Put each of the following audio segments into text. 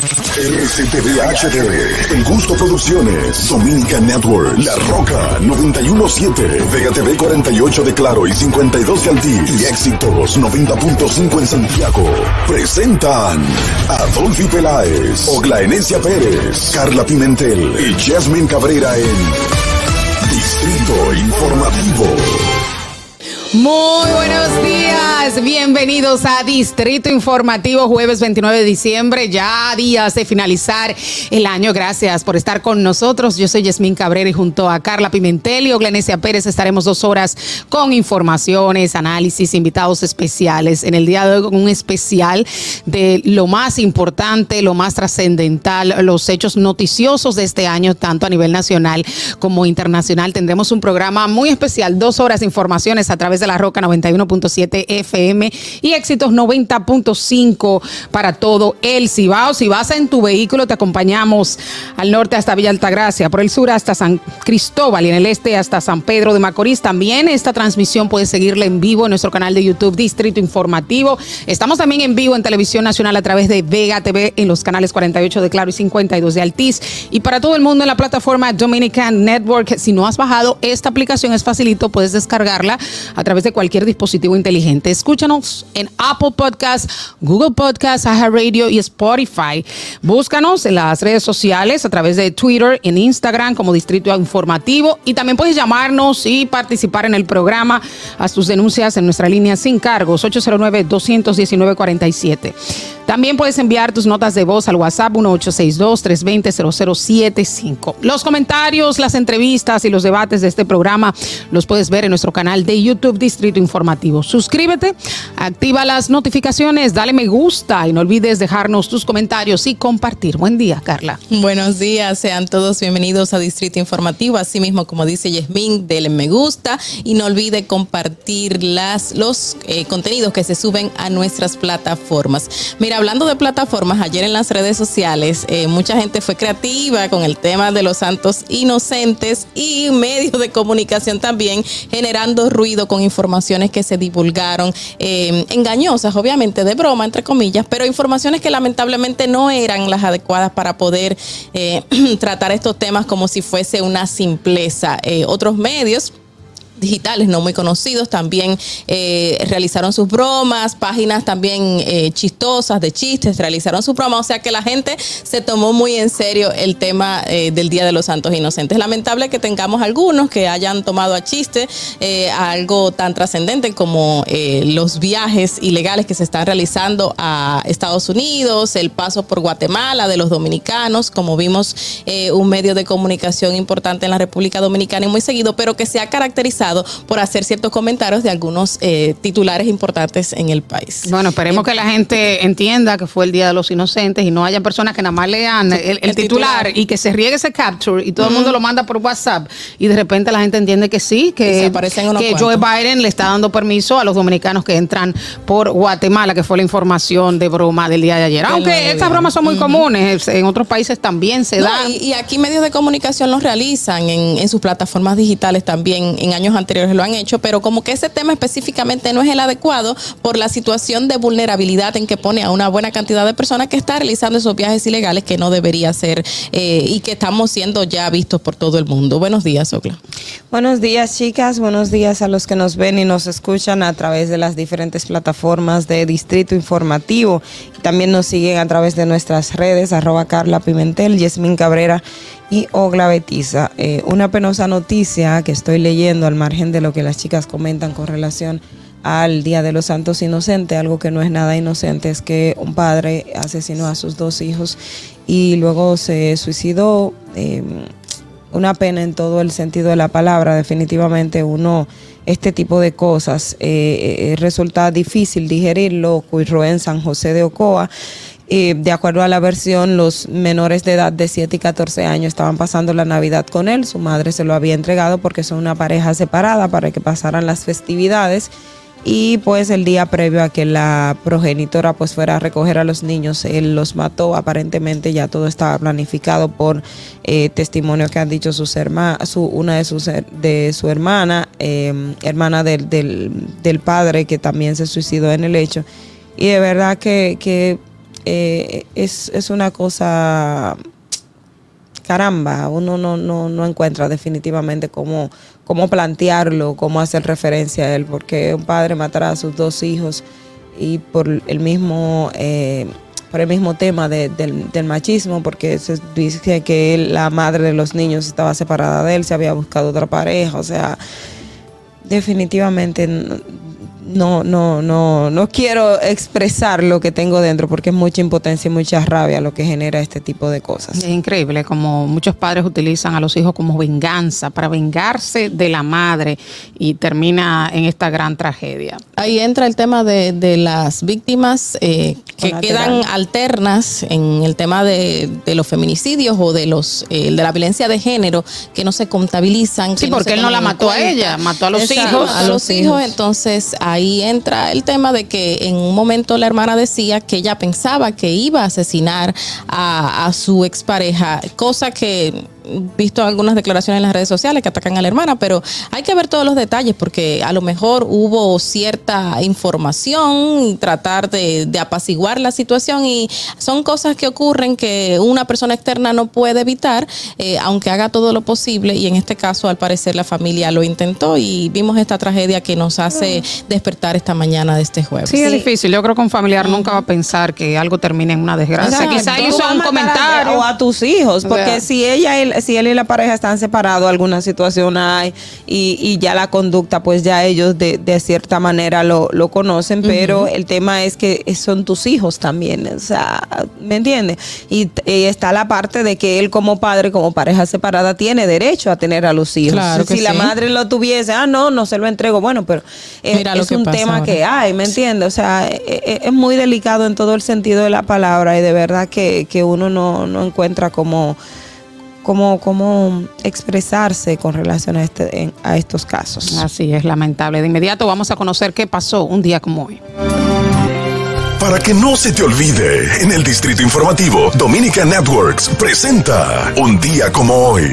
RCTV HD, El Gusto Producciones, Dominica Network, La Roca 917, Vega TV 48 de Claro y 52 de Altiz y Éxitos 90.5 en Santiago. Presentan a Dolphy Peláez, Ogla Pérez, Carla Pimentel y Jasmine Cabrera en Distrito Informativo. Muy buenos días, bienvenidos a Distrito Informativo, jueves 29 de diciembre, ya días de finalizar el año. Gracias por estar con nosotros. Yo soy Yasmín Cabrera y junto a Carla Pimentel y Oglenesia Pérez estaremos dos horas con informaciones, análisis, invitados especiales. En el día de hoy, un especial de lo más importante, lo más trascendental, los hechos noticiosos de este año, tanto a nivel nacional como internacional. Tendremos un programa muy especial, dos horas de informaciones a través de la Roca 91.7 FM y éxitos 90.5 para todo el Cibao. Si vas en tu vehículo, te acompañamos al norte hasta Villa Altagracia, por el sur hasta San Cristóbal y en el este hasta San Pedro de Macorís. También esta transmisión puedes seguirla en vivo en nuestro canal de YouTube Distrito Informativo. Estamos también en vivo en Televisión Nacional a través de Vega TV en los canales 48 de Claro y 52 de Altiz. Y para todo el mundo en la plataforma Dominican Network. Si no has bajado esta aplicación, es facilito, puedes descargarla a de cualquier dispositivo inteligente. Escúchanos en Apple Podcast, Google Podcast, Radio y Spotify. Búscanos en las redes sociales a través de Twitter, en Instagram como Distrito Informativo y también puedes llamarnos y participar en el programa. Haz tus denuncias en nuestra línea sin cargos 809 219 47. También puedes enviar tus notas de voz al WhatsApp 1862-320-0075. Los comentarios, las entrevistas y los debates de este programa los puedes ver en nuestro canal de YouTube Distrito Informativo. Suscríbete, activa las notificaciones, dale me gusta y no olvides dejarnos tus comentarios y compartir. Buen día, Carla. Buenos días, sean todos bienvenidos a Distrito Informativo. Asimismo, como dice Yasmín, denle me gusta y no olvide compartir las, los eh, contenidos que se suben a nuestras plataformas. Mira, hablando de plataformas, ayer en las redes sociales eh, mucha gente fue creativa con el tema de los santos inocentes y medios de comunicación también generando ruido con informaciones que se divulgaron, eh, engañosas, obviamente, de broma, entre comillas, pero informaciones que lamentablemente no eran las adecuadas para poder eh, tratar estos temas como si fuese una simpleza. otros medios digitales no muy conocidos también eh, realizaron sus bromas, páginas también eh, chistosas de chistes realizaron sus bromas, o sea que la gente se tomó muy en serio el tema eh, del Día de los Santos Inocentes. Lamentable que tengamos algunos que hayan tomado a chiste algo tan trascendente como los viajes ilegales que se están realizando a Estados Unidos, el paso por Guatemala de los dominicanos, como vimos un medio de comunicación importante en la República Dominicana y muy seguido, pero que se ha caracterizado por hacer ciertos comentarios de algunos eh, titulares importantes en el país. Bueno, esperemos que la gente entienda que fue el Día de los Inocentes y no haya personas que nada más lean el, titular, y que se riegue ese capture y todo el mundo lo manda por WhatsApp y de repente la gente entiende que sí, que, que Joe Biden le está dando permiso a los dominicanos que entran por Guatemala, que fue la información de broma del día de ayer. Aunque estas bromas son muy comunes, en otros países también se dan. Y, aquí medios de comunicación los realizan en, en sus plataformas digitales también en años anteriores lo han hecho, pero como que ese tema específicamente no es el adecuado por la situación de vulnerabilidad en que pone a una buena cantidad de personas que está realizando esos viajes ilegales que no debería ser eh, y que estamos siendo ya vistos por todo el mundo. Buenos días, Ocla. Buenos días, chicas. Buenos días a los que nos ven y nos escuchan a través de las diferentes plataformas de Distrito Informativo. También nos siguen a través de nuestras redes, arroba Carla Pimentel, Yasmín Cabrera y Ogla Betiza. Eh, una penosa noticia que estoy leyendo al margen de lo que las chicas comentan con relación al Día de los Santos Inocentes, algo que no es nada inocente, es que un padre asesinó a sus dos hijos y luego se suicidó. Em, una pena en todo el sentido de la palabra, definitivamente uno, este tipo de cosas eh, eh, resulta difícil digerirlo, ocurrió en San José de Ocoa Eh, de acuerdo a la versión, los menores de edad de 7 y 14 años estaban pasando la Navidad con él. Su madre se lo había entregado porque son una pareja separada para que pasaran las festividades. Y pues el día previo a que la progenitora pues fuera a recoger a los niños, él los mató. Aparentemente ya todo estaba planificado por eh, testimonios que han dicho sus hermanas, su, una de sus de su hermana, eh, hermana del, del, del padre que también se suicidó en el hecho. Y de verdad que, que eh, es, es una cosa, caramba, uno no, no, no encuentra definitivamente cómo, cómo plantearlo, cómo hacer referencia a él, porque un padre matará a sus dos hijos y por el mismo... Eh, por el mismo tema de, del, del, machismo, porque se dice que él, la madre de los niños estaba separada de él, se había buscado otra pareja, o sea, definitivamente no, no, no, no quiero expresar lo que tengo dentro porque es mucha impotencia y mucha rabia lo que genera este tipo de cosas. Es increíble como muchos padres utilizan a los hijos como venganza, para vengarse de la madre y termina en esta gran tragedia. Ahí entra el tema de, de las víctimas eh, que quedan alternas en el tema de, de, los feminicidios o de los eh, de la violencia de género que no se contabilizan. Sí, que porque no él no la mató a ella, mató a los Exacto, hijos. A los hijos, entonces ahí entra el tema de que en un momento la hermana decía que ella pensaba que iba a asesinar a, a su expareja, cosa que visto algunas declaraciones en las redes sociales que atacan a la hermana, pero hay que ver todos los detalles porque a lo mejor hubo cierta información y tratar de, de, apaciguar la situación y son cosas que ocurren que una persona externa no puede evitar, eh, aunque haga todo lo posible y en este caso al parecer la familia lo intentó y vimos esta tragedia que nos hace despertar esta mañana de este jueves. Sí, sí. es difícil. Yo creo que un familiar uh -huh. nunca va a pensar que algo termine en una desgracia. Quizá hizo un comentario. O a tus hijos, porque o sea, si ella si él y la pareja están separados, alguna situación hay y, y ya la conducta, pues ya ellos de, de cierta manera lo, lo conocen, uh -huh. pero el tema es que son tus hijos también, o sea, ¿me entiendes? Y, y, está la parte de que él como padre, como pareja separada, tiene derecho a tener a los hijos. Claro si sí. la madre lo tuviese, ah, no, no se lo entrego, bueno, pero es, es un tema ahora. que hay, ¿me entiendes? O sea, es, es, muy delicado en todo el sentido de la palabra y de verdad que, que uno no, no encuentra como cómo, cómo expresarse con relación a, este, a estos casos. Así es, lamentable. De inmediato vamos a conocer qué pasó un día como hoy. Para que no se te olvide, en el Distrito Informativo, Dominica Networks presenta Un día como hoy.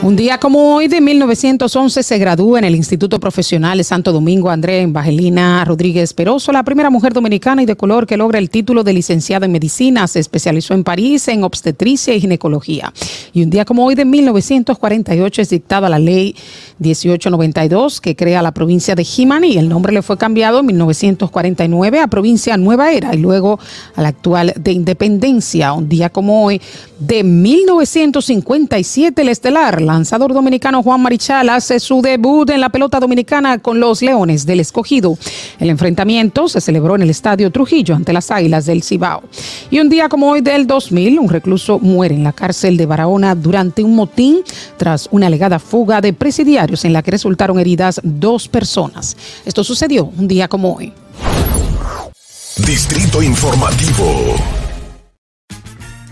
Un día como hoy de 1911 se gradúa en el Instituto Profesional de Santo Domingo Andrea Evangelina Rodríguez Peroso, la primera mujer dominicana y de color que logra el título de licenciada en medicina. Se especializó en París en obstetricia y ginecología. Y un día como hoy de 1948 es dictada la ley 1892 que crea la provincia de Jimaní. El nombre le fue cambiado en 1949 a provincia Nueva Era y luego a la actual de Independencia. Un día como hoy de 1957 el estelar lanzador dominicano Juan Marichal hace su debut en la pelota dominicana con los Leones del Escogido. El enfrentamiento se celebró en el Estadio Trujillo ante las Águilas del Cibao. Y un día como hoy del 2000, un recluso muere en la cárcel de Barahona durante un motín tras una alegada fuga de presidiarios en la que resultaron heridas dos personas. Esto sucedió un día como hoy. Distrito Informativo.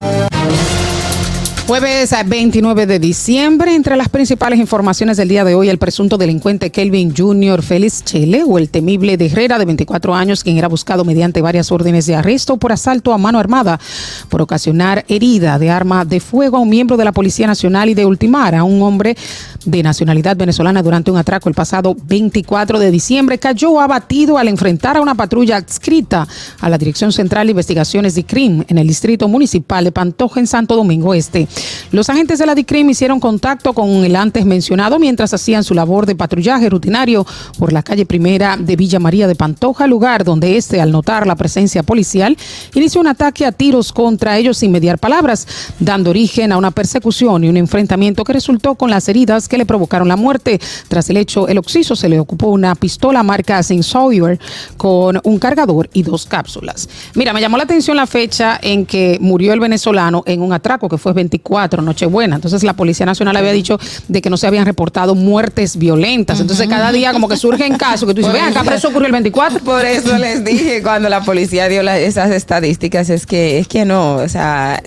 Bye. Jueves 29 de diciembre, entre las principales informaciones del día de hoy, el presunto delincuente Kelvin Jr. Félix Chele o el temible de Herrera de 24 años, quien era buscado mediante varias órdenes de arresto por asalto a mano armada por ocasionar herida de arma de fuego a un miembro de la Policía Nacional y de ultimar a un hombre de nacionalidad venezolana durante un atraco el pasado 24 de diciembre, cayó abatido al enfrentar a una patrulla adscrita a la Dirección Central de Investigaciones de CRIM en el Distrito Municipal de Pantoja en Santo Domingo Este. Los agentes de la DICRIM hicieron contacto con el antes mencionado mientras hacían su labor de patrullaje rutinario por la calle primera de Villa María de Pantoja, lugar donde este, al notar la presencia policial, inició un ataque a tiros contra ellos sin mediar palabras, dando origen a una persecución y un enfrentamiento que resultó con las heridas que le provocaron la muerte. Tras el hecho, el occiso se le ocupó una pistola marca Sawyer con un cargador y dos cápsulas. Mira, me llamó la atención la fecha en que murió el venezolano en un atraco que fue 24, Nochebuena. Entonces la Policía Nacional había dicho de que no se habían reportado muertes violentas. Entonces cada día como que surgen casos que tú dices, vean, acá, pero eso ocurrió el 24. Por eso les dije cuando la policía dio la- esas estadísticas, es que, es que no, o sea,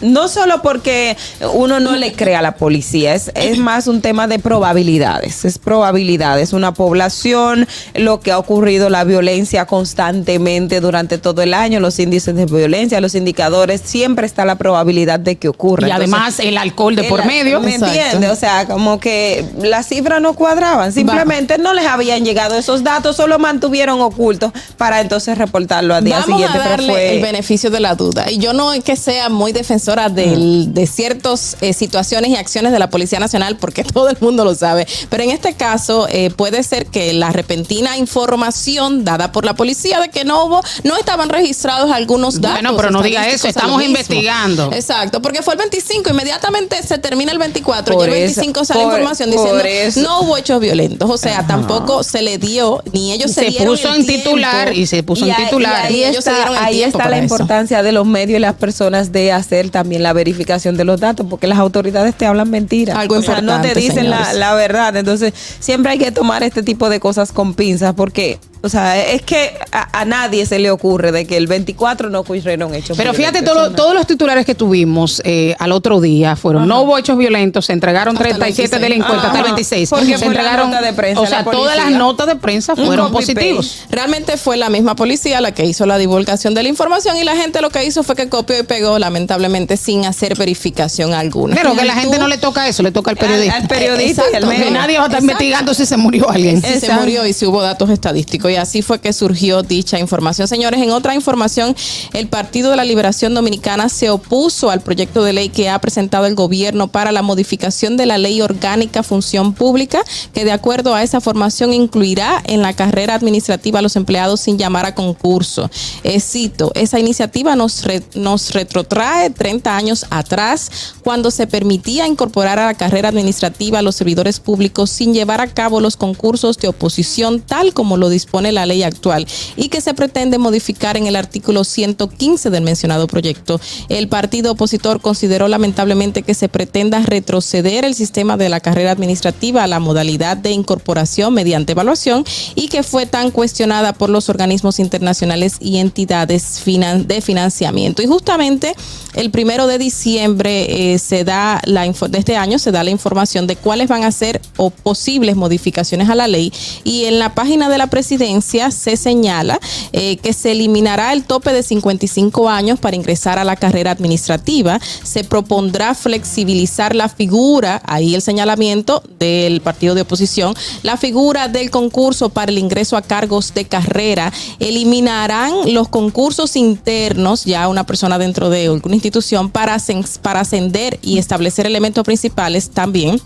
no solo porque uno no le cree a la policía, es, es más un tema de probabilidades, es probabilidades, una población, lo que ha ocurrido, la violencia constantemente durante todo el año, los índices de violencia, los indicadores, siempre está la probabilidad de que ocurra. Y Entonces, además el alcohol de por medio. ¿Me entiendes? O sea, como que las cifras no cuadraban. Simplemente no les habían llegado esos datos, solo mantuvieron ocultos para entonces reportarlo al día Vamos siguiente. a pero fue- el beneficio de la duda. Y yo no es que sea muy defensora Mm. del- de ciertas situaciones y acciones de la Policía Nacional, porque todo el mundo lo sabe. Pero en este caso eh, puede ser que la repentina información dada por la policía de que no hubo, no estaban registrados algunos datos. Bueno, pero no diga eso, estamos investigando. Exacto, porque fue el 25, inmediatamente se termina el 24 y Por el eso, 25 sale por- información diciendo eso. no hubo hechos violentos. O sea, tampoco se le dio, ni ellos se, se dieron puso el en titular y se puso Y en ahí- titular. y ahí está, el ahí la eso. importancia de los medios y las personas de hacer también la verificación de los datos, porque las autoridades te hablan mentiras. Algo o sea, no te dicen la, la verdad. Entonces, siempre hay que tomar este tipo de cosas con pinzas, porque, o sea, es que a, a nadie se le ocurre de que el 24 no ocurrieron hechos Pero fíjate, todo- todos los titulares que tuvimos eh, al otro día fueron, no hubo hechos violentos, se entregaron Hasta el 37 26. delincuentes hasta el Ajá. 26. Porque se fue la entregaron, nota de prensa, o sea, la todas las notas de prensa fueron positivos. Realmente fue la misma policía la que hizo la divulgación de la información y la gente lo que hizo fue que copió y pegó, lamentablemente, sin hacer verificación alguna. Pero que la gente no le toca eso, le toca al Al, periodista. al periodista y al. Que medio. nadie va a estar Exacto. investigando si se murió alguien. si se murió y si hubo datos estadísticos. Y así fue que surgió dicha información. Señores, en otra información, el Partido de la Liberación Dominicana se opuso al proyecto de ley que ha presentado el gobierno para la modificación de la ley orgánica función pública, que de acuerdo a esa formación incluirá en la carrera administrativa a los empleados sin llamar a concurso. Eh, cito, esa iniciativa nos, nos retrotrae 30 años atrás, cuando se permitía incorporar a la carrera administrativa a los servidores públicos sin llevar a cabo los concursos de oposición tal como lo dispone la ley actual y que se pretende modificar en el artículo 115 del mencionado proyecto. El partido opositor consideró lamentablemente que se pretenda retroceder el sistema de la carrera administrativa a la modalidad de incorporación mediante evaluación y que fue tan cuestionada por los organismos internacionales y entidades de financiamiento. Y justamente el primero de diciembre eh, se da la de este año se da la información de cuáles van a ser o posibles modificaciones a la ley y en la página de la presidencia se señala eh, que se eliminará el tope de 55 años para ingresar a la carrera administrativa, se propondrá flexibilizar la figura, ahí el señalamiento del partido de oposición, la figura del concurso para el ingreso a cargos de carrera, eliminarán los concursos internos, ya una persona dentro de alguna institución, para, para ascender y establecer elementos principales también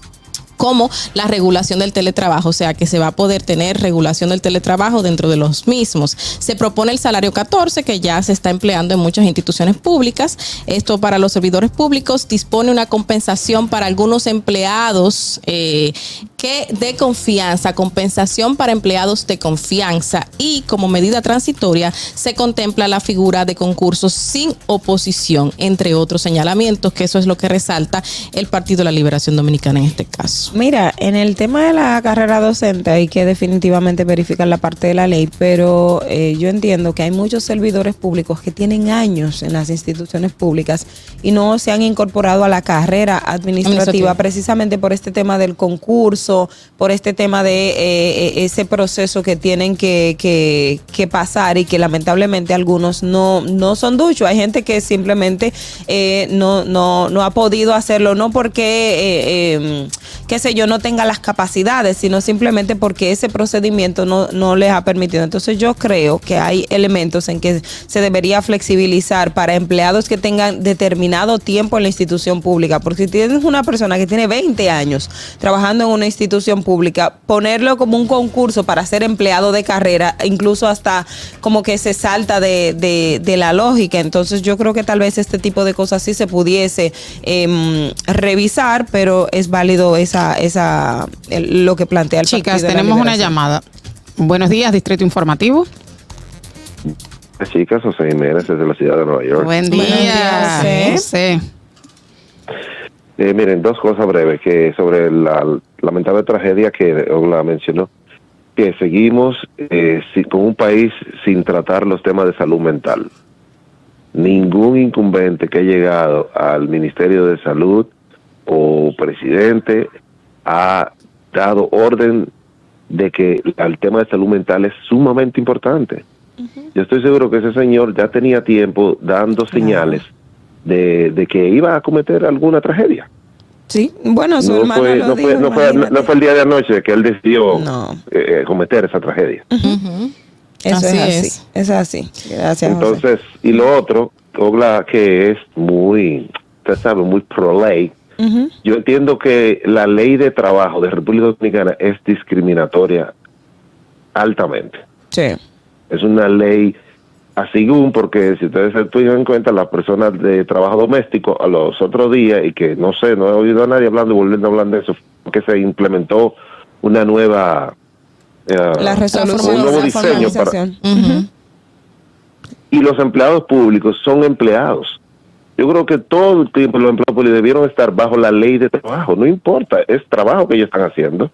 como la regulación del teletrabajo, o sea que se va a poder tener regulación del teletrabajo dentro de los mismos. Se propone el salario 14, que ya se está empleando en muchas instituciones públicas. Esto para los servidores públicos dispone una compensación para algunos empleados eh, que de confianza, compensación para empleados de confianza y como medida transitoria se contempla la figura de concursos sin oposición, entre otros señalamientos, que eso es lo que resalta el Partido de la Liberación Dominicana en este caso. Mira, en el tema de la carrera docente hay que definitivamente verificar la parte de la ley, pero eh, yo entiendo que hay muchos servidores públicos que tienen años en las instituciones públicas y no se han incorporado a la carrera administrativa Administrativa. precisamente por este tema del concurso, por este tema de eh, eh, ese proceso que tienen que, que- que pasar y que lamentablemente algunos no, no son duchos. Hay gente que simplemente eh, no, no, no ha podido hacerlo, no porque, eh, eh, qué sé yo, no tenga las capacidades, sino simplemente porque ese procedimiento no, no les ha permitido. Entonces yo creo que hay elementos en que se debería flexibilizar para empleados que tengan determinado tiempo en la institución pública. Porque si tienes una persona que tiene 20 años trabajando en una institución pública, ponerlo como un concurso para ser empleado de carrera, incluso hasta como que se salta de, de- de la lógica. Entonces yo creo que tal vez este tipo de cosas sí se pudiese em, revisar, pero es válido esa, esa el- lo que plantea el Chicas, Partido de la tenemos una llamada. Buenos días, Distrito Informativo. Chicas, José Jiménez desde la ciudad de Nueva York. Buen Buenos día, días, José. José. Eh, miren, dos cosas breves que sobre la lamentable tragedia que Ogla mencionó, que seguimos eh, si- con un país sin tratar los temas de salud mental. Ningún incumbente que ha llegado al Ministerio de Salud o presidente ha dado orden de que el tema de salud mental es sumamente importante. Yo estoy seguro que ese señor ya tenía tiempo dando señales de, de que iba a cometer alguna tragedia. Sí, bueno, su No hermano fue, lo no, dijo, fue, no, fue, no- fue el día de anoche que él decidió No. eh, cometer esa tragedia. Eso Así es así. es. Es así. Gracias, José. Entonces, y lo otro, Ogla, que es muy, usted sabe, muy yo entiendo que la ley de trabajo de República Dominicana es discriminatoria altamente. Sí. Es una ley así porque si ustedes se tuvieron en cuenta las personas de trabajo doméstico a los otros días y que no sé, no he oído a nadie hablando y volviendo a hablar de eso, que se implementó una nueva eh, La resolución, un nuevo la diseño para, y los empleados públicos son empleados. Yo creo que todo el tiempo los empleados públicos debieron estar bajo la ley de trabajo, no importa, es trabajo que ellos están haciendo.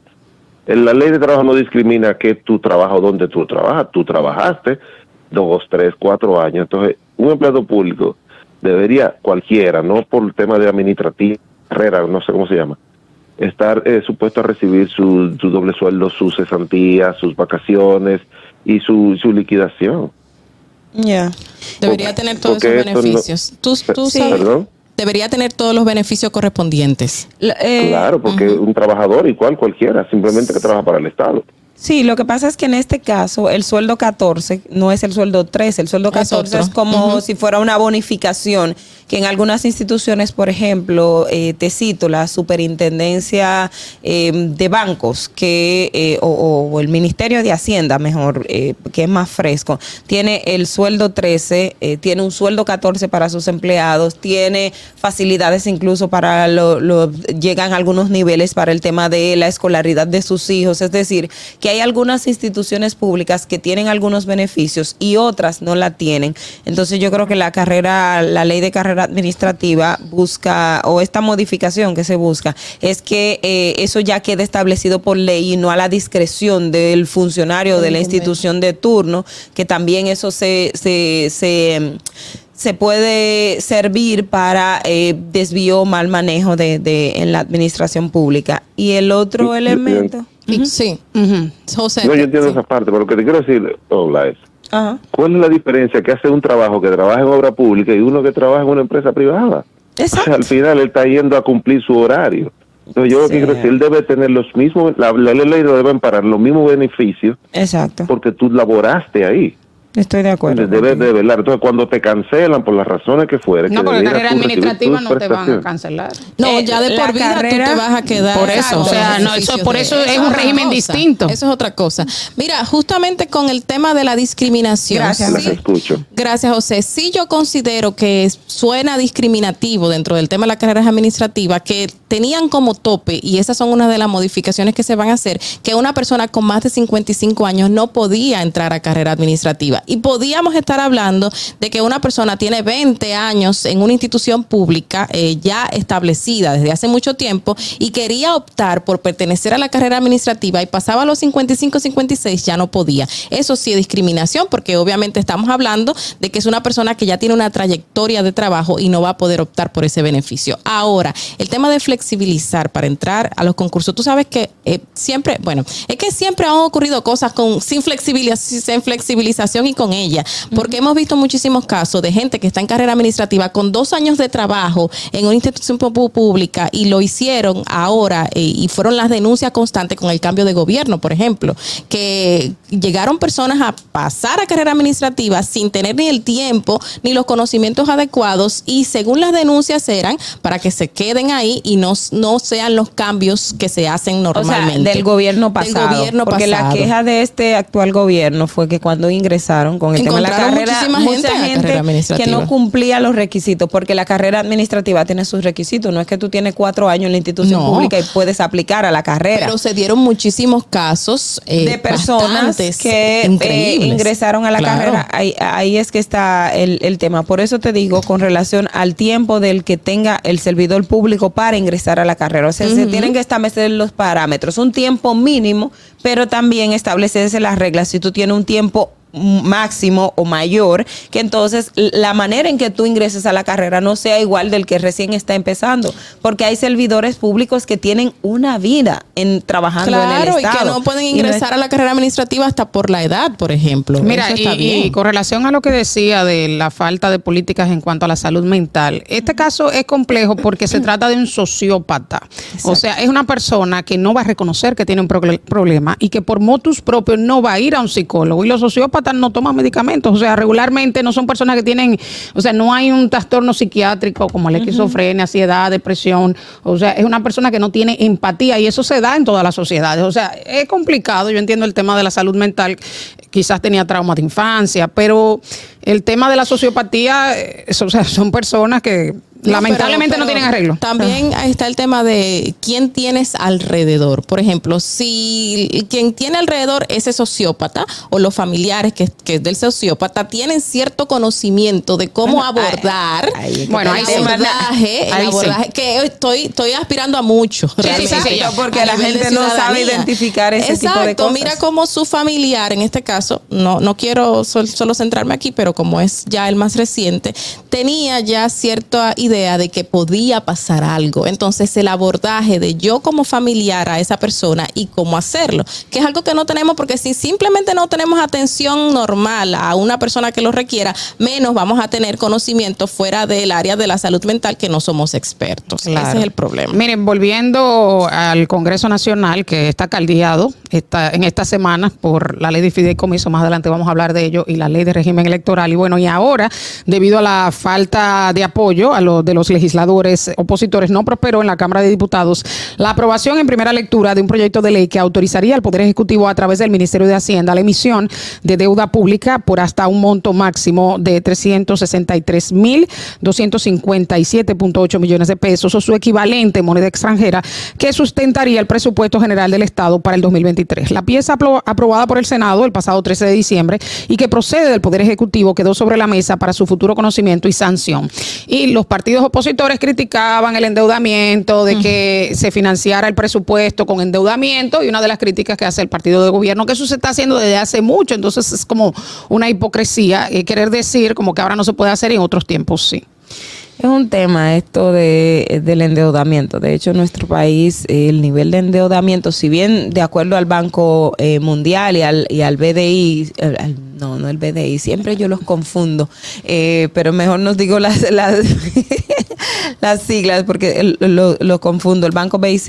En La ley de trabajo no discrimina que tu trabajo, donde tú trabajas, tú trabajaste dos, tres, cuatro años. Entonces, un empleado público debería, cualquiera, no por el tema de administrativa, carrera, no sé cómo se llama, estar eh, supuesto a recibir su, su doble sueldo, sus cesantías, sus vacaciones y su, su liquidación. Ya. Debería tener todos porque esos no- beneficios. Tú, tú Sí. sabes, ¿Perdón? debería tener todos los beneficios correspondientes. Eh, Claro, porque un trabajador igual cualquiera, simplemente que trabaja para el Estado. Sí, lo que pasa es que en este caso el sueldo 14 no es el sueldo 13, el sueldo Es 14 es, como si fuera una bonificación que en algunas instituciones, por ejemplo, eh, te cito la superintendencia eh, de bancos que eh, o, el Ministerio de Hacienda, mejor, eh, que es más fresco, tiene el sueldo 13, eh, tiene un sueldo 14 para sus empleados, tiene facilidades incluso para lo, lo- llegan a algunos niveles para el tema de la escolaridad de sus hijos, es decir, que hay algunas instituciones públicas que tienen algunos beneficios y otras no la tienen. Entonces yo creo que la carrera, la ley de carrera administrativa busca, o esta modificación que se busca, es que eh, eso ya quede establecido por ley y no a la discreción del funcionario de la institución de turno, que también eso se, se, se se puede servir para eh, desvío o mal manejo de, de- en la administración pública. Y el otro Yo- Sí, Ujú. José. No, yo entiendo sí. esa parte, pero lo que te quiero decir, Ola, es, Ajá. ¿cuál es la diferencia que hace un trabajo que trabaja en obra pública y uno que trabaja en una empresa privada? Exacto. Al final él está yendo a cumplir su horario. Entonces yo lo que Sí. quiero decir, él debe tener los mismos, la, ley lo deben parar los mismos beneficios Exacto. porque tú laboraste ahí. Estoy de acuerdo. Debes de velar. Entonces cuando te cancelan por las razones que fueren, No, que porque carrera administrativa no te van a cancelar. No, Eh, ya de por vida carrera- tú te vas a quedar. Por eso, o sea, no, eso- por eso es un régimen cosa. distinto. Eso es otra cosa. Mira, justamente con el tema de la discriminación. Gracias, sí, escucho. Gracias, José. Sí, yo considero que suena discriminativo dentro del tema de las carreras administrativas, que tenían como tope, y esas son una de las modificaciones que se van a hacer, que una persona con más de 55 años no podía entrar a carrera administrativa. Y podíamos estar hablando de que una persona tiene 20 años en una institución pública eh, ya establecida desde hace mucho tiempo y quería optar por pertenecer a la carrera administrativa y pasaba a los 55, 56, ya no podía. Eso sí es discriminación porque obviamente estamos hablando de que es una persona que ya tiene una trayectoria de trabajo y no va a poder optar por ese beneficio. Ahora, el tema de flexibilizar para entrar a los concursos, tú sabes que eh, siempre, bueno, es que siempre han ocurrido cosas con sin flexibilización, sin flexibilización y con ella, porque hemos visto muchísimos casos de gente que está en carrera administrativa con dos años de trabajo en una institución pública y lo hicieron ahora eh, y fueron las denuncias constantes con el cambio de gobierno, por ejemplo, que llegaron personas a pasar a carrera administrativa sin tener ni el tiempo ni los conocimientos adecuados y según las denuncias eran para que se queden ahí y no, no sean los cambios que se hacen O sea, normalmente. del gobierno pasado. Del gobierno porque pasado. la queja de este actual gobierno fue que cuando ingresaron con el tema de la carrera, muchísima gente que no cumplía los requisitos, porque la carrera administrativa tiene sus requisitos. No es que tú tienes cuatro años en la institución No. pública y puedes aplicar a la carrera. Pero se dieron muchísimos casos eh, de personas que eh, ingresaron a la Claro. carrera. Ahí, ahí es que está el, el tema. Por eso te digo, con relación al tiempo del que tenga el servidor público para ingresar a la carrera. O sea, se tienen que establecer los parámetros. Un tiempo mínimo, pero también establecerse las reglas. Si tú tienes un tiempo máximo o mayor, que entonces la manera en que tú ingreses a la carrera no sea igual del que recién está empezando, porque hay servidores públicos que tienen una vida en trabajando en el Claro, y estado que no pueden Y no es- ingresar a la carrera administrativa hasta por la edad, por ejemplo. Mira, Eso y, está bien. y con relación a lo que decía de la falta de políticas en cuanto a la salud mental, este caso es complejo porque se trata de un sociópata. O sea, es una persona que no va a reconocer que tiene un proble- problema y que por motus propios no va a ir a un psicólogo. Y los sociópatas no toman medicamentos. O sea, regularmente no son personas que tienen, o sea, no hay un trastorno psiquiátrico como la esquizofrenia, ansiedad, depresión. O sea, es una persona que no tiene empatía y eso se da en todas las sociedades. O sea, es complicado. Yo entiendo el tema de la salud mental. Quizás tenía traumas de infancia, pero el tema de la sociopatía, eh, o sea, son personas que No, lamentablemente pero- no tienen arreglo. También ahí está el tema de quién tienes alrededor. Por ejemplo, si quien tiene alrededor ese sociópata o los familiares que, que es del sociópata tienen cierto conocimiento de cómo Bueno, abordar ahí Bueno, el ahí sí. abordaje, el sí. abordaje, que estoy, estoy aspirando a mucho. realmente, exacto, porque a la gente no sabe identificar ese tipo de Exacto, cosas. mira cómo su familiar, en este caso, no, no quiero sol- solo centrarme aquí, pero como es ya el más reciente, tenía ya cierta idea de que podía pasar algo. Entonces, el abordaje de yo como familiar a esa persona y cómo hacerlo, que es algo que no tenemos porque si simplemente no tenemos atención normal a una persona que lo requiera, menos vamos a tener conocimiento fuera del área de la salud mental que no somos expertos. Claro. Ese es el problema. Miren, volviendo al Congreso Nacional, que está caldeado está en esta semana por la ley de fideicomiso, más adelante vamos a hablar de ello, y la ley de régimen electoral. Y bueno, y ahora, debido a la falta de apoyo a los de los legisladores opositores, no prosperó en la Cámara de Diputados la aprobación en primera lectura de un proyecto de ley que autorizaría al Poder Ejecutivo a través del Ministerio de Hacienda la emisión de deuda pública por hasta un monto máximo de 363 mil 257.8 millones de pesos o su equivalente en moneda extranjera que sustentaría el presupuesto general del Estado para el 2023. La pieza apro- aprobada por el Senado el pasado 13 de diciembre y que procede del Poder Ejecutivo quedó sobre la mesa para su futuro conocimiento y sanción. Y los partidos opositores criticaban el endeudamiento, de que se financiara el presupuesto con endeudamiento y una de las críticas que hace el partido de gobierno, que eso se está haciendo desde hace mucho, entonces es como una hipocresía eh, querer decir como que ahora no se puede hacer y en otros tiempos sí. Es un tema esto de, del endeudamiento. De hecho, en nuestro país el nivel de endeudamiento, si bien de acuerdo al Banco eh, Mundial y al, y al BDI, eh, al- no, no el BDI, siempre yo los confundo, eh, pero mejor nos digo las, las, las siglas porque el- lo, lo confundo. El Banco BIC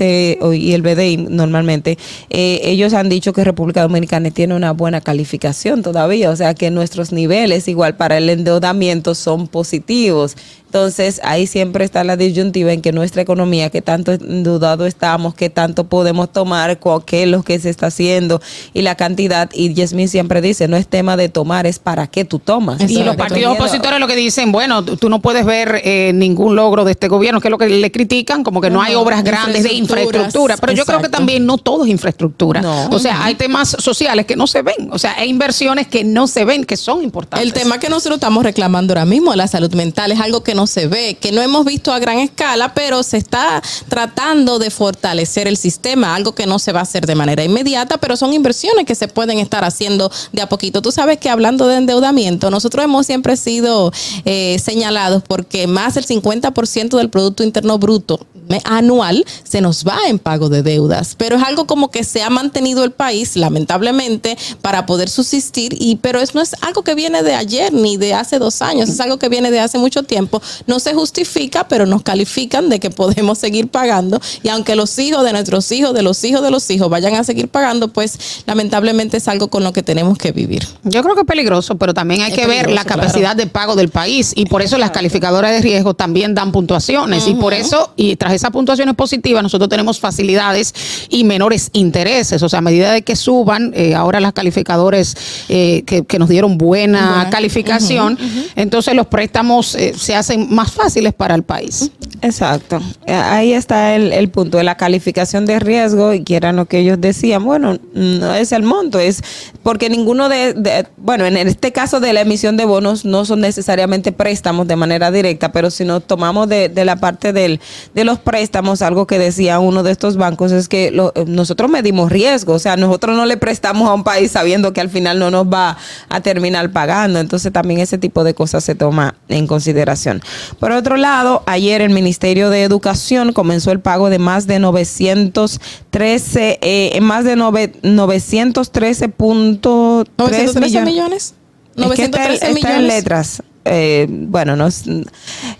y el BDI normalmente, eh, ellos han dicho que República Dominicana tiene una buena calificación todavía, o sea que nuestros niveles igual para el endeudamiento son positivos. Entonces, ahí siempre está la disyuntiva en que nuestra economía, que tanto endeudado estamos, que tanto podemos tomar, qué es lo que se está haciendo y la cantidad. Y Yasmin siempre dice, no es tema de tomar, es para qué tú tomas. Y los partidos opositores lo que dicen, bueno, tú no puedes ver eh, ningún logro de este gobierno, que es lo que le critican, como que no hay obras grandes de infraestructura. Pero yo creo que también no todo es infraestructura. No. O sea, hay temas sociales que no se ven. O sea, hay inversiones que no se ven, que son importantes. El tema que nosotros estamos reclamando ahora mismo, la salud mental, es algo que no se ve, que no hemos visto a gran escala, pero se está tratando de fortalecer el sistema, algo que no se va a hacer de manera inmediata, pero son inversiones que se pueden estar haciendo de a poquito. Tú sabes que hablando de endeudamiento, nosotros hemos siempre sido eh, señalados porque más del 50% del Producto Interno Bruto anual se nos va en pago de deudas, pero es algo como que se ha mantenido el país, lamentablemente, para poder subsistir, y pero eso no es algo que viene de ayer ni de hace dos años, es algo que viene de hace mucho tiempo. No se justifica, pero nos califican de que podemos seguir pagando, y aunque los hijos de nuestros hijos, de los hijos de los hijos vayan a seguir pagando, pues lamentablemente es algo con lo que tenemos que vivir. Yo creo que es peligroso, pero también hay Es que ver la capacidad de pago del país. Y por eso las calificadoras de riesgo también dan puntuaciones. Y por eso, y tras esas puntuaciones positivas, nosotros tenemos facilidades y menores intereses. O sea, a medida de que suban, eh, ahora las calificadores eh, que, que nos dieron buena calificación, entonces los préstamos eh, se hacen más fáciles para el país. Exacto. Ahí está el, punto de la calificación de riesgo y que era lo que ellos decían. Bueno, no es el monto, es porque ninguno de, de- bueno, en este caso de la emisión de bonos no son necesariamente préstamos de manera directa, pero si nos tomamos de, de la parte del, de los préstamos, algo que decía uno de estos bancos es que lo- eh, nosotros medimos riesgo, o sea, nosotros no le prestamos a un país sabiendo que al final no nos va a terminar pagando, entonces también ese tipo de cosas se toma en consideración. Por otro lado, ayer el Ministerio de Educación comenzó el pago de más de 913, eh, más de nove- 913.3 913 millones. millones. Es que está, 913 está en millones. letras. Eh, bueno, no es-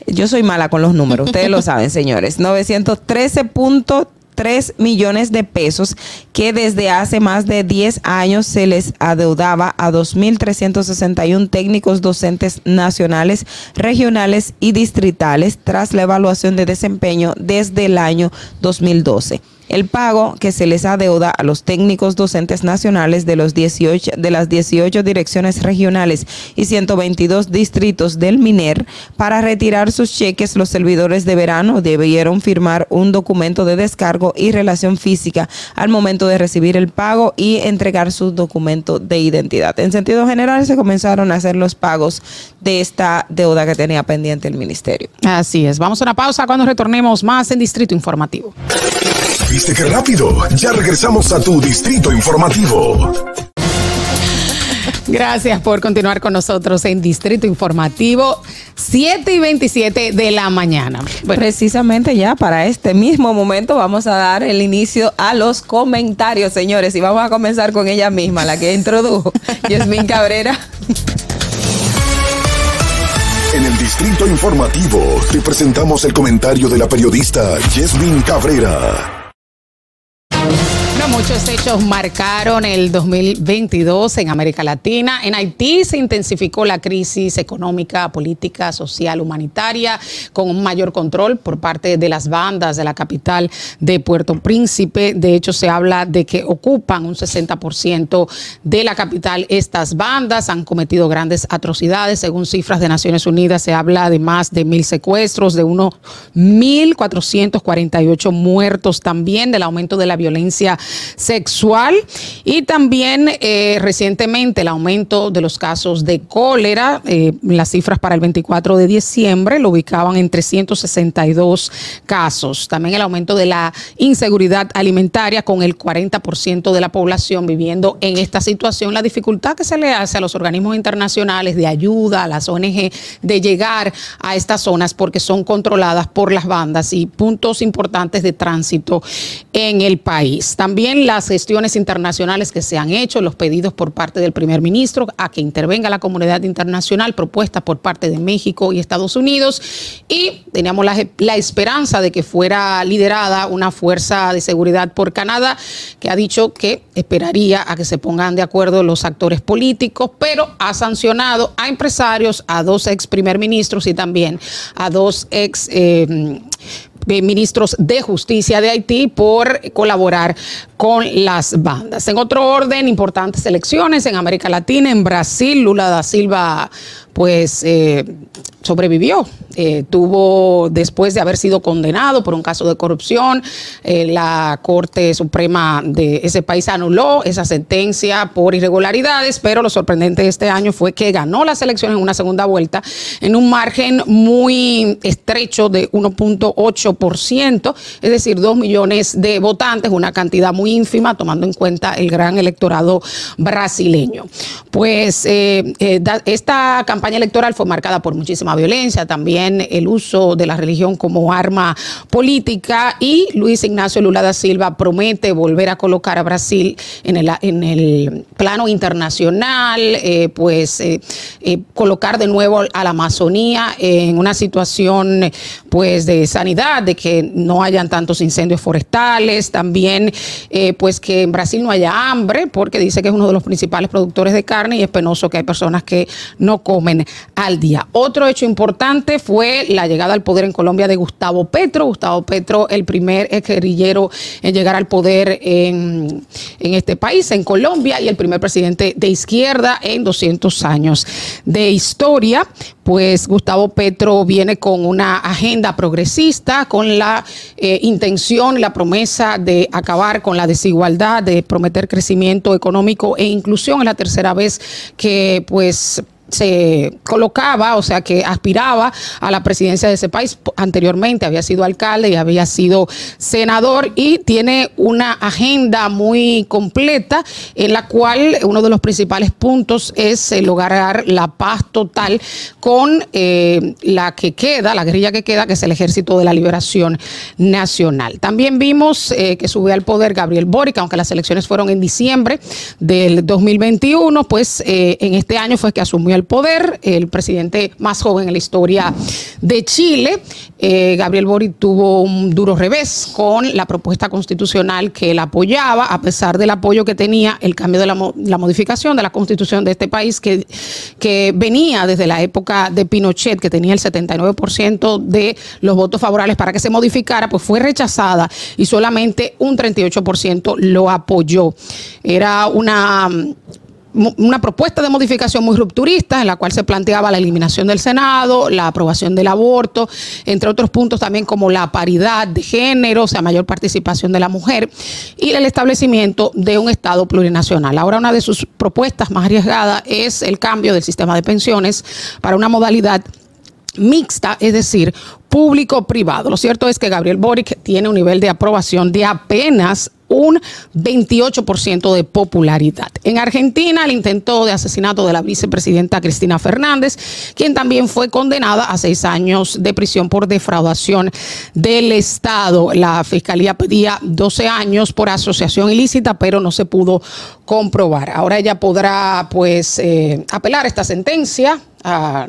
yo soy mala con los números, ustedes lo saben, señores. 913.3 millones de pesos que desde hace más de 10 años se les adeudaba a 2.361 técnicos docentes nacionales, regionales y distritales tras la evaluación de desempeño desde el año 2012. El pago que se les adeuda a los técnicos docentes nacionales de, los 18, de las 18 direcciones regionales y 122 distritos del MINER para retirar sus cheques, los servidores de verano debieron firmar un documento de descargo y relación física al momento de recibir el pago y entregar su documento de identidad. En sentido general, se comenzaron a hacer los pagos de esta deuda que tenía pendiente el ministerio. Así es. Vamos a una pausa cuando retornemos más en Distrito Informativo. ¿Viste qué rápido? Ya regresamos a tu distrito informativo. Gracias por continuar con nosotros en Distrito Informativo, 7 y 27 de la mañana. Bueno, Precisamente ya para este mismo momento vamos a dar el inicio a los comentarios, señores, y vamos a comenzar con ella misma, la que introdujo, Yasmín Cabrera. En el distrito informativo te presentamos el comentario de la periodista Yasmin Cabrera. Muchos hechos marcaron el 2022 en América Latina. En Haití se intensificó la crisis económica, política, social, humanitaria, con un mayor control por parte de las bandas de la capital de Puerto Príncipe. De hecho, se habla de que ocupan un 60% de la capital. Estas bandas han cometido grandes atrocidades. Según cifras de Naciones Unidas, se habla de más de mil secuestros, de unos 1.448 muertos también, del aumento de la violencia sexual y también eh, recientemente el aumento de los casos de cólera. eh, las cifras para el 24 de diciembre lo ubicaban en 362 casos. También el aumento de la inseguridad alimentaria con el 40% de la población viviendo en esta situación. La dificultad que se le hace a los organismos internacionales de ayuda, a las ONG, de llegar a estas zonas porque son controladas por las bandas y puntos importantes de tránsito en el país. También las gestiones internacionales que se han hecho, los pedidos por parte del primer ministro a que intervenga la comunidad internacional, propuestas por parte de México y Estados Unidos. Y teníamos la, esperanza de que fuera liderada una fuerza de seguridad por Canadá, que ha dicho que esperaría a que se pongan de acuerdo los actores políticos, pero ha sancionado a empresarios, a dos ex primer ministros y también a dos ex eh, eh, ministros de justicia de Haití por colaborar con las bandas. En otro orden, importantes elecciones en América Latina, en Brasil, Lula da Silva pues eh, sobrevivió. Eh, tuvo, después de haber sido condenado por un caso de corrupción, eh, la Corte Suprema de ese país anuló esa sentencia por irregularidades, pero lo sorprendente de este año fue que ganó las elecciones en una segunda vuelta en un margen muy estrecho de 1.8%, es decir, 2 millones de votantes, una cantidad muy ínfima tomando en cuenta el gran electorado brasileño. Pues eh, esta campaña electoral fue marcada por muchísima violencia, también el uso de la religión como arma política y Luis Ignacio Lula da Silva promete volver a colocar a Brasil en el, plano internacional, eh, pues eh, eh, colocar de nuevo a la Amazonía en una situación pues de sanidad, de que no hayan tantos incendios forestales, también pues que en Brasil no haya hambre, porque dice que es uno de los principales productores de carne y es penoso que hay personas que no comen al día. Otro hecho importante fue la llegada al poder en Colombia de Gustavo Petro. Gustavo Petro, el primer guerrillero en llegar al poder en, en este país, en Colombia, y el primer presidente de izquierda en 200 años de historia. Pues Gustavo Petro viene con una agenda progresista, con la eh, intención la promesa de acabar con la desigualdad, de prometer crecimiento económico e inclusión. Es la tercera vez que pues se colocaba, o sea, que aspiraba a la presidencia de ese país. Anteriormente había sido alcalde y había sido senador y tiene una agenda muy completa en la cual uno de los principales puntos es lograr la paz total con eh, la que queda, la guerrilla que queda, que es el Ejército de la Liberación Nacional. También vimos eh, que subió al poder Gabriel Boric, aunque las elecciones fueron en diciembre del 2021, pues eh, en este año fue que asumió el poder, el presidente más joven en la historia de Chile. Eh, Gabriel Boric tuvo un duro revés con la propuesta constitucional que él apoyaba, a pesar del apoyo que tenía el cambio de la, la modificación de la constitución de este país, que, que venía desde la época de Pinochet, que tenía el 79% de los votos favorables para que se modificara, pues fue rechazada y solamente un 38% lo apoyó. Era una una propuesta de modificación muy rupturista en la cual se planteaba la eliminación del Senado, la aprobación del aborto, entre otros puntos también como la paridad de género, o sea, mayor participación de la mujer y el establecimiento de un Estado plurinacional. Ahora una de sus propuestas más arriesgadas es el cambio del sistema de pensiones para una modalidad mixta, es decir, público-privado. Lo cierto es que Gabriel Boric tiene un nivel de aprobación de apenas un 28% de popularidad. En Argentina, el intento de asesinato de la vicepresidenta Cristina Fernández, quien también fue condenada a seis años de prisión por defraudación del Estado. La fiscalía pedía 12 años por asociación ilícita, pero no se pudo comprobar. Ahora ella podrá, pues, eh, apelar esta sentencia a,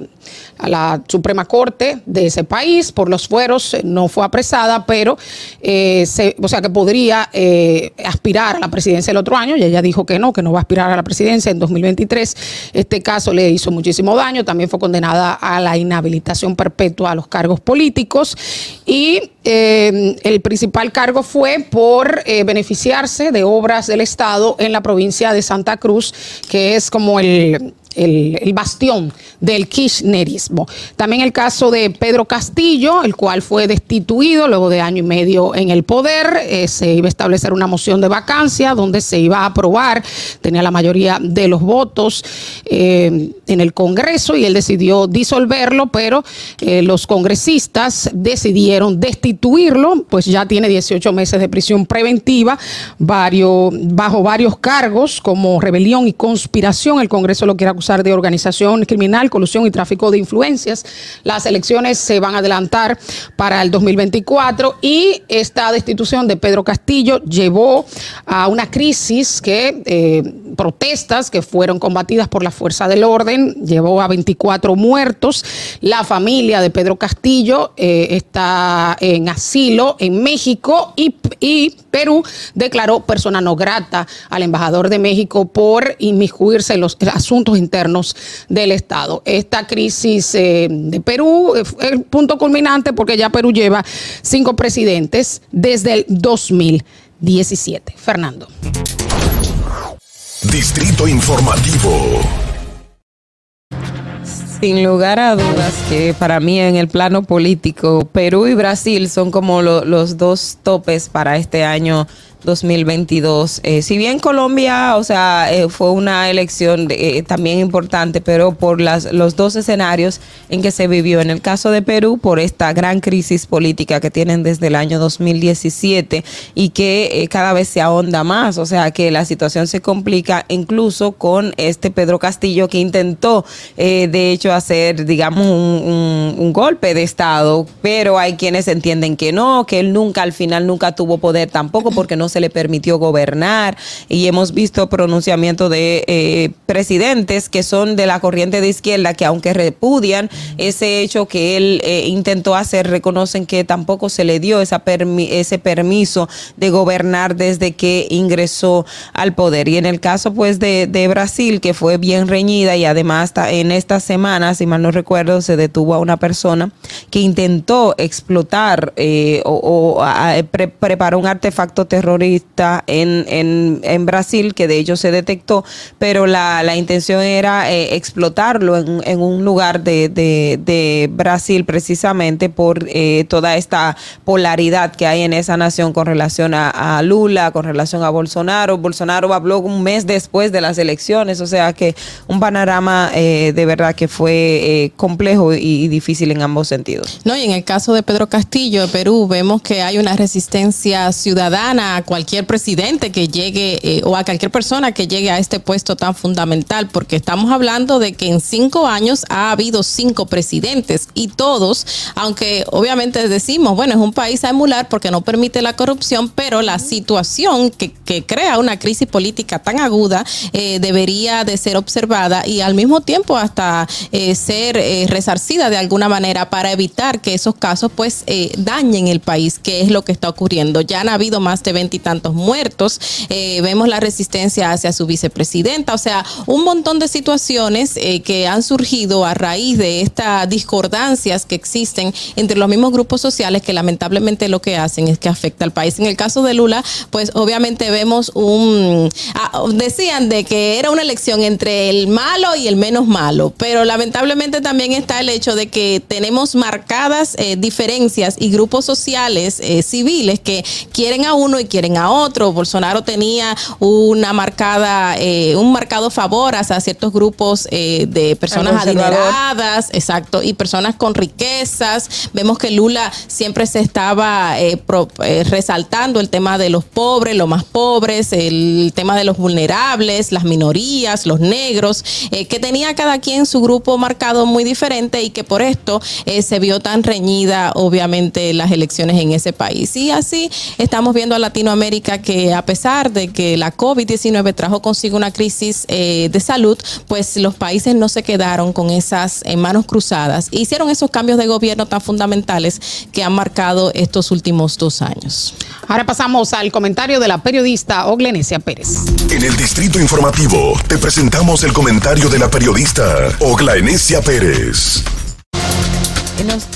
la Suprema Corte de ese país por los fueros, no fue apresada, pero eh, o sea que podría eh, aspirar a la presidencia el otro año y ella dijo que no, que no va a aspirar a la presidencia en 2023. Este caso le hizo muchísimo daño, también fue condenada a la inhabilitación perpetua a los cargos políticos y eh, el principal cargo fue por beneficiarse de obras del Estado en la provincia de Santa Cruz, que es como el, el, bastión del kirchnerismo. También el caso de Pedro Castillo, el cual fue destituido luego de año y medio en el poder. Eh, se iba a establecer una moción de vacancia donde se iba a aprobar, tenía la mayoría de los votos eh, en el Congreso y él decidió disolverlo, pero eh, los congresistas decidieron destituirlo, pues ya tiene 18 meses de prisión preventiva, bajo varios cargos como rebelión y conspiración. El Congreso lo quiere acusar de organización criminal, colusión y tráfico de influencias. Las elecciones se van a adelantar para el 2024 y esta destitución de Pedro Castillo llevó a una crisis que eh, protestas que fueron combatidas por la fuerza del orden, llevó a 24 muertos. La familia de Pedro Castillo eh, está en asilo en México y, y Perú declaró persona no grata al embajador de México por inmiscuirse en los asuntos internos del Estado. Esta crisis eh, de Perú es el punto culminante porque ya Perú lleva cinco presidentes desde el 2017. Fernando. Distrito Informativo. Sin lugar a dudas que para mí en el plano político, Perú y Brasil son como lo- los dos topes para este año 2022. Eh, si bien Colombia, o sea, eh, fue una elección eh, también importante, pero por las, los dos escenarios en que se vivió. En el caso de Perú, por esta gran crisis política que tienen desde el año 2017 y que eh, cada vez se ahonda más, o sea, que la situación se complica incluso con este Pedro Castillo que intentó, eh, de hecho, hacer, digamos, un, golpe de Estado, pero hay quienes entienden que no, que él nunca, al final, nunca tuvo poder tampoco porque no se le permitió gobernar y hemos visto pronunciamientos de eh, presidentes que son de la corriente de izquierda que aunque repudian ese hecho que él eh, intentó hacer, reconocen que tampoco se le dio esa ese permiso de gobernar desde que ingresó al poder. Y en el caso pues de, Brasil, que fue bien reñida y además en esta semana, si mal no recuerdo, se detuvo a una persona que intentó explotar eh, o, preparó un artefacto terrorista en, en, Brasil, que de hecho se detectó, pero la, la intención era eh, explotarlo en, un lugar de, de, Brasil precisamente por eh, toda esta polaridad que hay en esa nación con relación a, Lula, con relación a Bolsonaro. Bolsonaro habló un mes después de las elecciones, o sea que un panorama eh, de verdad que fue eh, complejo y, y difícil en ambos sentidos. No, y en el caso de Pedro Castillo de Perú, vemos que hay una resistencia ciudadana cualquier presidente que llegue eh, o a cualquier persona que llegue a este puesto tan fundamental, porque estamos hablando de que en cinco años ha habido cinco presidentes y todos, aunque obviamente decimos, bueno, es un país a emular porque no permite la corrupción, pero la situación que, que crea una crisis política tan aguda eh, debería de ser observada y al mismo tiempo hasta eh, ser eh, resarcida de alguna manera para evitar que esos casos pues eh, dañen el país, que es lo que está ocurriendo. Ya han habido más de veintitantos muertos, eh, vemos la resistencia hacia su vicepresidenta, o sea, un montón de situaciones eh, que han surgido a raíz de estas discordancias que existen entre los mismos grupos sociales que lamentablemente lo que hacen es que afecta al país. En el caso de Lula, pues obviamente vemos un... ah, decían de que era una elección entre el malo y el menos malo, pero lamentablemente también está el hecho de que tenemos marcadas eh, diferencias y grupos sociales eh, civiles que quieren a uno y quieren a otro. Bolsonaro tenía una marcada, eh, un marcado favor hacia ciertos grupos eh, de personas adineradas, exacto, y personas con riquezas. Vemos que Lula siempre se estaba eh, pro- eh, resaltando el tema de los pobres, los más pobres, el tema de los vulnerables, las minorías, los negros, eh, que tenía cada quien su grupo marcado muy diferente y que por esto se vio tan reñida, obviamente, las elecciones en ese país. Y así estamos viendo a Latinoamérica que a pesar de que la COVID-19 trajo consigo una crisis eh, de salud, pues los países no se quedaron con esas eh, manos cruzadas. Hicieron esos cambios de gobierno tan fundamentales que han marcado estos últimos dos años. Ahora pasamos al comentario de la periodista Oglenesia Pérez. En el Distrito Informativo te presentamos el comentario de la periodista Ogla Enesia Pérez.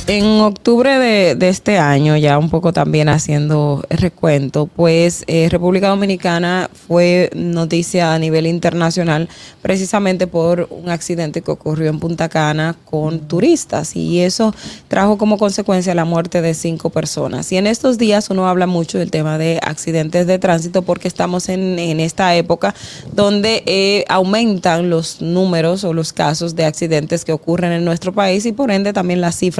En, octubre de, este año, ya un poco también haciendo recuento, pues eh, República Dominicana fue noticia a nivel internacional precisamente por un accidente que ocurrió en Punta Cana con turistas y eso trajo como consecuencia la muerte de cinco personas. Y en estos días uno habla mucho del tema de accidentes de tránsito porque estamos en, en esta época donde eh, aumentan los números o los casos de accidentes que ocurren en nuestro país y por ende también las cifras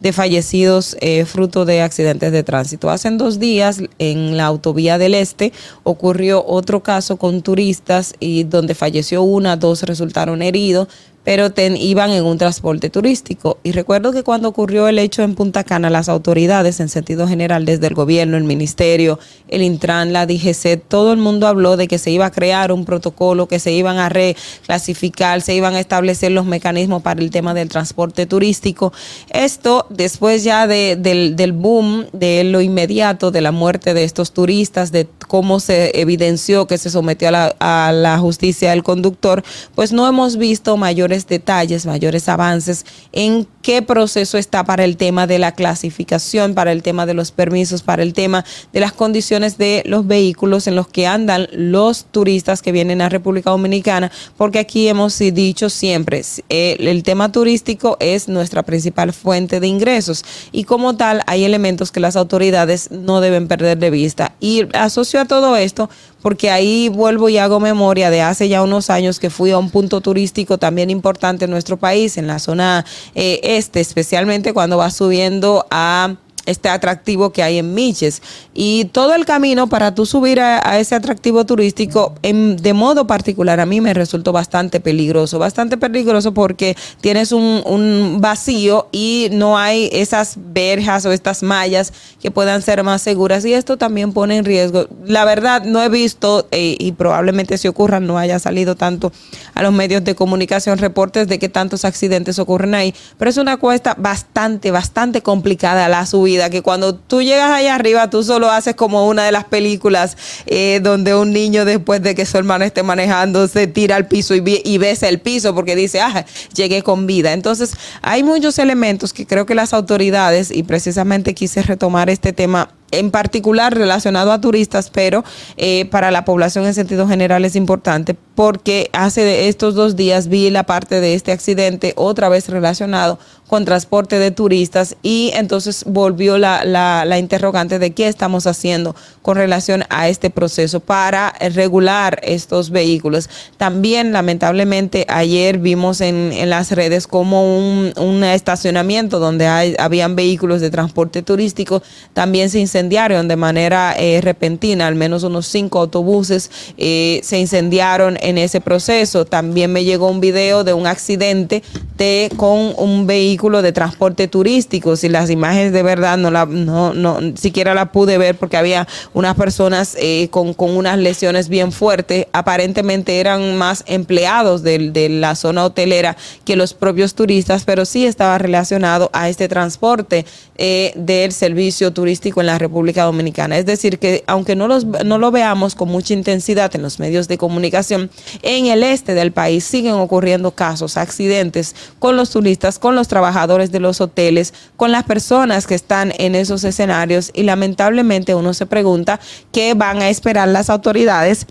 de fallecidos eh, fruto de accidentes de tránsito. Hace dos días en la autovía del Este ocurrió otro caso con turistas y donde falleció una, dos resultaron heridos pero iban en un transporte turístico. Y recuerdo que cuando ocurrió el hecho en Punta Cana, las autoridades, en sentido general, desde el gobierno, el ministerio, el Intran, la DGC, todo el mundo habló de que se iba a crear un protocolo, que se iban a reclasificar, se iban a establecer los mecanismos para el tema del transporte turístico. Esto después ya de- del, del boom, de lo inmediato, de la muerte de estos turistas, de cómo se evidenció que se sometió a la, a la justicia el conductor, pues no hemos visto mayores detalles, mayores avances en qué proceso está para el tema de la clasificación, para el tema de los permisos, para el tema de las condiciones de los vehículos en los que andan los turistas que vienen a República Dominicana, porque aquí hemos dicho siempre, el tema turístico es nuestra principal fuente de ingresos y como tal hay elementos que las autoridades no deben perder de vista. Y asocio a todo esto porque ahí vuelvo y hago memoria de hace ya unos años que fui a un punto turístico también importante en nuestro país, en la zona eh, este, especialmente cuando va subiendo a este atractivo que hay en Miches. Y todo el camino para tú subir a, ese atractivo turístico, en, de modo particular, a mí me resultó bastante peligroso. Bastante peligroso porque tienes un, un vacío y no hay esas verjas o estas mallas que puedan ser más seguras. Y esto también pone en riesgo. La verdad, no he visto, eh, y probablemente si ocurran, no haya salido tanto a los medios de comunicación reportes de que tantos accidentes ocurren ahí. Pero es una cuesta bastante, bastante complicada la subida que cuando tú llegas allá arriba, tú solo haces como una de las películas eh, donde un niño después de que su hermano esté manejando se tira al piso y, besa el piso porque dice, ah, llegué con vida. Entonces, hay muchos elementos que creo que las autoridades, y precisamente quise retomar este tema en particular relacionado a turistas, pero eh, para la población en sentido general es importante porque hace estos dos días vi la parte de este accidente otra vez relacionado con transporte de turistas y entonces volvió la, la, interrogante de qué estamos haciendo con relación a este proceso para regular estos vehículos. También lamentablemente ayer vimos en, en las redes como un, un estacionamiento donde hay, habían vehículos de transporte turístico también se incendiaron de manera eh, repentina, al menos unos cinco autobuses eh, se incendiaron en ese proceso. También me llegó un video de un accidente de, con un vehículo de transporte turístico. Si las imágenes de verdad no la, no, no siquiera la pude ver porque había unas personas eh, con, con, unas lesiones bien fuertes. Aparentemente eran más empleados de, de, la zona hotelera que los propios turistas, pero sí estaba relacionado a este transporte del servicio turístico en la República Dominicana. Es decir, que aunque no, los, no lo veamos con mucha intensidad en los medios de comunicación, en el este del país siguen ocurriendo casos, accidentes con los turistas, con los trabajadores de los hoteles, con las personas que están en esos escenarios y lamentablemente uno se pregunta qué van a esperar las autoridades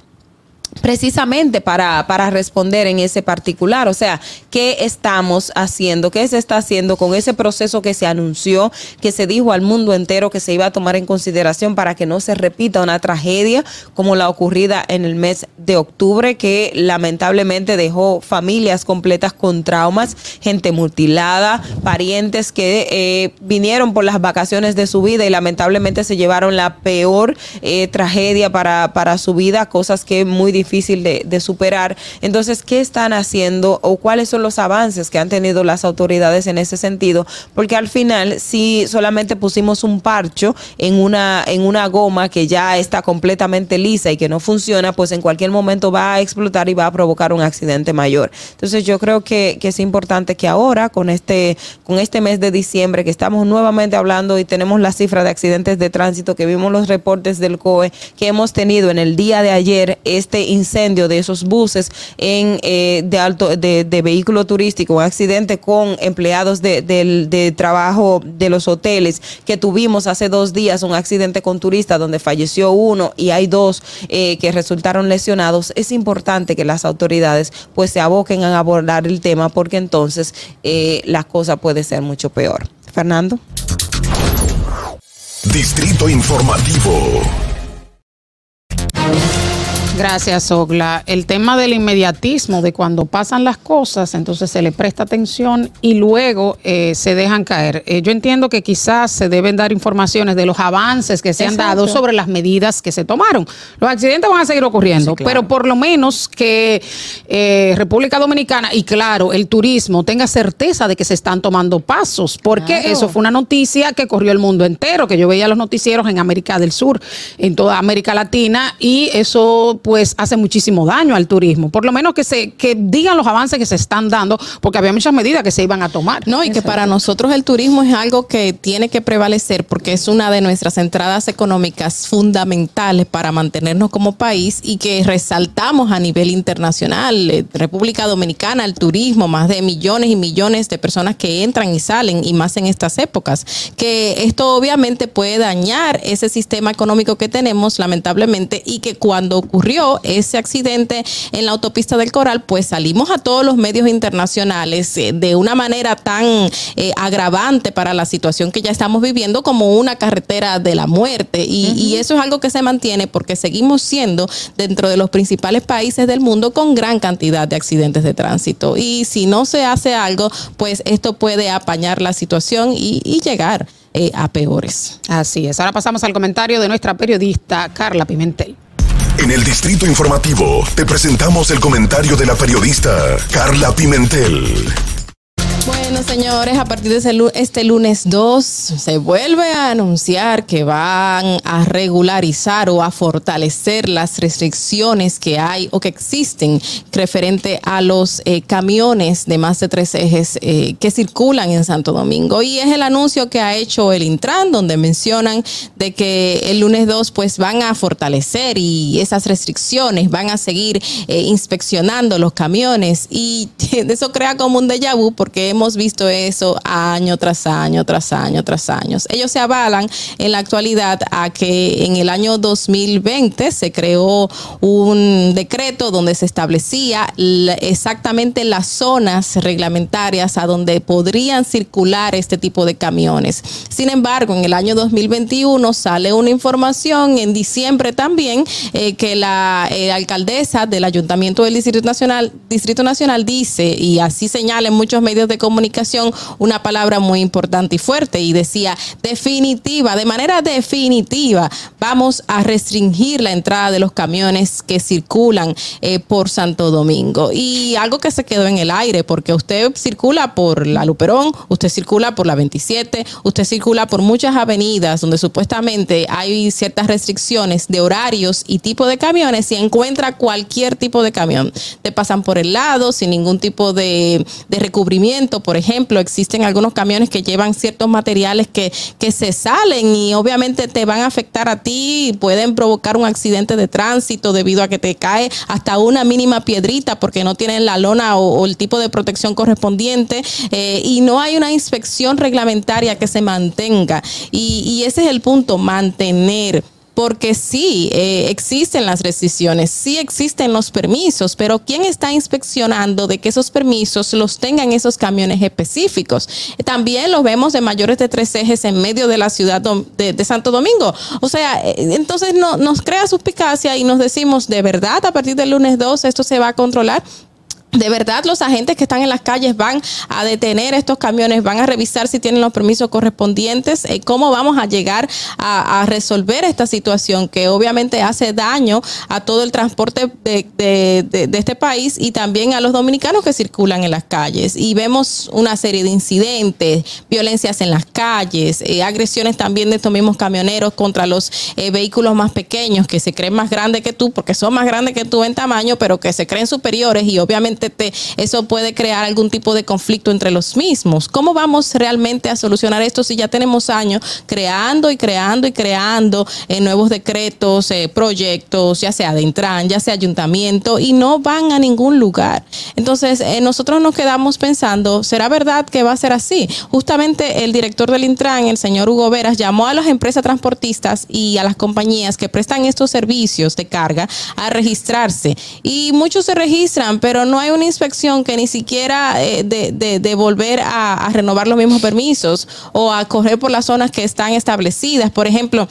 precisamente para, para responder en ese particular. O sea, ¿qué estamos haciendo? ¿Qué se está haciendo con ese proceso que se anunció, que se dijo al mundo entero que se iba a tomar en consideración para que no se repita una tragedia como la ocurrida en el mes de octubre, que lamentablemente dejó familias completas con traumas, gente mutilada, parientes que eh, vinieron por las vacaciones de su vida y lamentablemente se llevaron la peor eh, tragedia para, para su vida, cosas que muy difícil de, superar. Entonces, ¿qué están haciendo o cuáles son los avances que han tenido las autoridades en ese sentido? Porque al final, si solamente pusimos un parcho en una, en una goma que ya está completamente lisa y que no funciona, pues en cualquier momento va a explotar y va a provocar un accidente mayor. Entonces, yo creo que, es importante que ahora, con este, con este mes de diciembre, que estamos nuevamente hablando y tenemos la cifra de accidentes de tránsito, que vimos los reportes del COE que hemos tenido en el día de ayer, este incendio de esos buses en eh, de alto de, vehículo turístico, un accidente con empleados de, de, trabajo de los hoteles que tuvimos hace dos días, un accidente con turistas donde falleció uno y hay dos eh, que resultaron lesionados, es importante que las autoridades pues se aboquen a abordar el tema porque entonces eh, la cosa puede ser mucho peor. Fernando. Distrito Informativo. Gracias, Ogla. El tema del inmediatismo, de cuando pasan las cosas, entonces se le presta atención y luego eh, se dejan caer. Eh, yo entiendo que quizás se deben dar informaciones de los avances que se Exacto. han dado sobre las medidas que se tomaron. Los accidentes van a seguir ocurriendo, sí, claro. pero por lo menos que eh, República Dominicana y claro, el turismo tenga certeza de que se están tomando pasos, porque claro. eso fue una noticia que corrió el mundo entero, que yo veía los noticieros en América del Sur, en toda América Latina, y eso pues hace muchísimo daño al turismo. Por lo menos que se que digan los avances que se están dando, porque había muchas medidas que se iban a tomar. No, y que para nosotros el turismo es algo que tiene que prevalecer porque es una de nuestras entradas económicas fundamentales para mantenernos como país y que resaltamos a nivel internacional. Eh, República Dominicana, el turismo, más de millones y millones de personas que entran y salen y más en estas épocas. Que esto obviamente puede dañar ese sistema económico que tenemos, lamentablemente, y que cuando ocurrió ese accidente en la autopista del Coral, pues salimos a todos los medios internacionales eh, de una manera tan eh, agravante para la situación que ya estamos viviendo como una carretera de la muerte. Y, y eso es algo que se mantiene porque seguimos siendo dentro de los principales países del mundo con gran cantidad de accidentes de tránsito. Y si no se hace algo, pues esto puede apañar la situación y, y llegar eh, a peores. Así es. Ahora pasamos al comentario de nuestra periodista Carla Pimentel. En el Distrito Informativo te presentamos el comentario de la periodista Carla Pimentel. Bueno, señores, a partir de este lunes 2 se vuelve a anunciar que van a regularizar o a fortalecer las restricciones que hay o que existen referente a los eh, camiones de más de tres ejes eh, que circulan en Santo Domingo. Y es el anuncio que ha hecho el Intran, donde mencionan de que el lunes 2 pues van a fortalecer y esas restricciones van a seguir eh, inspeccionando los camiones y eso crea como un déjà vu porque hemos visto eso año tras año, tras año, tras años. Ellos se avalan en la actualidad a que en el año 2020 se creó un decreto donde se establecía exactamente las zonas reglamentarias a donde podrían circular este tipo de camiones. Sin embargo, en el año 2021 sale una información en diciembre también eh, que la eh, alcaldesa del Ayuntamiento del Distrito Nacional, Distrito Nacional dice, y así señala en muchos medios de comunicación, una palabra muy importante y fuerte, y decía definitiva, de manera definitiva, vamos a restringir la entrada de los camiones que circulan eh, por Santo Domingo. Y algo que se quedó en el aire, porque usted circula por la Luperón, usted circula por la 27, usted circula por muchas avenidas donde supuestamente hay ciertas restricciones de horarios y tipo de camiones y encuentra cualquier tipo de camión. Te pasan por el lado sin ningún tipo de recubrimiento. Por ejemplo, existen algunos camiones que llevan ciertos materiales que, que se salen y obviamente te van a afectar a ti, pueden provocar un accidente de tránsito debido a que te cae hasta una mínima piedrita porque no tienen la lona o, el tipo de protección correspondiente eh, y no hay una inspección reglamentaria que se mantenga. Y, y ese es el punto, mantener porque sí eh, existen las restricciones, sí existen los permisos, pero ¿quién está inspeccionando de que esos permisos los tengan esos camiones específicos? También los vemos de mayores de tres ejes en medio de la ciudad de Santo Domingo. O sea, eh, entonces no, nos crea suspicacia y nos decimos, de verdad, a partir del lunes 2 esto se va a controlar. De verdad, los agentes que están en las calles van a detener estos camiones, van a revisar si tienen los permisos correspondientes, eh, cómo vamos a llegar a, resolver esta situación que obviamente hace daño a todo el transporte de, de- de- de este país y también a los dominicanos que circulan en las calles. Y vemos una serie de incidentes, violencias en las calles, eh, agresiones también de estos mismos camioneros contra los eh, vehículos más pequeños que se creen más grandes que tú, porque son más grandes que tú en tamaño, pero que se creen superiores y obviamente eso puede crear algún tipo de conflicto entre los mismos. ¿Cómo vamos realmente a solucionar esto si ya tenemos años creando y creando y creando eh, nuevos decretos, eh, proyectos, ya sea de Intran, ya sea ayuntamiento, y no van a ningún lugar? Entonces, eh, nosotros nos quedamos pensando, ¿será verdad que va a ser así? Justamente el director del Intran, el señor Hugo Veras, llamó a las empresas transportistas y a las compañías que prestan estos servicios de carga a registrarse. Y muchos se registran, pero no hay una inspección que ni siquiera eh, de, volver a, a renovar los mismos permisos o a correr por las zonas que están establecidas. Por ejemplo,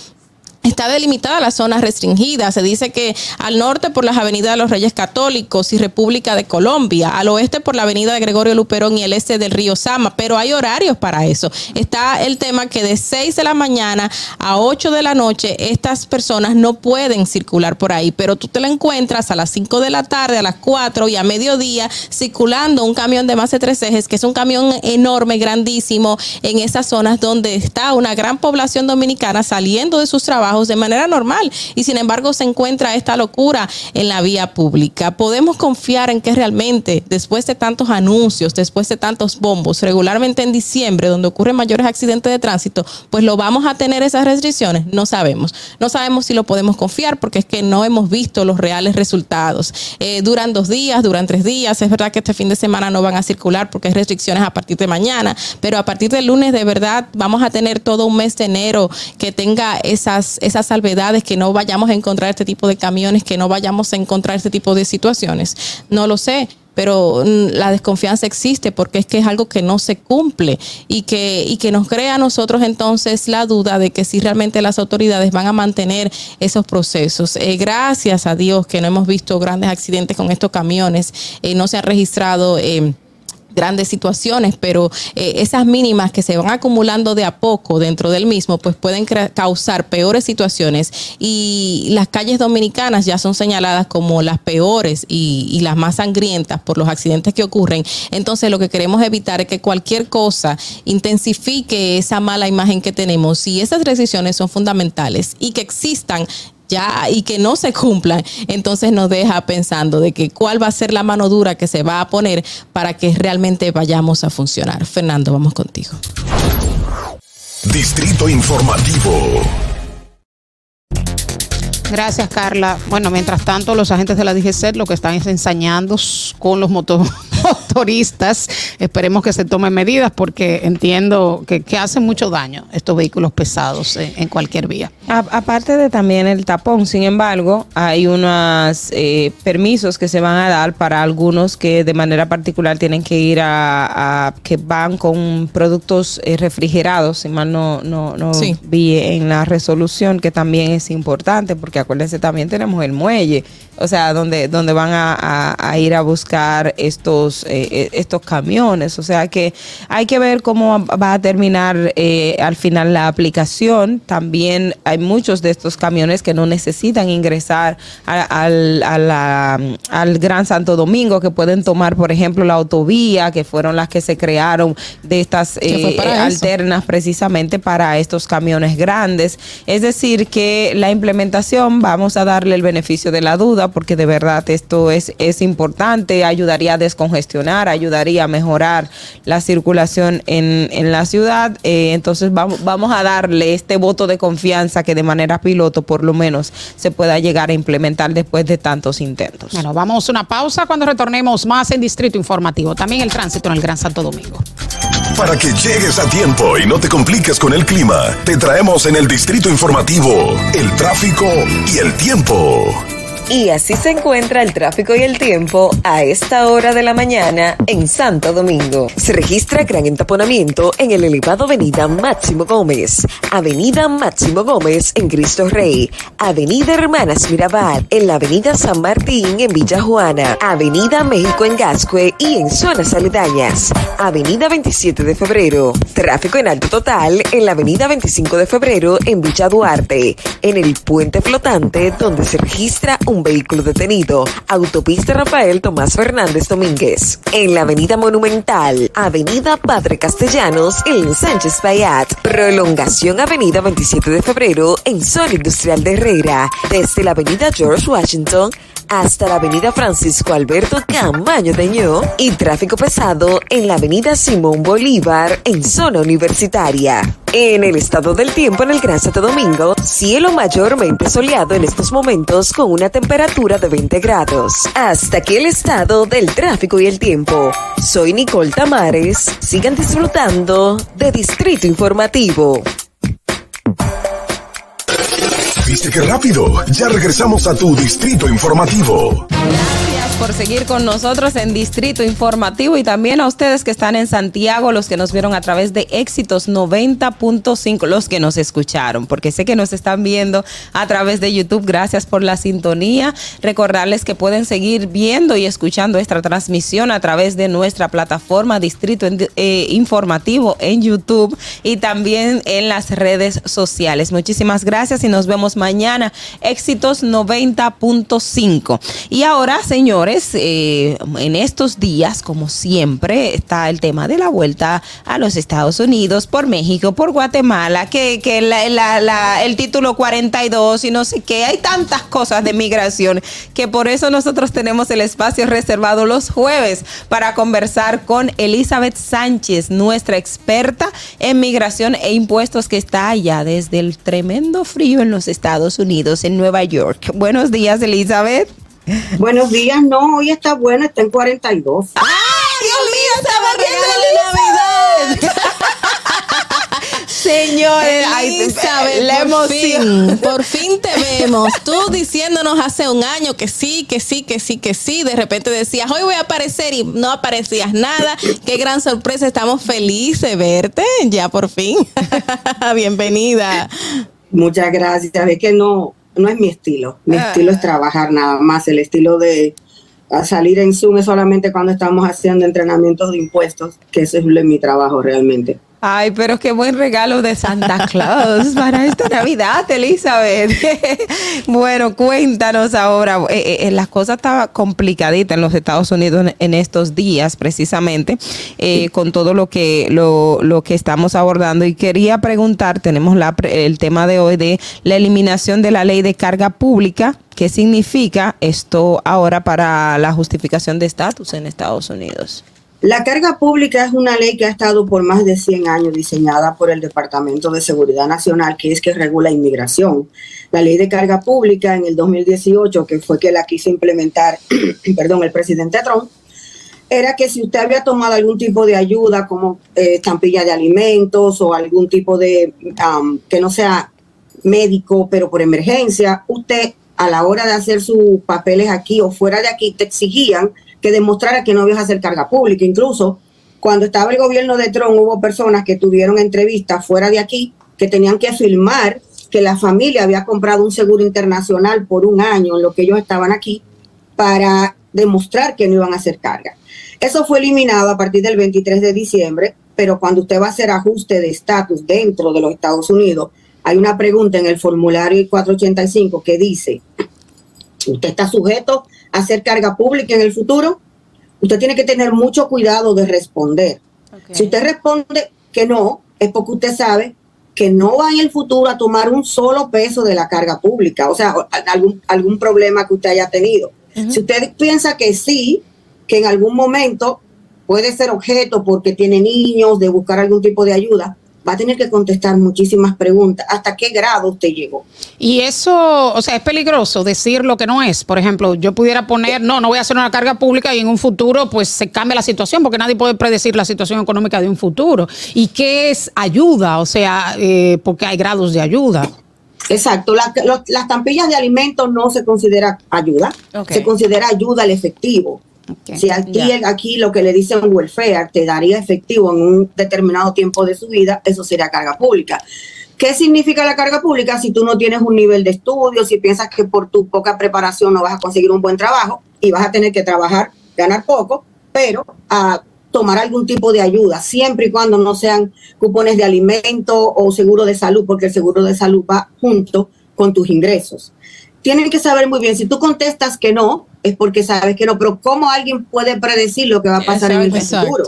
Está delimitada la zona restringida. Se dice que al norte por las avenidas de los Reyes Católicos y República de Colombia, al oeste por la avenida de Gregorio Luperón y el este del río Sama, pero hay horarios para eso. Está el tema que de 6 de la mañana a 8 de la noche estas personas no pueden circular por ahí, pero tú te la encuentras a las 5 de la tarde, a las 4 y a mediodía circulando un camión de más de tres ejes, que es un camión enorme, grandísimo, en esas zonas donde está una gran población dominicana saliendo de sus trabajos de manera normal y sin embargo se encuentra esta locura en la vía pública. Podemos confiar en que realmente después de tantos anuncios, después de tantos bombos, regularmente en diciembre, donde ocurren mayores accidentes de tránsito, pues lo vamos a tener esas restricciones. No sabemos. No sabemos si lo podemos confiar porque es que no hemos visto los reales resultados. Eh, duran dos días, duran tres días. Es verdad que este fin de semana no van a circular porque hay restricciones a partir de mañana, pero a partir del lunes de verdad vamos a tener todo un mes de enero que tenga esas, esas salvedades, que no vayamos a encontrar este tipo de camiones, que no vayamos a encontrar este tipo de situaciones. No lo sé pero mm, la desconfianza existe porque es que es algo que no se cumple y que, y que nos crea a nosotros entonces la duda de que si realmente las autoridades van a mantener esos procesos. Eh, gracias a Dios que no hemos visto grandes accidentes con estos camiones, eh, no se han registrado. Eh, grandes situaciones, pero eh, esas mínimas que se van acumulando de a poco dentro del mismo, pues pueden causar peores situaciones y las calles dominicanas ya son señaladas como las peores y, y, las más sangrientas por los accidentes que ocurren. Entonces lo que queremos evitar es que cualquier cosa intensifique esa mala imagen que tenemos y esas decisiones son fundamentales y que existan ya y que no se cumplan, entonces nos deja pensando de que cuál va a ser la mano dura que se va a poner para que realmente vayamos a funcionar. Fernando, vamos contigo. Distrito Informativo. Gracias, Carla. Bueno, mientras tanto, los agentes de la DGC lo que están es ensañando con los motoristas. Esperemos que se tomen medidas porque entiendo que, hacen mucho daño estos vehículos pesados en, cualquier vía. aparte de también el tapón, sin embargo, hay unos eh, permisos que se van a dar para algunos que de manera particular tienen que ir a, que van con productos eh, refrigerados, si mal no, no, no vi en la resolución, que también es importante porque acuérdense también tenemos el muelle, o sea, donde, donde van a, ir a buscar estos, eh, eh, estos camiones. O sea que hay que ver cómo va a terminar eh, al final la aplicación. También hay muchos de estos camiones que no necesitan ingresar al, al Gran Santo Domingo, que pueden tomar, por ejemplo, la autovía, que fueron las que se crearon de estas alternas precisamente para estos camiones grandes. Es decir, que la implementación vamos a darle el beneficio de la duda porque de verdad esto es, es importante, ayudaría a descongestionar, ayudaría a mejorar la circulación en, en la ciudad. Eh, entonces vamos, vamos a darle este voto de confianza que de manera piloto por lo menos se pueda llegar a implementar después de tantos intentos. Bueno, vamos a una pausa cuando retornemos más en Distrito Informativo, también el tránsito en el Gran Santo Domingo. Para que llegues a tiempo y no te compliques con el clima, te traemos en el Distrito Informativo el tráfico y el tiempo. Y así se encuentra el tráfico y el tiempo a esta hora de la mañana en Santo Domingo. Se registra gran entaponamiento en el elevado Avenida Máximo Gómez, Avenida Máximo Gómez en Cristo Rey, Avenida Hermanas Mirabal en la Avenida San Martín en Villa Juana, Avenida México en Gascue y en zonas aledañas, Avenida 27 de Febrero. Tráfico en alto total en la Avenida 25 de Febrero en Villa Duarte, en el puente flotante donde se registra un un vehículo detenido. Autopista Rafael Tomás Fernández Domínguez. En la Avenida Monumental, Avenida Padre Castellanos en Sánchez Payat. Prolongación Avenida 27 de Febrero en Zona Industrial de Herrera. Desde la Avenida George Washington hasta la avenida Francisco Alberto Camaño Deñó y tráfico pesado en la avenida Simón Bolívar en zona universitaria. En el estado del tiempo en el Gran Santo Domingo, cielo mayormente soleado en estos momentos con una temperatura de 20 grados. Hasta aquí el estado del tráfico y el tiempo. Soy Nicole Tamares. Sigan disfrutando de Distrito Informativo. ¿Viste qué rápido? Ya regresamos a tu distrito informativo por seguir con nosotros en Distrito Informativo y también a ustedes que están en Santiago, los que nos vieron a través de Éxitos 90.5, los que nos escucharon, porque sé que nos están viendo a través de YouTube. Gracias por la sintonía. Recordarles que pueden seguir viendo y escuchando esta transmisión a través de nuestra plataforma Distrito eh, Informativo en YouTube y también en las redes sociales. Muchísimas gracias y nos vemos mañana. Éxitos 90.5. Y ahora, señor eh, en estos días, como siempre, está el tema de la vuelta a los Estados Unidos por México, por Guatemala, que, el título 42 y no sé qué. Hay tantas cosas de migración que por eso nosotros tenemos el espacio reservado los jueves para conversar con Elizabeth Sánchez, nuestra experta en migración e impuestos que está allá desde el tremendo frío en los Estados Unidos, en Nueva York. Buenos días, Elizabeth. Buenos días, no, hoy está bueno, está en 42. ¡Ay, Dios mío, estamos viendo Elizabeth! Señores, ay, Elizabeth, la por emoción. fin, por fin te vemos. Tú diciéndonos hace un año que sí, que sí, que sí, que sí. De repente decías, hoy voy a aparecer y no aparecías nada. Qué gran sorpresa. Estamos felices de verte ya por fin. Bienvenida. Muchas gracias. Es que no, no es mi estilo. Mi Ah. estilo es trabajar nada más. El estilo de salir en Zoom es solamente cuando estamos haciendo entrenamientos de impuestos, que eso es mi trabajo realmente. Ay, pero qué buen regalo de Santa Claus para esta Navidad, Elizabeth. bueno, cuéntanos ahora. eh, eh, las cosas estaban complicaditas en los Estados Unidos en, estos días, precisamente, eh, con todo lo que lo, lo que estamos abordando. Y quería preguntar, tenemos la, el tema de hoy de la eliminación de la ley de carga pública. ¿Qué significa esto ahora para la justificación de estatus en Estados Unidos? La carga pública es una ley que ha estado por más de 100 años diseñada por el Departamento de Seguridad Nacional, que es que regula inmigración. La ley de carga pública en el 2018, que fue que la quiso implementar, perdón, el presidente Trump, era que si usted había tomado algún tipo de ayuda, como eh, estampilla de alimentos o algún tipo de, um, que no sea médico, pero por emergencia, usted a la hora de hacer sus papeles aquí o fuera de aquí, te exigían que demostrara que no ibas a hacer carga pública. Incluso cuando estaba el gobierno de Trump, hubo personas que tuvieron entrevistas fuera de aquí que tenían que firmar que la familia había comprado un seguro internacional por un año en lo que ellos estaban aquí para demostrar que no iban a hacer carga. Eso fue eliminado a partir del 23 de diciembre, pero cuando usted va a hacer ajuste de estatus dentro de los Estados Unidos, hay una pregunta en el formulario 485 que dice, ¿usted está sujeto hacer carga pública en el futuro? Usted tiene que tener mucho cuidado de responder. Si usted responde que no, es porque usted sabe que no va en el futuro a tomar un solo peso de la carga pública, o sea, algún, algún problema que usted haya tenido. Si usted piensa que sí, que en algún momento puede ser objeto porque tiene niños, de buscar algún tipo de ayuda, va a tener que contestar muchísimas preguntas. ¿Hasta qué grado usted llegó? Y eso, o sea, es peligroso decir lo que no es. Por ejemplo, yo pudiera poner, no, no voy a hacer una carga pública y en un futuro pues se cambia la situación porque nadie puede predecir la situación económica de un futuro. ¿Y qué es ayuda? O sea, eh, porque hay grados de ayuda. Exacto, la- los- las estampillas de alimentos no se considera ayuda, se considera ayuda al efectivo. Si aquí lo que le dicen welfare te daría efectivo en un determinado tiempo de su vida, eso sería carga pública. ¿Qué significa la carga pública? Si tú no tienes un nivel de estudio, si piensas que por tu poca preparación no vas a conseguir un buen trabajo y vas a tener que trabajar, ganar poco, pero a tomar algún tipo de ayuda, siempre y cuando no sean cupones de alimento o seguro de salud, porque el seguro de salud va junto con tus ingresos. Tienen que saber muy bien, si tú contestas que no, es porque sabes que no, pero ¿cómo alguien puede predecir lo que va a pasar en el futuro?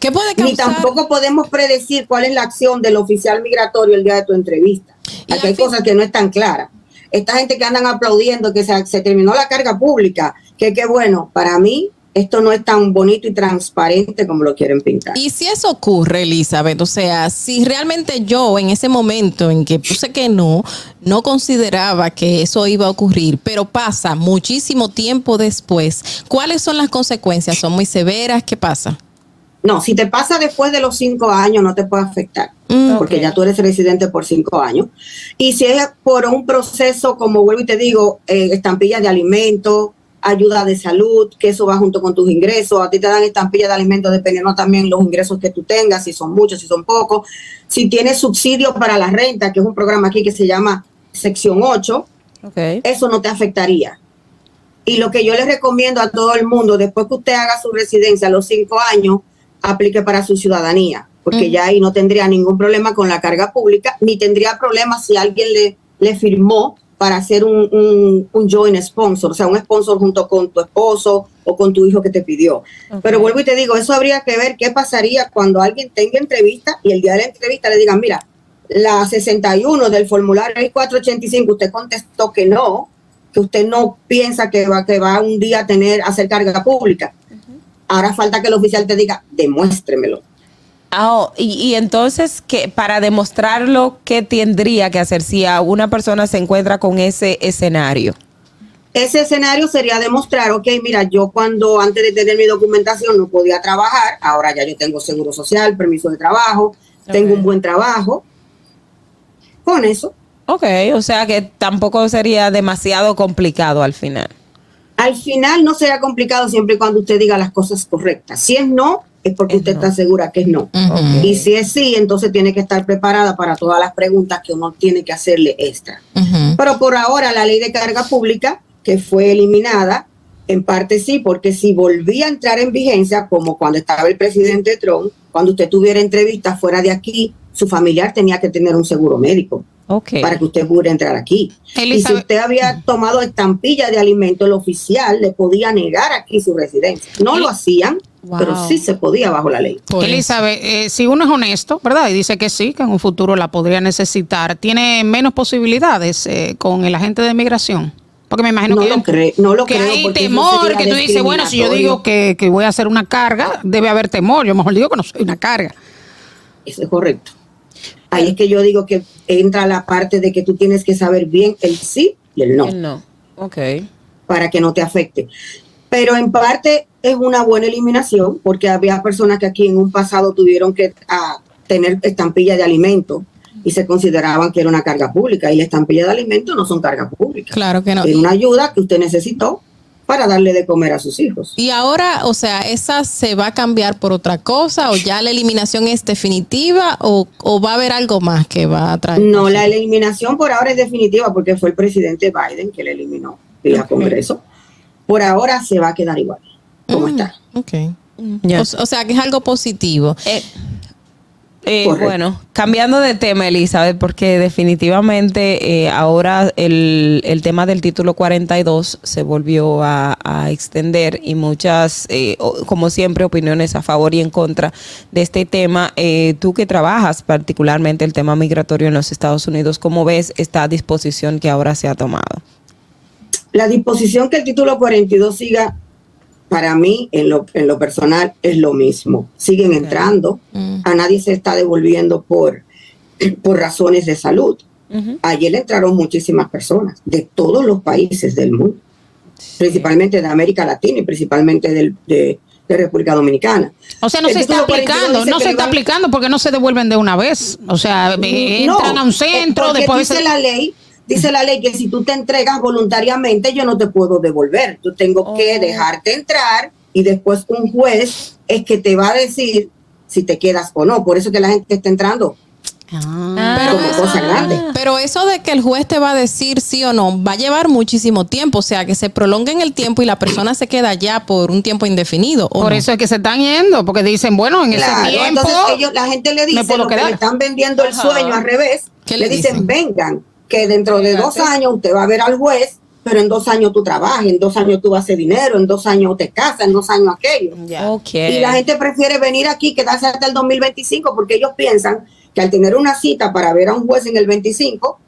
¿Qué puede Ni causar? tampoco podemos predecir cuál es la acción del oficial migratorio el día de tu entrevista. Aquí hay fin- cosas que no están claras. Esta gente que andan aplaudiendo que se, se terminó la carga pública, que qué bueno, para mí esto no es tan bonito y transparente como lo quieren pintar. Y si eso ocurre, Elizabeth, o sea, si realmente yo en ese momento en que puse que no, no consideraba que eso iba a ocurrir, pero pasa muchísimo tiempo después, ¿cuáles son las consecuencias? ¿Son muy severas? ¿Qué pasa? No, si te pasa después de los cinco años no te puede afectar, Mm, porque ya tú eres residente por cinco años. Y si es por un proceso, como vuelvo y te digo, eh, estampillas de alimentos, ayuda de salud, que eso va junto con tus ingresos, a ti te dan estampillas de alimentos dependiendo también los ingresos que tú tengas, si son muchos, si son pocos. Si tienes subsidio para la renta, que es un programa aquí que se llama Sección 8, eso no te afectaría. Y lo que yo les recomiendo a todo el mundo, después que usted haga su residencia a los cinco años, aplique para su ciudadanía, porque ya ahí no tendría ningún problema con la carga pública, ni tendría problema si alguien le, le firmó para hacer un, un, un joint sponsor, o sea, un sponsor junto con tu esposo o con tu hijo que te pidió. Pero vuelvo y te digo, eso habría que ver qué pasaría cuando alguien tenga entrevista y el día de la entrevista le digan, mira, la 61 del formulario 485, usted contestó que no, que usted no piensa que va, que va un día a tener, a hacer carga pública. Ahora falta que el oficial te diga, demuéstremelo. Ah, oh, y, y entonces, que para demostrarlo, ¿qué tendría que hacer si a una persona se encuentra con ese escenario? Ese escenario sería demostrar, ok, mira, yo cuando antes de tener mi documentación no podía trabajar, ahora ya yo tengo seguro social, permiso de trabajo, tengo un buen trabajo. Con eso. Ok, o sea que tampoco sería demasiado complicado al final. Al final no será complicado siempre y cuando usted diga las cosas correctas. Si es no, es porque Es usted no. está segura que es no. Y si es sí, entonces tiene que estar preparada para todas las preguntas que uno tiene que hacerle extra. Pero por ahora la ley de carga pública, que fue eliminada, en parte sí, porque si volvía a entrar en vigencia, como cuando estaba el presidente Trump, cuando usted tuviera entrevistas fuera de aquí, su familiar tenía que tener un seguro médico para que usted pudiera entrar aquí. Y si usted había tomado estampilla de alimento, el oficial le podía negar aquí su residencia. No lo hacían, Wow. pero sí se podía bajo la ley. Elizabeth, eh, si uno es honesto, ¿verdad? Y dice que sí, que en un futuro la podría necesitar, ¿tiene menos posibilidades eh, con el agente de migración? Porque me imagino No que, lo creo, no lo que creo, hay temor, que tú dices, bueno, si yo digo que, que voy a hacer una carga, debe haber temor. Yo mejor digo que no soy una carga. Eso es correcto. Ahí es que yo digo que entra la parte de que tú tienes que saber bien el sí y el no, El no. Ok. para que no te afecte. Pero en parte es una buena eliminación, porque había personas que aquí en un pasado tuvieron que ah, tener estampilla de alimento y se consideraban que era una carga pública. Y la estampilla de alimento no son carga pública. Claro que no. Es una ayuda que usted necesitó para darle de comer a sus hijos. Y ahora, o sea, ¿esa se va a cambiar por otra cosa o ya la eliminación es definitiva o, o va a haber algo más que va a traer? No, la eliminación por ahora es definitiva porque fue el presidente Biden que la eliminó vía Congreso. Por ahora se va a quedar igual, como está. Ok. O, o sea, que es algo positivo. Eh, Correcto. bueno, cambiando de tema, Elizabeth, porque definitivamente eh, ahora el, el tema del título 42 se volvió a, a extender y muchas, eh, o- como siempre, opiniones a favor y en contra de este tema. Eh, tú que trabajas particularmente el tema migratorio en los Estados Unidos, ¿cómo ves esta disposición que ahora se ha tomado? La disposición que el título 42 siga, para mí, en lo, en lo personal, es lo mismo. Siguen entrando, a nadie se está devolviendo por, por razones de salud. Ayer entraron muchísimas personas de todos los países del mundo, principalmente de América Latina y principalmente del- de, de República Dominicana. O sea, no El se está título 42 aplicando, no se está aplicando porque no se devuelven de una vez. O sea, eh, No, entran a un eh, centro, después... dice la ley, dice la ley que si tú te entregas voluntariamente, yo no te puedo devolver. Yo tengo que dejarte entrar y después un juez es que te va a decir si te quedas o no. Por eso que la gente está entrando. Pero como eso, cosa grande. pero eso de que el juez te va a decir sí o no va a llevar muchísimo tiempo, o sea, que se prolongue en el tiempo y la persona se queda allá por un tiempo indefinido. ¿o Por no? eso es que se están yendo, porque dicen, bueno, en Claro, ese tiempo... entonces ellos, la gente le dice que le están vendiendo el Ajá. sueño al revés. ¿Qué le le dicen, dicen? vengan, que dentro de dos años usted va a ver al juez, pero en dos años tú trabajas, en dos años tú vas a hacer dinero, en dos años te casas, en dos años aquello. Y la gente prefiere venir aquí, quedarse hasta el 2025, porque ellos piensan que al tener una cita para ver a un juez en el 25,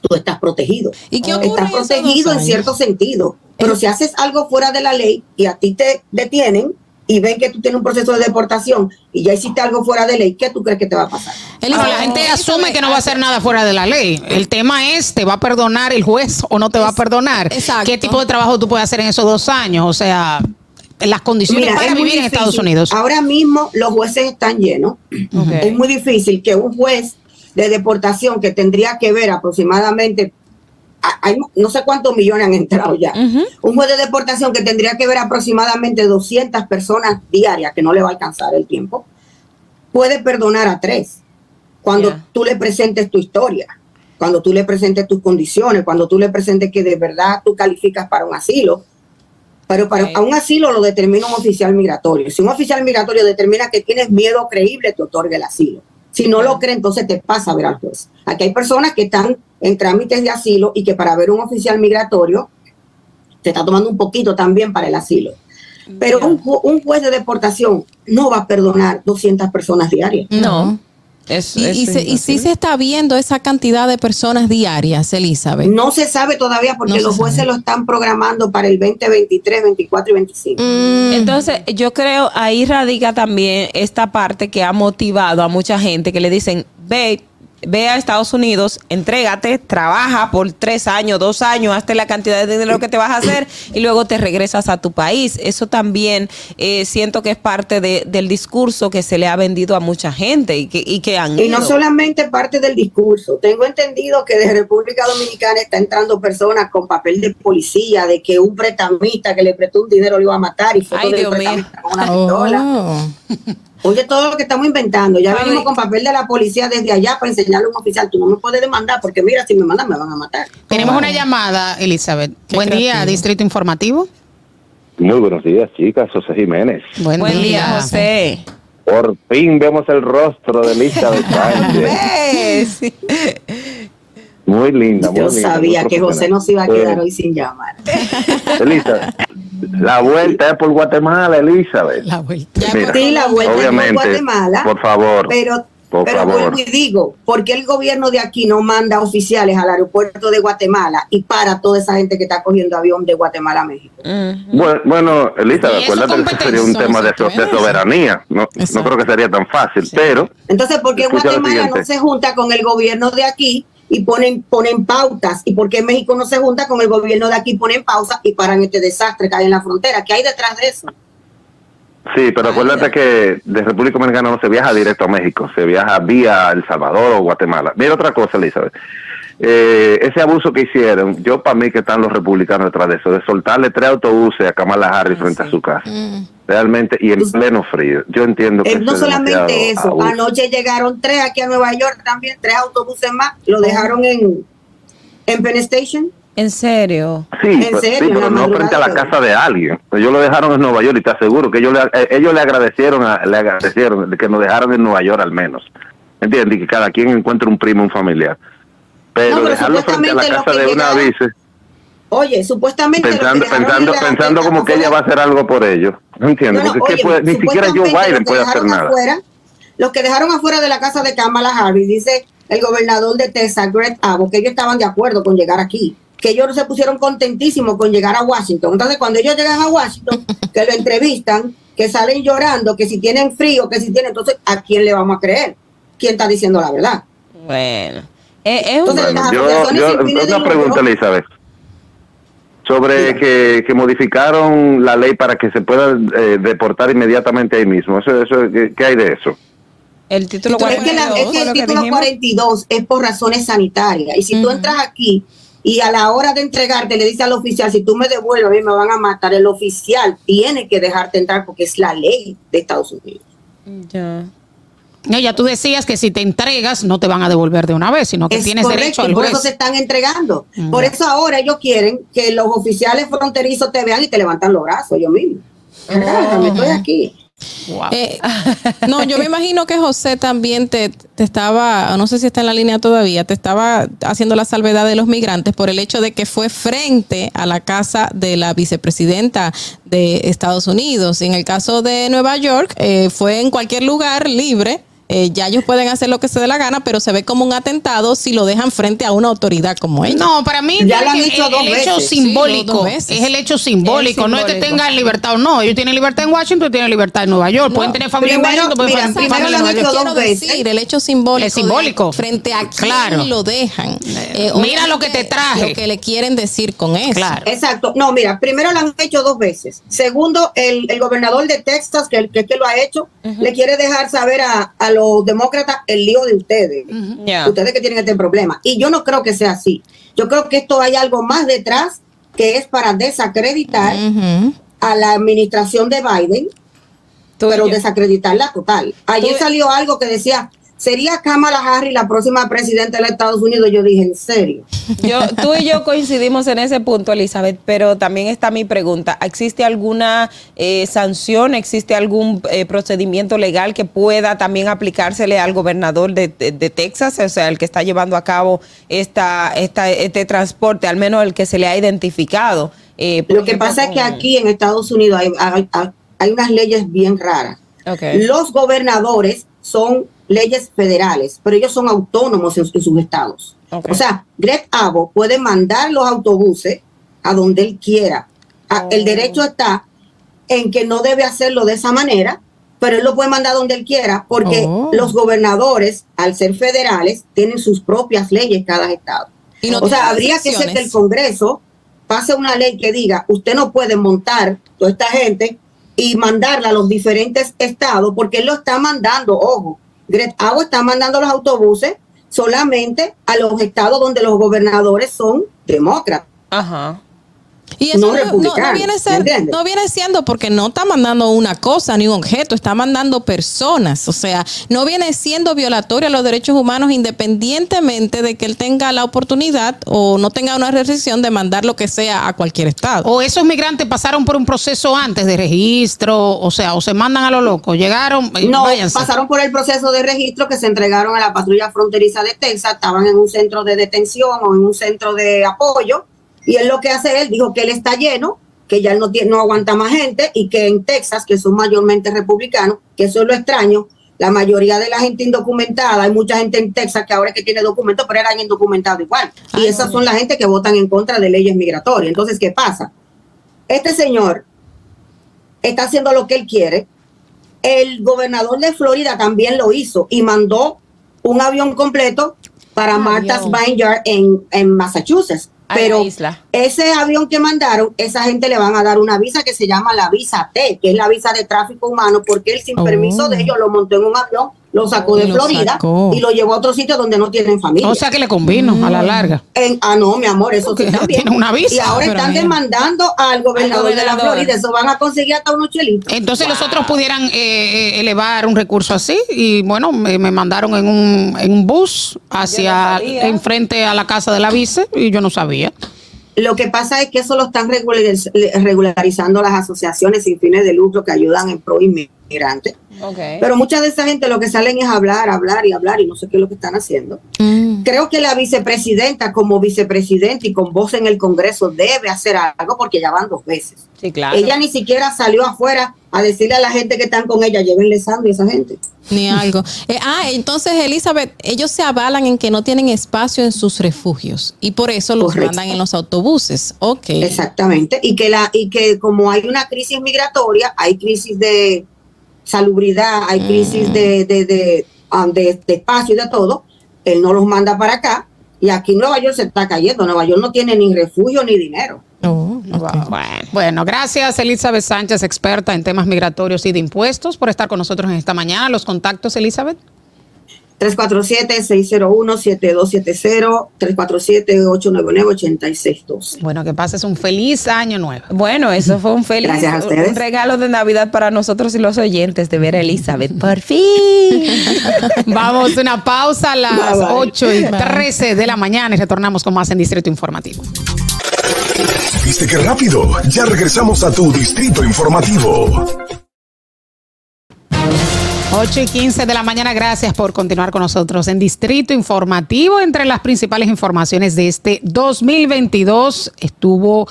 tú estás protegido. ¿Y qué ocurre Estás protegido en cierto sentido. Pero si haces algo fuera de la ley y a ti te detienen y ven que tú tienes un proceso de deportación y ya hiciste algo fuera de ley, ¿qué tú crees que te va a pasar? Ahora, la gente asume que no va a hacer nada fuera de la ley. El tema es, ¿te va a perdonar el juez o no te va a perdonar? exacto. ¿Qué tipo de trabajo tú puedes hacer en esos dos años? O sea, las condiciones Mira, para vivir en. Estados Unidos. Ahora mismo los jueces están llenos. Es muy difícil que un juez de deportación que tendría que ver aproximadamente, hay no sé cuántos millones han entrado ya, un juez de deportación que tendría que ver aproximadamente 200 personas diarias, que no le va a alcanzar el tiempo, puede perdonar a tres cuando tú le presentes tu historia, cuando tú le presentes tus condiciones, cuando tú le presentes que de verdad tú calificas para un asilo. Pero para a un asilo lo determina un oficial migratorio. Si un oficial migratorio determina que tienes miedo creíble, te otorga el asilo. Si no lo cree, entonces te pasa a ver al juez. Aquí hay personas que están en trámites de asilo y que para ver un oficial migratorio te está tomando un poquito también para el asilo. Pero un, ju- un juez de deportación no va a perdonar 200 personas diarias. No. Es, Y, es y se- y sí se está viendo esa cantidad de personas diarias, Elizabeth. No se sabe todavía porque No los jueces sabe. lo están programando para el 2023, 24 y 25. Mm, Entonces, yo creo ahí radica también esta parte que ha motivado a mucha gente que le dicen, ve, ve a Estados Unidos, entrégate, trabaja por tres años, dos años, hazte la cantidad de dinero que te vas a hacer y luego te regresas a tu país. Eso también eh, siento que es parte de- del discurso que se le ha vendido a mucha gente y que, y que han Y no solamente parte del discurso. Tengo entendido que de República Dominicana está entrando personas con papel de policía, de que un pretamista que le prestó un dinero lo iba a matar y fotos Ay, Dios mío. pretamista con una pistola. oh. Oye, todo lo que estamos inventando. Ya Ay. venimos con papel de la policía desde allá para enseñarle a un oficial. Tú no me puedes demandar porque mira, si me mandan me van a matar. Tenemos una llamada, Elizabeth. Qué Buen día. Distrito Informativo. Muy buenos días, chicas. José Jiménez. Buen, Buen día, José. Por fin vemos el rostro de Elizabeth Sánchez. ¿Ves? Muy linda, muy Yo linda. sabía que José no se iba a quedar Eh, hoy sin llamar. Elizabeth, la vuelta es por Guatemala, Elizabeth. La vuelta. Mira, Sí, la vuelta es por obviamente, Guatemala. por favor, Pero, por pero favor. vuelvo y digo, ¿por qué el gobierno de aquí no manda oficiales al aeropuerto de Guatemala y para toda esa gente que está cogiendo avión de Guatemala a México? Bueno, Elizabeth, acuérdate que eso sería un tema de, soberanía. No, no creo que sería tan fácil, pero Entonces, ¿por qué Guatemala no se junta con el gobierno de aquí y ponen, ponen pautas? ¿Y por qué México no se junta con el gobierno de aquí ponen pausas y paran este desastre que hay en la frontera? ¿Qué hay detrás de eso? sí, pero acuérdate que de República Dominicana no se viaja directo a México, se viaja vía El Salvador o Guatemala. Mira otra cosa, Elizabeth. Eh, ese abuso que hicieron, yo para mí que están los republicanos detrás de eso, de soltarle tres autobuses a Kamala Harris frente a su casa. Mm. Realmente, y en pleno frío. Yo entiendo que Eh, no solamente eso, abuso. anoche llegaron tres aquí a Nueva York también, tres autobuses más, lo dejaron en, en Penn Station. ¿En serio? Sí, ¿En pero, serio? sí, En pero la no frente a la casa de alguien. Ellos lo dejaron en Nueva York y te aseguro que ellos le, eh, ellos le agradecieron, a- le agradecieron de que nos dejaron en Nueva York al menos. ¿Entiendes? Y que cada quien encuentre un primo, un familiar. Pero, No, pero dejarlo frente a la casa de una vice, Oye, supuestamente pensando, pensando, pensando como que ella va a hacer algo por ellos. ¿No entiendes? No, no, Porque es que oye, puede- ni siquiera Joe Biden los que puede hacer dejaron nada. Afuera, los que dejaron afuera de la casa de Kamala Harris, dice el gobernador de Texas, Greg Abbott, que ellos estaban de acuerdo con llegar aquí, que ellos se pusieron contentísimos con llegar a Washington. Entonces, cuando ellos llegan a Washington, que lo entrevistan, que salen llorando, que si tienen frío, que si tienen, entonces, ¿a quién le vamos a creer? ¿Quién está diciendo la verdad? Bueno. Eh, es Entonces, Bueno, yo, yo- una pregunta, Elizabeth. Sobre que, que modificaron la ley para que se pueda eh, deportar inmediatamente ahí mismo. Eso, eso, ¿qué, qué hay de eso? el título Es Es que, la- 42, es que fue el lo que título dijimos. 42 es por razones sanitarias. Y si tú Ujú. entras aquí y a la hora de entregarte le dices al oficial, si tú me devuelves, a mí me van a matar, el oficial tiene que dejarte entrar porque es la ley de Estados Unidos. Ya. No, ya tú decías que si te entregas no te van a devolver de una vez, sino que Es tienes correcto, derecho al por juez. eso se están entregando. Mm. Por eso ahora ellos quieren que los oficiales fronterizos te vean y te levantan los brazos ellos mismos. Estoy aquí. Wow. Eh, no, yo me imagino que José también te, te estaba, no sé si está en la línea todavía, te estaba haciendo la salvedad de los migrantes por el hecho de que fue frente a la casa de la vicepresidenta de Estados Unidos. En el caso de Nueva York, eh, fue en cualquier lugar libre. Eh, ya ellos pueden hacer lo que se dé la gana, pero se ve como un atentado si lo dejan frente a una autoridad como ella. No, para mí Ya lo han hecho el, dos el hecho veces. Sí, simbólico dos veces. es el hecho simbólico, no es que tengan libertad o no. Ellos tienen libertad en Washington, tienen libertad en Nueva York. pueden tener familia en primero- Washington, pueden tener familia en Nueva York. dos quiero veces. decir, el hecho simbólico. Es simbólico. de frente a quién Claro. lo dejan. Eh, Mira lo que te traje. Lo que le quieren decir con eso. Claro. Exacto. No, mira, primero lo han hecho dos veces. Segundo, el, el gobernador de Texas, que, el- que, que lo ha hecho, le quiere dejar saber a, a los demócratas el lío de ustedes. Ustedes que tienen este problema. Y yo no creo que sea así. Yo creo que esto hay algo más detrás que es para desacreditar a la administración de Biden, Tú- pero desacreditarla total. Ayer Tú- salió algo que decía sería Kamala Harris la próxima presidenta de los Estados Unidos. Yo dije, en serio. Yo, tú y yo coincidimos en ese punto, Elizabeth, pero también está mi pregunta. ¿Existe alguna eh, sanción, existe algún eh, procedimiento legal que pueda también aplicársele al gobernador de, de- de Texas, o sea, el que está llevando a cabo esta, esta, este transporte, al menos el que se le ha identificado? Eh, Lo que pasa es que aquí en Estados Unidos hay, hay- hay unas leyes bien raras. Los gobernadores son leyes federales, pero ellos son autónomos en, en sus estados. O sea, Greg Abbott puede mandar los autobuses a donde él quiera. A- El derecho está en que no debe hacerlo de esa manera, pero él lo puede mandar donde él quiera, porque Oh. los gobernadores, al ser federales, tienen sus propias leyes cada estado. Y no o sea, habría que ser que el. Congreso pase una ley que diga, usted no puede montar toda esta gente y mandarla a los diferentes estados, porque él lo está mandando, ojo, Greg Abbott está mandando los autobuses solamente a los estados donde los gobernadores son demócratas. Ajá. Y eso no no, no- no republicanos, viene siendo porque no está mandando una cosa ni un objeto, está mandando personas. O sea, no viene siendo violatorio a los derechos humanos independientemente de que él tenga la oportunidad o no tenga una restricción de mandar lo que sea a cualquier estado. O esos migrantes pasaron por un proceso antes de registro, o sea, o se mandan a lo loco, llegaron, y No, váyanse. pasaron por el proceso de registro que se entregaron a la patrulla fronteriza de Texas, estaban en un centro de detención o en un centro de apoyo, y él lo que hace, él dijo que él está lleno, que ya él no, tiene, no aguanta más gente, y que en Texas, que son mayormente republicanos, que eso es lo extraño, la mayoría de la gente indocumentada, hay mucha gente en Texas que ahora es que tiene documentos, pero eran indocumentados igual. Y esas no. son la gente que votan en contra de leyes migratorias. Entonces, ¿qué pasa? Este señor está haciendo lo que él quiere, el gobernador de Florida también lo hizo y mandó un avión completo para Martha's Vineyard en, en Massachusetts. Pero isla. ese avión que mandaron, esa gente le van a dar una visa que se llama la visa T, que es la visa de tráfico humano, porque él sin Oh. permiso de ellos lo montó en un avión, lo sacó Y de lo Florida sacó. y lo llevó a otro sitio donde no tienen familia. O sea que le convino a la larga. En- ah, no, mi amor, eso sí también. tiene una visa. Y ahora están mira. demandando al gobernador, Al de la. Florida. Eso van a conseguir hasta unos chelitos. Entonces los otros pudieran eh, eh, elevar un recurso así y bueno, me, me mandaron en un, en un bus hacia enfrente a la casa de la vice y yo no sabía. Lo que pasa es que eso lo están regulariz- regularizando las asociaciones sin fines de lucro que ayudan en pro inmigrantes. Pero mucha de esa gente lo que salen es hablar, hablar y hablar y no sé qué es lo que están haciendo. Mm. Creo que la vicepresidenta como vicepresidenta y con voz en el Congreso debe hacer algo porque ya van dos veces. Sí, claro. Ella ni siquiera salió afuera a decirle a la gente que están con ella, llévenle sangre a esa gente. Ni algo. Eh, ah, entonces, Elizabeth, ellos se avalan en que no tienen espacio en sus refugios y por eso los Correcto. mandan en los autobuses. Ok. Exactamente. Y que la, y que como hay una crisis migratoria, hay crisis de salubridad, hay crisis de, de, de, um, de- de espacio y de todo, él no los manda para acá. Y aquí Nueva York se está cayendo. Nueva York no tiene ni refugio ni dinero. Oh, bueno, gracias Elizabeth Sánchez, experta en temas migratorios y de impuestos, por estar con nosotros en esta mañana. Los contactos, Elizabeth. 347-601-7270, 347-899-8612. Bueno, que pases un feliz año nuevo. Bueno, eso fue un feliz Gracias a ustedes. un regalo de Navidad para nosotros y los oyentes de ver a Elizabeth. Por fin. Vamos a una pausa a las Bye, bye. 8 y 13 de la mañana y retornamos con más en Distrito Informativo. ¿Viste qué rápido? Ya regresamos a tu distrito informativo. 8 y 15 de la mañana, gracias por continuar con nosotros en Distrito Informativo. Entre las principales informaciones de este 2022 estuvo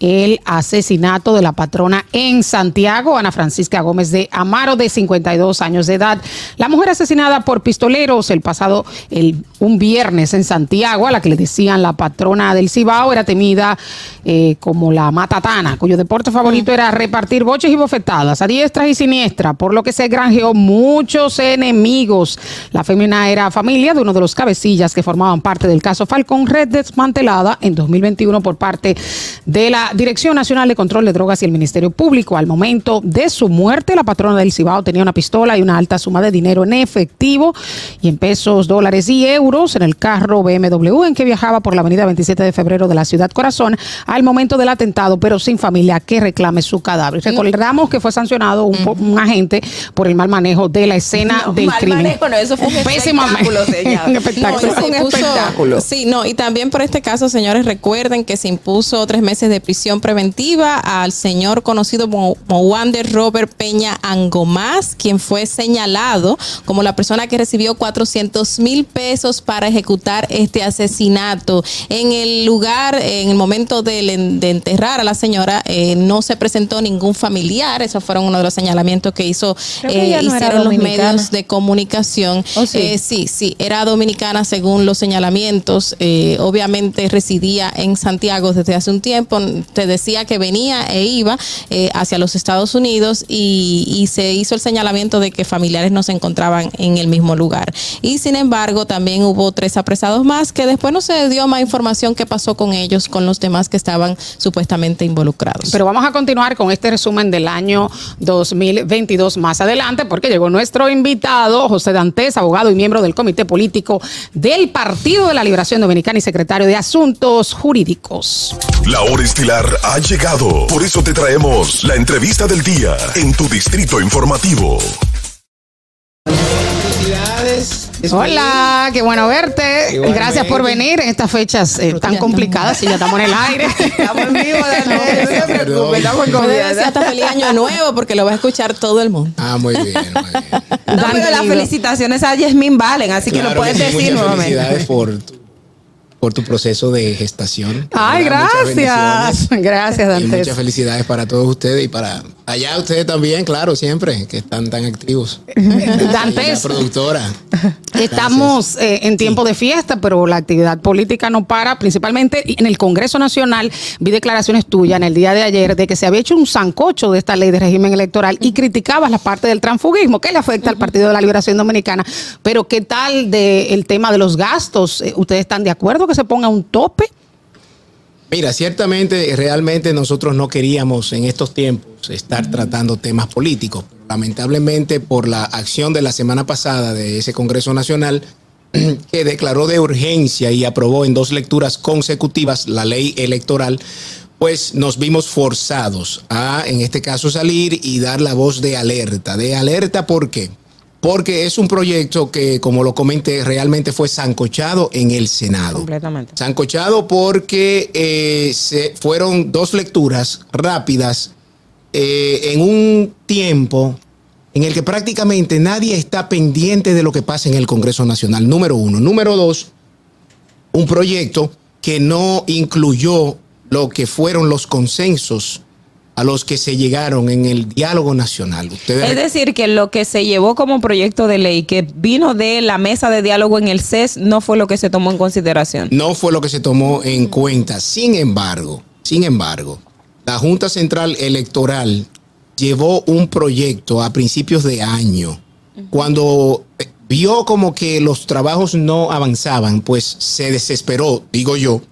el asesinato de la patrona en Santiago, Ana Francisca Gómez de Amaro, de 52 años de edad. La mujer asesinada por pistoleros el pasado, el, un viernes en Santiago, a la que le decían la patrona del Cibao, era temida eh, como la matatana, cuyo deporte favorito era repartir boches y bofetadas a diestra y siniestra, por lo que se granjeó muchos enemigos. La fémina era familia de uno de los cabecillas que formaban parte del caso Falcón Red desmantelada en 2021 por parte de la la Dirección Nacional de Control de Drogas y el Ministerio Público. Al momento de su muerte, la patrona del Cibao tenía una pistola y una alta suma de dinero en efectivo y en pesos, dólares y euros en el carro BMW en que viajaba por la avenida 27 de febrero de la ciudad Corazón al momento del atentado, pero sin familia que reclame su cadáver. Recordamos que fue sancionado un, agente por el mal manejo de la escena del mal crimen. manejo, no, eso fue un Pésimo espectáculo. Un No, un espectáculo. Sí, no, y también por este caso, señores, recuerden que se impuso tres meses de prisión preventiva al señor conocido como, como Wander Robert Peña Angomás, quien fue señalado como la persona que recibió 400 mil pesos para ejecutar este asesinato. En el lugar, en el momento del- de, enterrar a la señora, eh, no se presentó ningún familiar. Esos fueron uno de los señalamientos que hizo, que eh, no hicieron los medios de comunicación. ¿Oh, sí? Eh, sí, sí, era dominicana según los señalamientos. Eh, obviamente residía en Santiago desde hace un tiempo. Te decía que venía e iba eh, hacia los Estados Unidos y, y se hizo el señalamiento de que familiares no se encontraban en el mismo lugar. Y sin embargo, también hubo tres apresados más que después no se dio más información qué pasó con ellos, con los demás que estaban supuestamente involucrados. Pero vamos a continuar con este resumen del año 2022 más adelante, porque llegó nuestro invitado, José Dantes, abogado y miembro del Comité Político del Partido de la Liberación Dominicana y secretario de Asuntos Jurídicos. La hora ha llegado. Por eso te traemos la entrevista del día en tu distrito informativo. Felicidades. Hola, qué bueno verte. Y Igualmente. gracias por venir en estas fechas eh, tan complicadas y ya estamos en el aire. Estamos en vivo, Daniel, no se preocupe, estamos en decir hasta feliz año nuevo porque lo va a escuchar todo el mundo. Ah, muy bien, muy bien. No, pero las felicitaciones a Yasmín Valen, así que lo puedes decir muchas nuevamente. felicidades por tu, por tu proceso de gestación. Ay, ¿verdad? Gracias. Gracias, Y Dantes. muchas felicidades para todos ustedes y para allá ustedes también, claro, siempre, que están tan activos. Dantes, productora. Estamos eh, en tiempo de fiesta, pero la actividad política no para, principalmente en el Congreso Nacional. Vi declaraciones tuyas en el día de ayer de que se había hecho un zancocho de esta ley de régimen electoral y criticabas la parte del transfugismo que le afecta al Partido de la Liberación Dominicana. Pero, ¿qué tal del tema de los gastos? Eh, ¿Ustedes están de acuerdo que se ponga un tope? Mira, ciertamente, realmente nosotros no queríamos en estos tiempos estar tratando temas políticos. Lamentablemente, por la acción de la semana pasada de ese Congreso Nacional, que declaró de urgencia y aprobó en dos lecturas consecutivas la ley electoral, pues nos vimos forzados a, en este caso, salir y dar la voz de alerta. ¿De alerta por qué? Porque es un proyecto que, como lo comenté, realmente fue zancochado en el Senado. Completamente. Sancochado porque eh, se fueron dos lecturas rápidas eh, en un tiempo en el que prácticamente nadie está pendiente de lo que pasa en el Congreso Nacional. Número uno. Número dos, un proyecto que no incluyó lo que fueron los consensos a los que se llegaron en el diálogo nacional. Ustedes Es decir, que lo que se llevó como proyecto de ley, que vino de la mesa de diálogo en el CES, no fue lo que se tomó en consideración. no fue lo que se tomó en cuenta. Sin embargo, sin embargo, la Junta Central Electoral llevó un proyecto a principios de año. Cuando vio como que los trabajos no avanzaban, pues se desesperó, digo yo,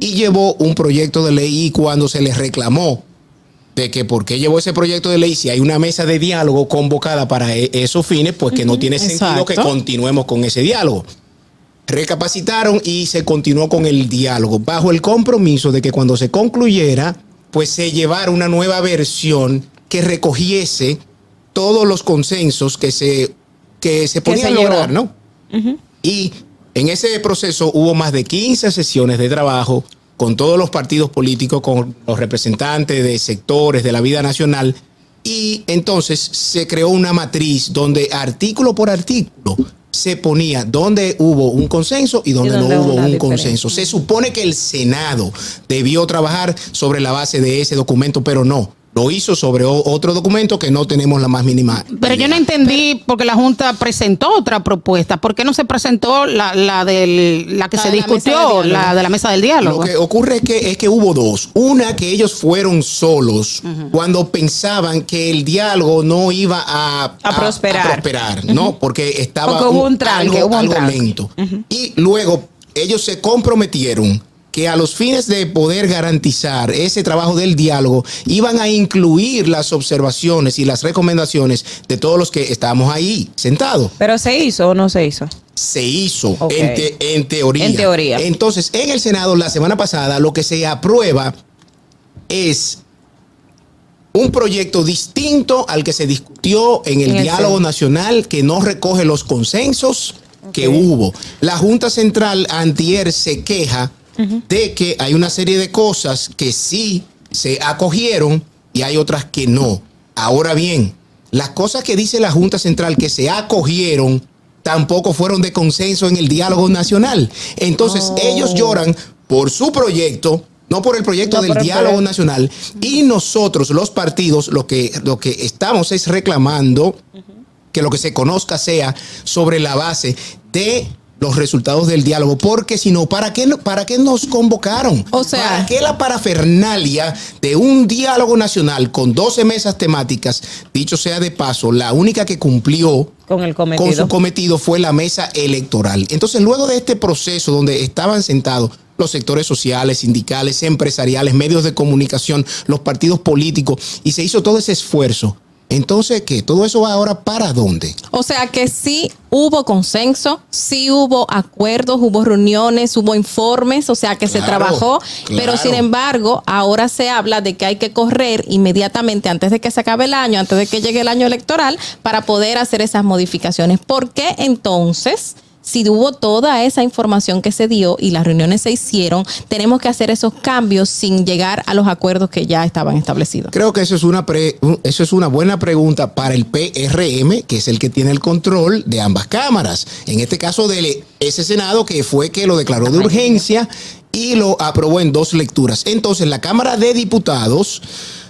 y llevó un proyecto de ley y cuando se le reclamó de que por qué llevó ese proyecto de ley si hay una mesa de diálogo convocada para e- esos fines, pues que no tiene sentido que continuemos con ese diálogo recapacitaron y se continuó con el diálogo bajo el compromiso de que cuando se concluyera, pues se llevara una nueva versión que recogiese todos los consensos que se, que se a lograr, llevó. ¿no? Y en ese proceso hubo más de 15 sesiones de trabajo con todos los partidos políticos, con los representantes de sectores de la vida nacional. Y entonces se creó una matriz donde artículo por artículo se ponía dónde hubo un consenso y dónde Y no hubo un diferencia. consenso. Se supone que el Senado debió trabajar sobre la base de ese documento, pero no. Lo hizo sobre otro documento que no tenemos la más mínima. Pero yo no entendí porque la Junta presentó otra propuesta. ¿Por qué no se presentó la, la, del, la que La se de discutió, la de la mesa del diálogo? Lo que ocurre es que, es que hubo dos. Una que ellos fueron solos cuando pensaban que el diálogo no iba a, A prosperar. prosperar, ¿no? Porque estaba Porque hubo un tranque, algo, hubo un algo lento. Y luego ellos se comprometieron que a los fines de poder garantizar ese trabajo del diálogo iban a incluir las observaciones y las recomendaciones de todos los que estábamos ahí sentados. Pero se hizo o no se hizo. Se hizo en, te- en teoría. En teoría. Entonces, en el Senado la semana pasada lo que se aprueba es un proyecto distinto al que se discutió en el En diálogo nacional que no recoge los consensos que hubo. La Junta Central antier se queja de que hay una serie de cosas que sí se acogieron y hay otras que no. Ahora bien, las cosas que dice la Junta Central que se acogieron tampoco fueron de consenso en el diálogo nacional. Entonces ellos lloran por su proyecto, no por el proyecto No del el diálogo nacional. Y nosotros, los partidos, lo que, lo que estamos es reclamando que lo que se conozca sea sobre la base de los resultados del diálogo, porque si no, ¿para qué, ¿para qué nos convocaron? O sea- ¿para qué la parafernalia de un diálogo nacional con 12 mesas temáticas? Dicho sea de paso, la única que cumplió Con el con cometido. su cometido fue la mesa electoral. Entonces, luego de este proceso donde estaban sentados los sectores sociales, sindicales, empresariales, medios de comunicación, los partidos políticos, y se hizo todo ese esfuerzo. Entonces, ¿qué? ¿Todo eso va ahora para dónde? O sea que sí hubo consenso, sí hubo acuerdos, hubo reuniones, hubo informes, o sea que se trabajó, claro. pero sin embargo ahora se habla de que hay que correr inmediatamente antes de que se acabe el año, antes de que llegue el año electoral, para poder hacer esas modificaciones. ¿Por qué entonces? Si hubo toda esa información que se dio y las reuniones se hicieron, tenemos que hacer esos cambios sin llegar a los acuerdos que ya estaban establecidos. Creo que eso es una pre- eso es una buena pregunta para el PRM, que es el que tiene el control de ambas cámaras. En este caso de ese Senado que fue que lo declaró de urgencia y lo aprobó en dos lecturas. Entonces, la Cámara de Diputados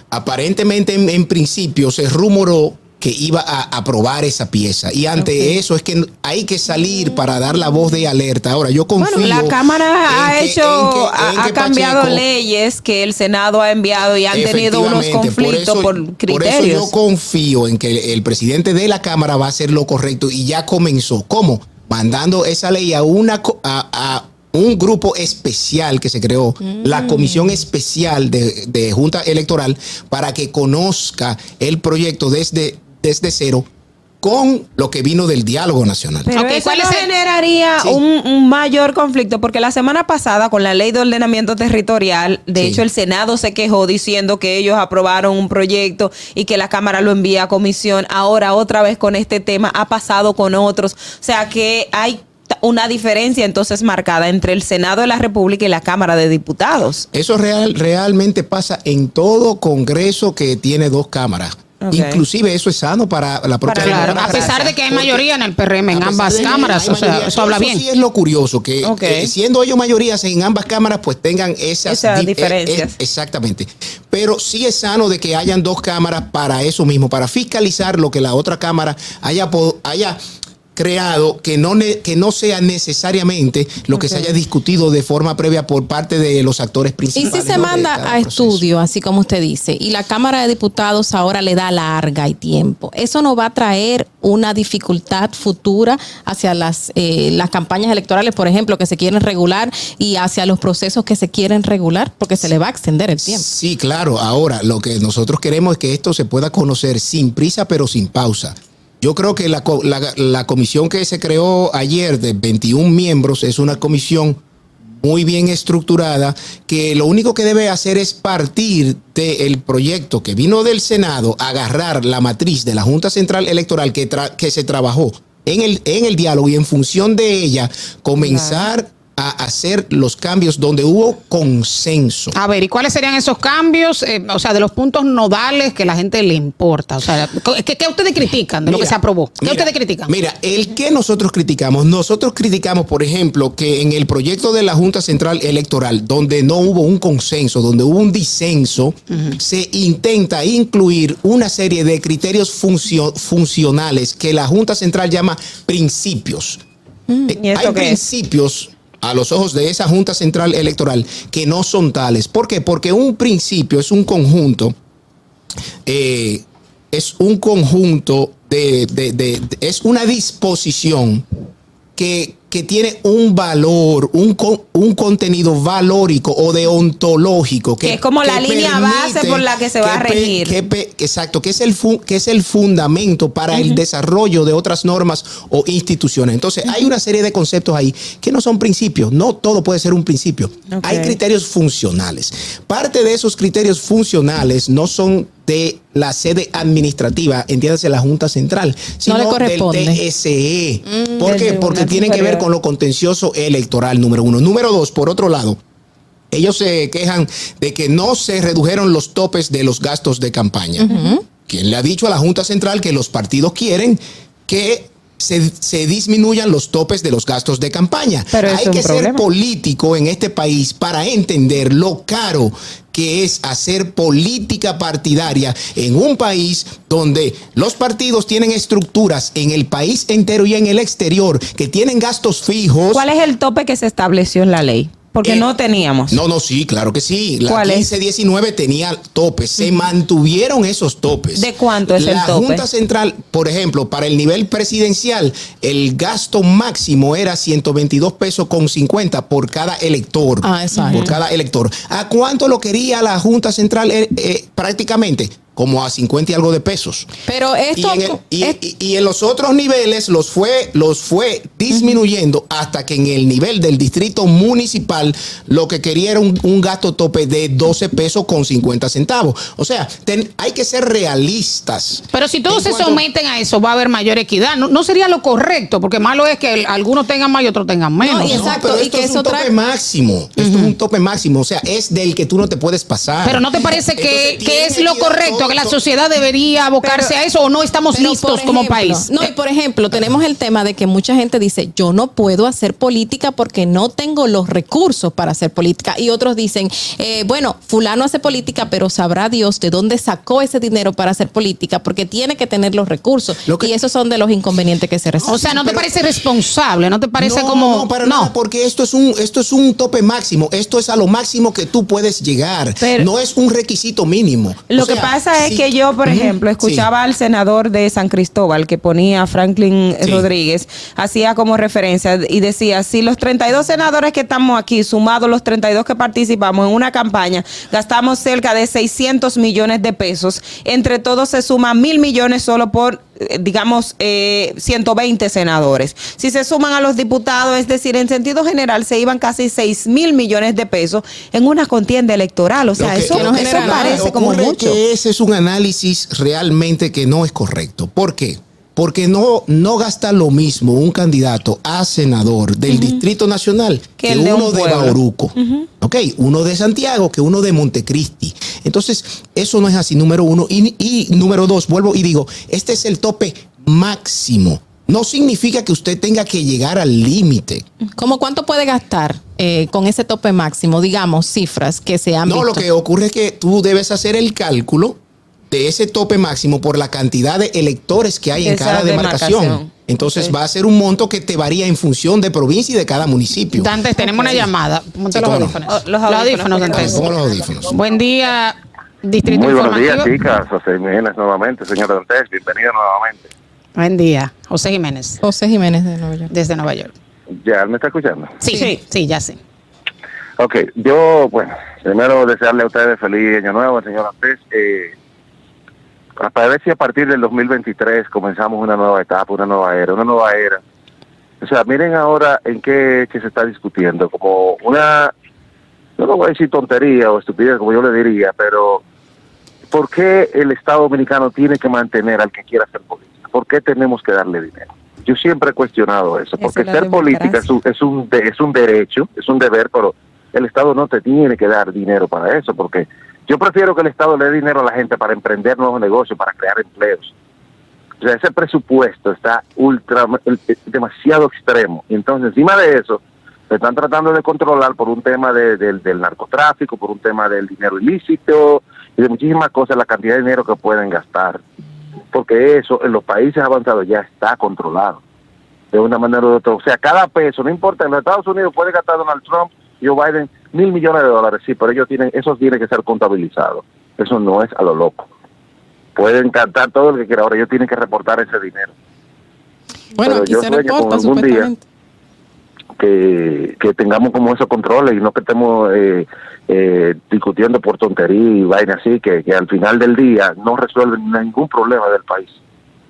aparentemente en, en principio se rumoró que iba a aprobar esa pieza y ante eso es que hay que salir para dar la voz de alerta. Ahora yo confío Bueno, la Cámara ha que- hecho, en que- ha, en ha que cambiado Pacheco- leyes que el Senado ha enviado y han tenido unos conflictos por, eso- criterios. Por eso yo confío en que el, el presidente de la Cámara va a hacer lo correcto y ya comenzó. ¿Cómo? Mandando esa ley a una a, a un grupo especial que se creó, la Mm. Comisión Especial de, de Junta Electoral, para que conozca el proyecto desde, desde cero con lo que vino del diálogo nacional. Pero Ok, eso ¿cuál no es el- generaría Sí. un, un mayor conflicto, porque la semana pasada con la ley de ordenamiento territorial, de Sí. hecho el Senado se quejó diciendo que ellos aprobaron un proyecto y que la Cámara lo envía a comisión. Ahora otra vez con este tema ha pasado con otros. O sea que hay una diferencia entonces marcada entre el Senado de la República y la Cámara de Diputados. Eso real, realmente pasa en todo Congreso que tiene dos cámaras. Ok. Inclusive eso es sano para la propia Para la Claro, a pesar de que hay mayoría en el PRM, en ambas cámaras, o sea, eso habla bien. sí es lo curioso, que eh, siendo ellos mayorías en ambas cámaras, pues tengan esas, Esas di- eh, diferencias. eh, exactamente. Pero sí es sano de que hayan dos cámaras para eso mismo, para fiscalizar lo que la otra cámara haya, haya creado que no, que no sea necesariamente lo que se haya discutido de forma previa por parte de los actores Y principales. si se manda a proceso. estudio, así como usted dice, y la Cámara de Diputados ahora le da larga y tiempo, ¿eso no va a traer una dificultad futura hacia las, eh, las campañas electorales, por ejemplo, que se quieren regular y hacia los procesos que se quieren regular? Porque se le va a extender el tiempo. Sí, claro. Ahora, lo que nosotros queremos es que esto se pueda conocer sin prisa, pero sin pausa. Yo creo que la, co- la- la comisión que se creó ayer de 21 miembros es una comisión muy bien estructurada que lo único que debe hacer es partir del proyecto que vino del Senado, agarrar la matriz de la Junta Central Electoral que, que se trabajó en el, en el diálogo y en función de ella comenzar a hacer los cambios donde hubo consenso. A ver, ¿y cuáles serían esos cambios? eh, o sea, de los puntos nodales que la gente le importa. O sea, ¿qué, qué ustedes critican de lo que se aprobó? ¿Qué mira, ustedes critican? Mira, el que nosotros criticamos, nosotros criticamos, por ejemplo, que en el proyecto de la Junta Central Electoral, donde no hubo un consenso, donde hubo un disenso, se intenta incluir una serie de criterios funcio- funcionales que la Junta Central llama principios. ¿Y esto Hay qué es? A los ojos de esa Junta Central Electoral que no son tales. ¿Por qué? Porque un principio es un conjunto eh, es un conjunto de- de- de- es una disposición que que tiene un valor, un, con- un contenido valórico o deontológico. Que es como la línea base por la que se va a regir. pe- exacto, que es, el que es el fundamento para el desarrollo de otras normas o instituciones. Entonces, hay una serie de conceptos ahí que no son principios. No todo puede ser un principio. Hay criterios funcionales. Parte de esos criterios funcionales no son de la sede administrativa, entiéndase la Junta Central, sino le del corresponde. TSE. Mm, ¿Por del qué? Porque tienen que ver con lo contencioso electoral, número uno. Número dos, por otro lado, ellos se quejan de que no se redujeron los topes de los gastos de campaña. ¿Quién le ha dicho a la Junta Central que los partidos quieren que se, se disminuyan los topes de los gastos de campaña? Pero Hay que ser político en este país para entender lo caro que es hacer política partidaria en un país donde los partidos tienen estructuras en el país entero y en el exterior que tienen gastos fijos. ¿Cuál es el tope que se estableció en la ley? Porque Eh, no teníamos. No, no, sí, claro que sí. La ¿Cuál es? 1519 tenía topes, se mantuvieron esos topes. ¿De cuánto es el la tope? Junta Central, por ejemplo, para el nivel presidencial, el gasto máximo era 122 pesos con 50 por cada elector. Ah, exacto. Por cada elector. ¿A cuánto lo quería la Junta Central? Eh, eh, prácticamente como a 50 y algo de pesos. Pero Y esto en, el- y- y- y en los otros niveles los fue, los fue disminuyendo hasta que en el nivel del distrito municipal lo que quería era un, un gasto tope de 12 pesos con 50 centavos. O sea, ten- hay que ser realistas. Pero si todos En se cuanto- someten a eso, va a haber mayor equidad. No, no sería lo correcto, porque malo es que el- algunos tengan más y otros tengan menos. y ¿no? exacto, pero y esto que es eso un tope trae- máximo. Esto es un tope máximo. O sea, es del que tú no te puedes pasar. Pero ¿no te parece que, Entonces, que es lo correcto, que la sociedad debería abocarse Pero- a eso o no estamos Pero, listos como país? No, y por ejemplo, tenemos el tema de que mucha gente dice, yo no puedo hacer política porque no tengo los recursos para hacer política. Y otros dicen, eh, bueno, fulano hace política, pero sabrá Dios de dónde sacó ese dinero para hacer política porque tiene que tener los recursos. Lo que- y esos son de los inconvenientes que se resuelven. o sea, ¿no te pero- parece responsable? ¿No te parece no, como.? No, para nada, porque esto es un esto es un tope máximo. Esto es a lo máximo que tú puedes llegar. Pero- no es un requisito mínimo. Lo O que sea, pasa es que yo, por ejemplo, escuchaba al senador de San Cristóbal que ponía Franklin Sí. Rodríguez, hacía como referencia y decía, si los 32 senadores que estamos aquí, sumados los 32 que participamos en una campaña, gastamos cerca de 600 millones de pesos, entre todos se suman mil millones solo por digamos, eh, 120 senadores. Si se suman a los diputados, es decir, en sentido general, se iban casi 6 mil millones de pesos en una contienda electoral. O sea, que- eso, eso parece como mucho. que ese es un análisis realmente que no es correcto. ¿Por qué? Porque no, no gasta lo mismo un candidato a senador del Distrito Nacional Que que, el de un uno de. Bauruco. Ok, uno de Santiago que uno de Montecristi. Entonces, eso no es así, número uno. Y, y número dos, vuelvo y digo, este es el tope máximo. No significa que usted tenga que llegar al límite. ¿Cómo cuánto puede gastar eh, con ese tope máximo? Digamos, cifras que se han No, lo que ocurre es que tú debes hacer el cálculo de ese tope máximo por la cantidad de electores que hay en cada demarcación. demarcación. Entonces va a ser un monto que te varía en función de provincia y de cada municipio. Dantes, tenemos una llamada. Ponte Sí, los no. audífonos. Oh, los audífonos, los audífonos. Buen día, Distrito Muy buenos días, chicas. José Jiménez nuevamente, señor Dantes, bienvenido nuevamente. Buen día, José Jiménez, José Jiménez de Nueva York. desde Nueva York. ¿Ya me está escuchando? Sí, sí, Sí. ya sé. Ok, yo, bueno, primero desearle a ustedes feliz año nuevo, señor Dantes. Eh, para ver si a partir del 2023 comenzamos una nueva etapa, una nueva era, una nueva era. O sea, miren ahora en qué se está discutiendo, como una, no lo voy a decir tontería o estupidez, como yo le diría, pero ¿por qué el Estado Dominicano tiene que mantener al que quiera hacer política? ¿Por qué tenemos que darle dinero? Yo siempre he cuestionado eso, porque es ser política es un, es, un de- es un derecho, es un deber, pero el Estado no te tiene que dar dinero para eso, porque yo prefiero que el Estado le dé dinero a la gente para emprender nuevos negocios, para crear empleos. O sea, ese presupuesto está ultra, demasiado extremo. Y entonces, encima de eso, se están tratando de controlar por un tema de- del- narcotráfico, por un tema del dinero ilícito y de muchísimas cosas, la cantidad de dinero que pueden gastar. Porque eso en los países avanzados ya está controlado de una manera u otra. O sea, cada peso, no importa, en los Estados Unidos puede gastar Donald Trump Joe Biden mil millones de dólares, sí, pero ellos tienen, eso tiene que ser contabilizado. Eso no es a lo loco. Pueden cantar todo lo que quiera, ahora ellos tienen que reportar ese dinero. Bueno, Pero aquí yo se sueño con reporta algún día. que tengamos como esos controles y no que estemos eh, eh, discutiendo por tontería y vaina así, que, que al final del día no resuelven ningún problema del país.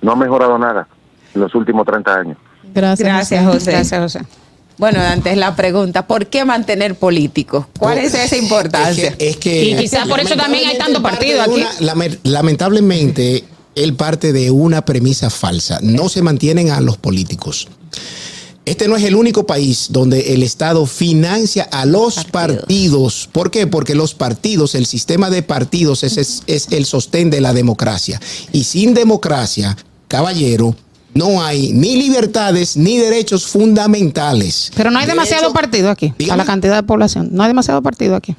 No ha mejorado nada en los últimos 30 años. Gracias, Gracias, José. Gracias, José. Bueno, antes la pregunta, ¿por qué mantener políticos? ¿Cuál es esa importancia? Es que, es que- Y quizás por eso también hay tanto partido aquí. una- lamentablemente, él parte de una premisa falsa. No se mantienen a los políticos. Este no es el único país donde el Estado financia a los partidos. ¿Por qué? Porque los partidos, el sistema de partidos es, es- es el sostén de la democracia. Y sin democracia, caballero, no hay ni libertades ni derechos fundamentales. Pero no hay De demasiado partido aquí, a la cantidad de población. No hay demasiado partido aquí.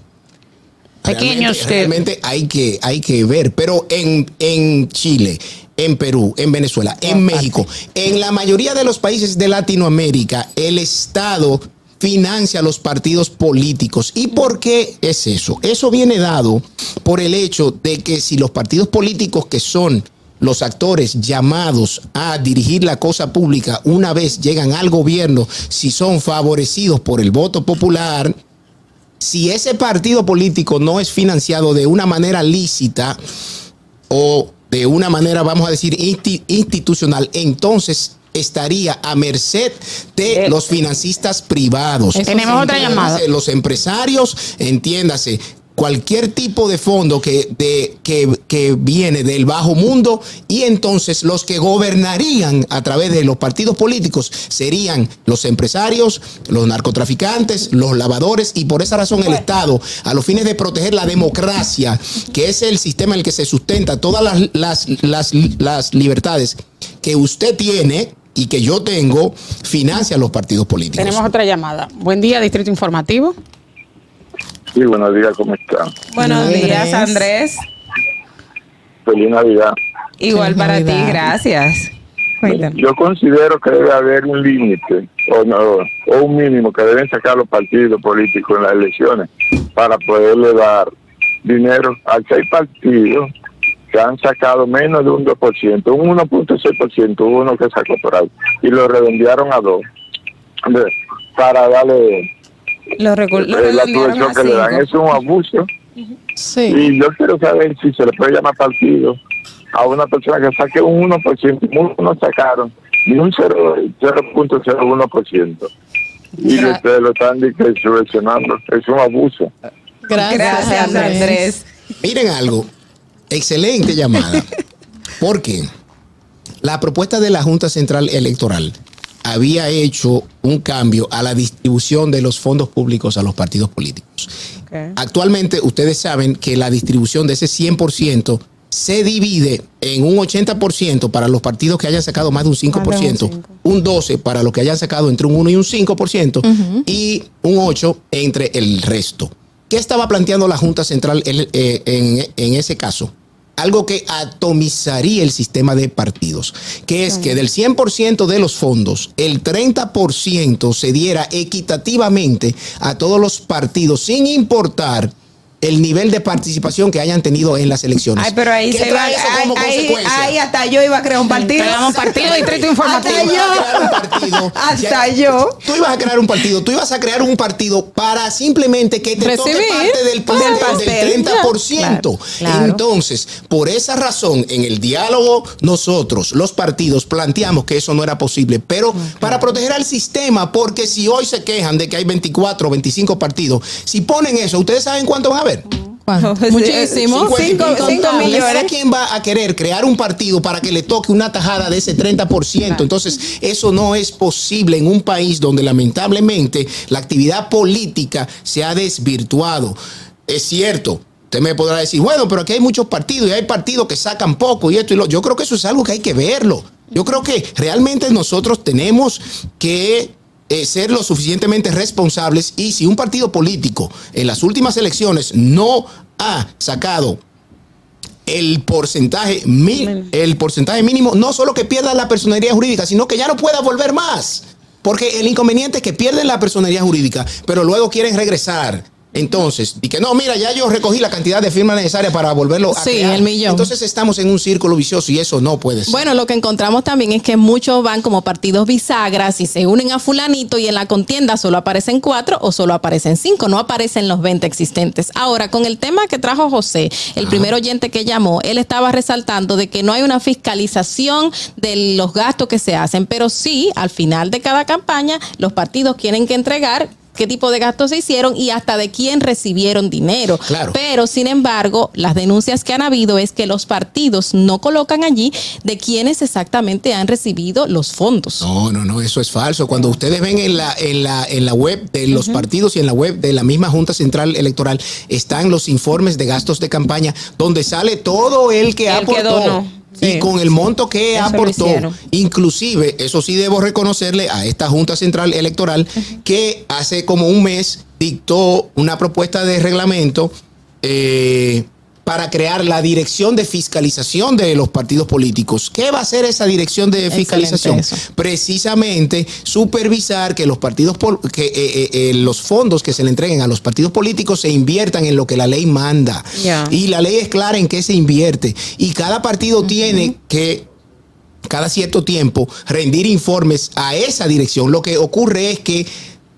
Pequeños Realmente, que- realmente hay que hay que ver, pero en, en Chile, en Perú, en Venezuela, en México, en la mayoría de los países de Latinoamérica, el Estado financia a los partidos políticos. ¿Y por qué es eso? Eso viene dado por el hecho de que si los partidos políticos que son los actores llamados a dirigir la cosa pública una vez llegan al gobierno, si son favorecidos por el voto popular, si ese partido político no es financiado de una manera lícita o de una manera, vamos a decir, insti- institucional, entonces estaría a merced de los financistas privados. Tenemos otra llamada. Los empresarios, entiéndase, cualquier tipo de fondo que, de, que, que viene del bajo mundo y entonces los que gobernarían a través de los partidos políticos serían los empresarios, los narcotraficantes, los lavadores y por esa razón el Estado, a los fines de proteger la democracia, que es el sistema en el que se sustenta todas las, las, las, las libertades que usted tiene y que yo tengo, financia a los partidos políticos. Tenemos otra llamada. Buen día, Distrito Informativo. Sí, buenos días, ¿cómo están? Buenos días, Andrés. Feliz Navidad. Igual para ti, gracias. Yo considero que debe haber un límite o, no, o un mínimo que deben sacar los partidos políticos en las elecciones para poderle dar dinero a seis partidos que han sacado menos de un 2%, un 1.6%, hubo uno que sacó por ahí, y lo redondearon a dos, para darle Eh, la subvención que le dan. Es un abuso. Sí. Y yo quiero saber si se le puede llamar partido a una persona que saque un 1%, muchos no sacaron ni un 0 0.01%. Y Gra- ustedes lo están di- que subvencionando. Es un abuso. Gracias, Andrés. Miren algo, excelente llamada. ¿Por qué? La propuesta de la Junta Central Electoral había hecho un cambio a la distribución de los fondos públicos a los partidos políticos. Actualmente ustedes saben que la distribución de ese 100% se divide en un 80% para los partidos que hayan sacado más de un 5%, un 12% para los que hayan sacado entre un 1 y un 5% y un 8% entre el resto. ¿Qué estaba planteando la Junta Central eh, en, en ese caso? Algo que atomizaría el sistema de partidos, que es que del 100% de los fondos, el 30% se diera equitativamente a todos los partidos, sin importar el nivel de participación que hayan tenido en las elecciones. Ay, pero ahí ¿Qué se iba, trae eso como ahí- consecuencia? ahí hasta yo iba a crear un partido. Creamos partido, Distrito Informativo. Hasta un partido. Hasta Ya- yo. Tú ibas a crear un partido, tú ibas a crear un partido para simplemente que te toque Recibir parte del pastel, del pastel, del 30%. ya, claro, claro. Entonces, por esa razón, en el diálogo, nosotros, los partidos, planteamos que eso no era posible, pero para proteger al sistema, porque si hoy se quejan de que hay 24 o 25 partidos, si ponen eso, ¿ustedes saben cuánto van a ver? Muchísimo. 50 y Cinco, pico. cinco ¿Cada millones. quien va a querer crear un partido para que le toque una tajada de ese 30%? Entonces, eso no es posible en un país donde lamentablemente la actividad política se ha desvirtuado. Es cierto. Usted me podrá decir, bueno, pero aquí hay muchos partidos y hay partidos que sacan poco y esto y lo. Yo creo que eso es algo que hay que verlo. Yo creo que realmente nosotros tenemos que eh, ser lo suficientemente responsables y si un partido político en las últimas elecciones no ha sacado el porcentaje, el porcentaje mínimo, no solo que pierda la personería jurídica, sino que ya no pueda volver más. Porque el inconveniente es que pierden la personería jurídica, pero luego quieren regresar Entonces, y que no, mira, ya yo recogí la cantidad de firmas necesarias para volverlo a Sí, crear. el millón. Entonces estamos en un círculo vicioso y eso no puede ser. Bueno, lo que encontramos también es que muchos van como partidos bisagras y se unen a fulanito y en la contienda solo aparecen cuatro o solo aparecen cinco, no aparecen los 20 existentes. Ahora, con el tema que trajo José, el primer oyente que llamó, él estaba resaltando de que no hay una fiscalización de los gastos que se hacen, pero sí, al final de cada campaña, los partidos tienen que entregar qué tipo de gastos se hicieron y hasta de quién recibieron dinero. Claro. Pero, sin embargo, las denuncias que han habido es que los partidos no colocan allí de quiénes exactamente han recibido los fondos. No, no, no, eso es falso. Cuando ustedes ven en la, en la, en la web de los partidos y en la web de la misma Junta Central Electoral, están los informes de gastos de campaña, donde sale todo el que El que aportó. Y con el monto que Eso aportó. Inclusive, eso sí debo reconocerle a esta Junta Central Electoral que hace como un mes dictó una propuesta de reglamento eh, para crear la dirección de fiscalización de los partidos políticos. ¿Qué va a hacer esa dirección de fiscalización? Precisamente supervisar que los partidos que eh, eh, eh, los fondos que se le entreguen a los partidos políticos se inviertan en lo que la ley manda. Y la ley es clara en qué se invierte. Y cada partido tiene que cada cierto tiempo rendir informes a esa dirección. Lo que ocurre es que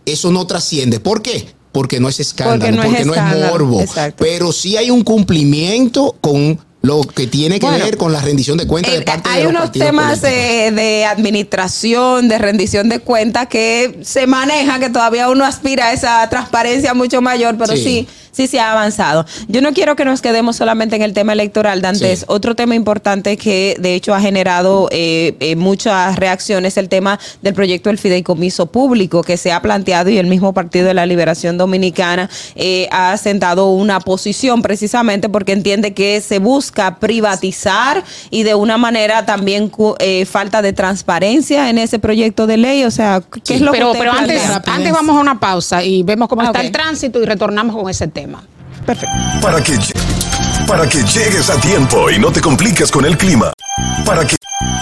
eso no trasciende. ¿Por qué? Porque no es escándalo, Porque no es escándalo, morbo. exacto. Pero sí hay un cumplimiento con lo que tiene que Bueno, ver con la rendición de cuentas de Eh, parte hay de los unos temas eh, de administración, de rendición de cuentas que se maneja, que todavía uno aspira a esa transparencia mucho mayor, pero Sí. sí, sí se ha avanzado. Yo no quiero que nos quedemos solamente en el tema electoral, Dantes. Sí. Otro tema importante que de hecho ha generado eh, eh, muchas reacciones, el tema del proyecto del fideicomiso público que se ha planteado y el mismo Partido de la Liberación Dominicana eh, ha sentado una posición precisamente porque entiende que se busca privatizar y de una manera también eh, falta de transparencia en ese proyecto de ley. O sea, ¿qué es lo pero que pero antes, plantea? antes vamos a una pausa y vemos cómo Ah, está el tránsito y retornamos con ese tema. Perfecto. Para que, para que llegues a tiempo y no te compliques con el clima. Para que,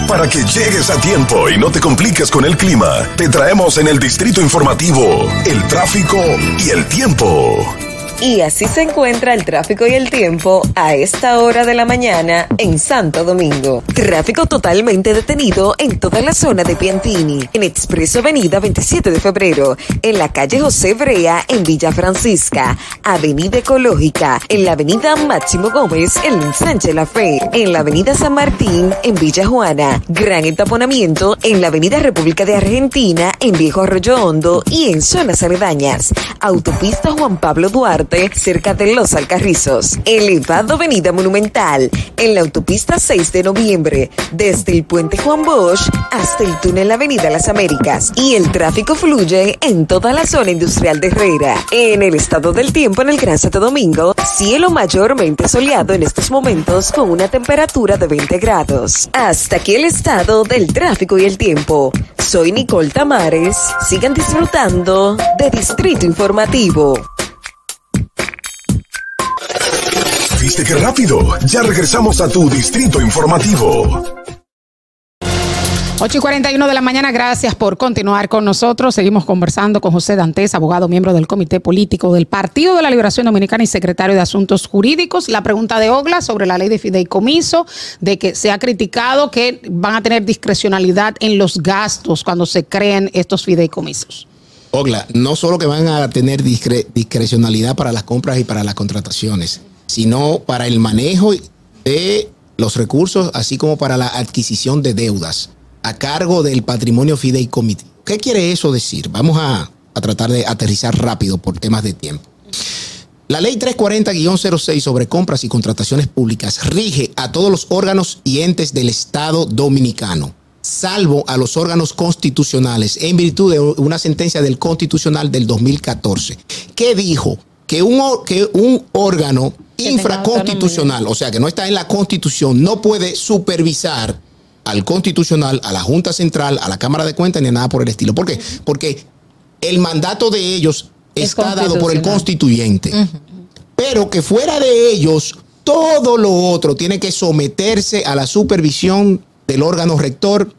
para que llegues a tiempo y no te compliques con el clima, te traemos en el distrito informativo el tráfico y el tiempo. Y así se encuentra el tráfico y el tiempo a esta hora de la mañana en Santo Domingo. Tráfico totalmente detenido en toda la zona de Piantini, en Expreso Avenida 27 de Febrero, en la calle José Brea en Villa Francisca, Avenida Ecológica, en la Avenida Máximo Gómez en Sánchez La Fe, en la Avenida San Martín en Villa Juana, gran entaponamiento en la Avenida República de Argentina en Viejo Arroyo Hondo y en zonas aledañas. Autopista Juan Pablo Duarte cerca de Los Alcarrizos. Elevado Avenida Monumental en la autopista 6 de noviembre desde el puente Juan Bosch hasta el túnel Avenida Las Américas. Y el tráfico fluye en toda la zona industrial de Herrera. En el estado del tiempo en el Gran Santo Domingo, cielo mayormente soleado en estos momentos con una temperatura de 20 grados. Hasta aquí el estado del tráfico y el tiempo. Soy Nicole Tamares. Sigan disfrutando de Distrito Informativo. ¿Viste qué rápido? Ya regresamos a tu distrito informativo. 8 y 41 de la mañana, gracias por continuar con nosotros. Seguimos conversando con José Dantes, abogado, miembro del Comité Político del Partido de la Liberación Dominicana y secretario de Asuntos Jurídicos. La pregunta de Ogla sobre la ley de fideicomiso, de que se ha criticado que van a tener discrecionalidad en los gastos cuando se creen estos fideicomisos. Ogla, no solo que van a tener discre- discrecionalidad para las compras y para las contrataciones, sino para el manejo de los recursos, así como para la adquisición de deudas a cargo del patrimonio fideicomiso. ¿Qué quiere eso decir? Vamos a, a tratar de aterrizar rápido por temas de tiempo. La ley 340-06 sobre compras y contrataciones públicas rige a todos los órganos y entes del Estado dominicano, salvo a los órganos constitucionales, en virtud de una sentencia del Constitucional del 2014, que dijo que un, que un órgano infraconstitucional, o sea, que no está en la Constitución, no puede supervisar al Constitucional, a la Junta Central, a la Cámara de Cuentas, ni nada por el estilo. ¿Por qué? Porque el mandato de ellos Es está dado por el constituyente. Pero que fuera de ellos, todo lo otro tiene que someterse a la supervisión del órgano rector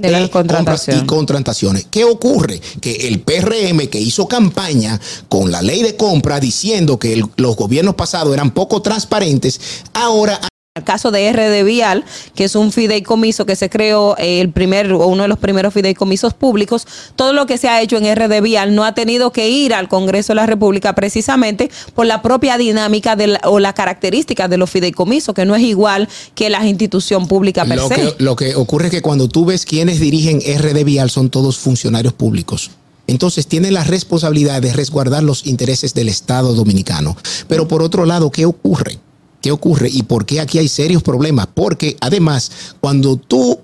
De las contrataciones. y contrataciones. ¿Qué ocurre? Que el PRM que hizo campaña con la ley de compra diciendo que el- los gobiernos pasados eran poco transparentes, ahora El caso de RD Vial, que es un fideicomiso que se creó, eh, el primer o uno de los primeros fideicomisos públicos, todo lo que se ha hecho en RD Vial no ha tenido que ir al Congreso de la República precisamente por la propia dinámica de la- o las características de los fideicomisos, que no es igual que la institución pública per Lo se. que, lo que ocurre es que cuando tú ves quienes dirigen RD Vial son todos funcionarios públicos. Entonces tienen la responsabilidad de resguardar los intereses del Estado dominicano. Pero por otro lado, ¿qué ocurre? ¿Qué ocurre y por qué aquí hay serios problemas? Porque además, cuando tú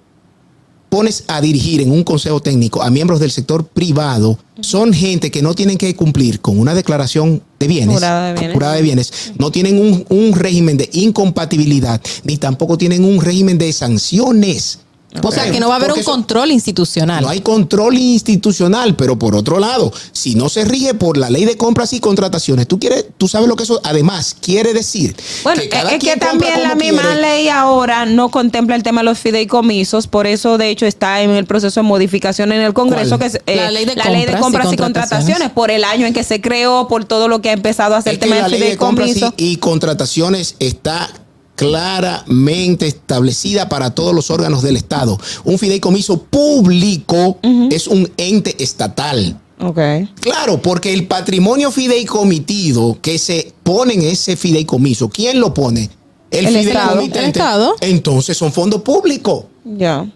pones a dirigir en un consejo técnico a miembros del sector privado, son gente que no tienen que cumplir con una declaración de bienes, Jurada de bienes. jurada de bienes, no tienen un, un régimen de incompatibilidad, ni tampoco tienen un régimen de sanciones. O sea, que no va a haber Porque un control institucional. no hay control institucional, pero por otro lado, si no se rige por la ley de compras y contrataciones, tú quieres, tú sabes lo que eso además quiere decir. Bueno, que cada es que quien compra también la misma quiere. ley ahora no contempla el tema de los fideicomisos, por eso de hecho está en el proceso de modificación en el Congreso, ¿Cuál? que es eh, La ley de la ley de compras y contrataciones. por el año en que se creó, por todo lo que ha empezado a hacer Es el que tema la del ley de compras fideicomiso. y, y contrataciones está claramente establecida para todos los órganos del Estado. Un fideicomiso público es un ente estatal. Ok. Claro, porque el patrimonio fideicomitido que se pone en ese fideicomiso, ¿quién lo pone? El Estado. fideicomitente. El Estado. Entonces son fondos públicos.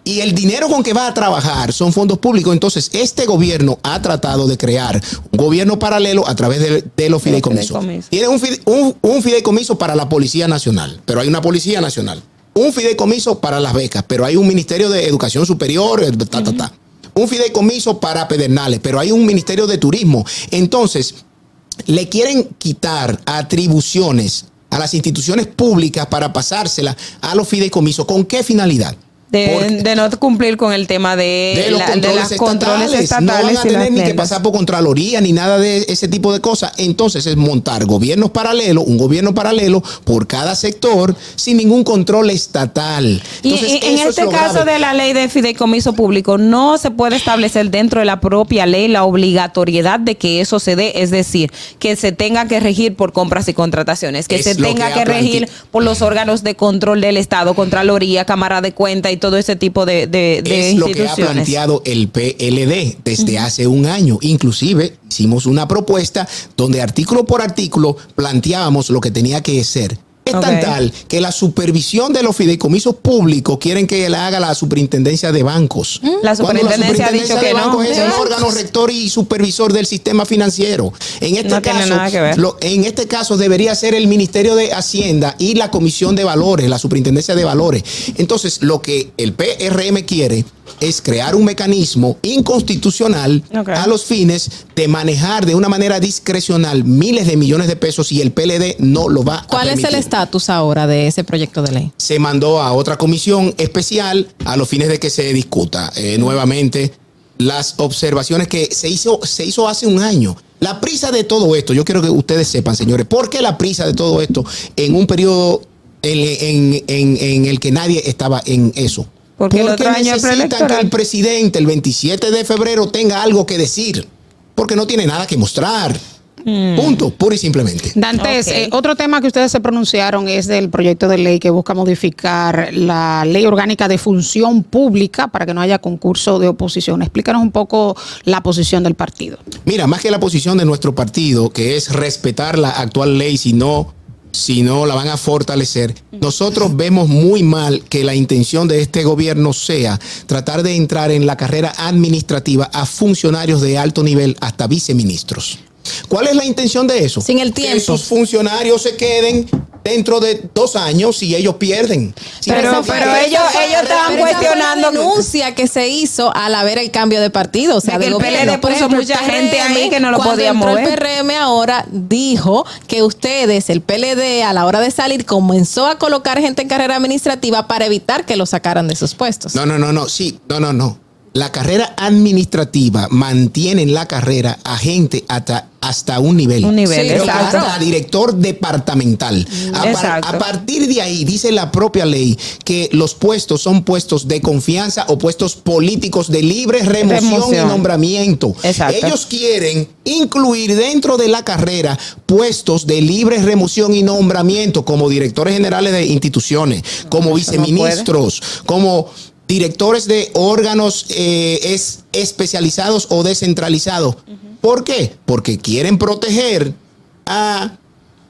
Y el dinero con que va a trabajar son fondos públicos. Entonces, este gobierno ha tratado de crear un gobierno paralelo a través de, de los fideicomisos. fideicomisos. Tiene un, fide- un- un fideicomiso para la Policía Nacional, pero hay una Policía Nacional. Un fideicomiso para las becas, pero hay un Ministerio de Educación Superior, eh, ta, ta, ta. Un fideicomiso para pedernales, pero hay un Ministerio de Turismo. Entonces, le quieren quitar atribuciones a las instituciones públicas para pasárselas a los fideicomisos. ¿Con qué finalidad? De, no cumplir con el tema de, de los la- de controles, las estatales. controles estatales no van a tener ni que pasar por Contraloría ni nada de ese tipo de cosas. Entonces es montar gobiernos paralelos, un gobierno paralelo por cada sector sin ningún control estatal. Y, Entonces, y en es este caso grave. de la ley de fideicomiso público, no se puede establecer dentro de la propia ley la obligatoriedad de que eso se dé, es decir, que se tenga que regir por compras y contrataciones, que Es se tenga que que, regir por los órganos de control del Estado, Contraloría, Cámara de Cuenta y todo ese tipo de, de- de es lo que ha planteado el PLD desde hace un año. Inclusive hicimos una propuesta donde artículo por artículo planteábamos lo que tenía que ser. Es tan tal que la supervisión de los fideicomisos públicos quieren que la haga la superintendencia de bancos. La Cuando superintendencia ha dicho de que no. bancos es ¿De el bancos? órgano rector y supervisor del sistema financiero. En este No caso, nada que ver. lo- en este caso debería ser el Ministerio de Hacienda y la Comisión de Valores, la Superintendencia de Valores. Entonces, lo que el PRM quiere es crear un mecanismo inconstitucional a los fines de manejar de una manera discrecional miles de millones de pesos y el PLD no lo va a ¿Cuál es el permitir estatus ahora de ese proyecto de ley? se mandó a otra comisión especial a los fines de que se discuta eh, nuevamente las observaciones que se hizo, se hizo hace un año. La prisa de todo esto, yo quiero que ustedes sepan, señores, ¿por qué la prisa de todo esto en un periodo en, en- en- en el que nadie estaba en eso? Porque el otro año es necesitan que el presidente el 27 de febrero tenga algo que decir, porque no tiene nada que mostrar. Mm. Punto, pura y simplemente. Dantes, eh, otro tema que ustedes se pronunciaron es del proyecto de ley que busca modificar la ley orgánica de función pública para que no haya concurso de oposición. Explícanos un poco la posición del partido. Mira, más que la posición de nuestro partido, que es respetar la actual ley, si no, si no la van a fortalecer, nosotros vemos muy mal que la intención de este gobierno sea tratar de entrar en la carrera administrativa a funcionarios de alto nivel hasta viceministros. ¿Cuál es la intención de eso? Sin el Que tiempo. esos funcionarios se queden dentro de dos años y ellos pierden. Si Pero- no- pero ellos- ellos estaban cuestionando la que- denuncia que se hizo al haber el cambio de partido, o sea, De que gobierno. PLD Por mucha el gente ahí que no lo podía mover. El PRM ahora dijo que ustedes, el PLD, a la hora de salir, comenzó a colocar gente en carrera administrativa para evitar que lo sacaran de sus puestos. No, no, no, no, sí, no, no, no. La carrera administrativa mantiene en la carrera a gente hasta, hasta un nivel. Un nivel, exacto. hasta director departamental. A, par- Exacto. a partir de ahí, dice la propia ley, que los puestos son puestos de confianza o puestos políticos de libre remoción, Remoción. y nombramiento. Exacto. Ellos quieren incluir dentro de la carrera puestos de libre remoción y nombramiento como directores generales de instituciones, como viceministros, como directores de órganos eh, es, especializados o descentralizados. ¿Por qué? Porque quieren proteger a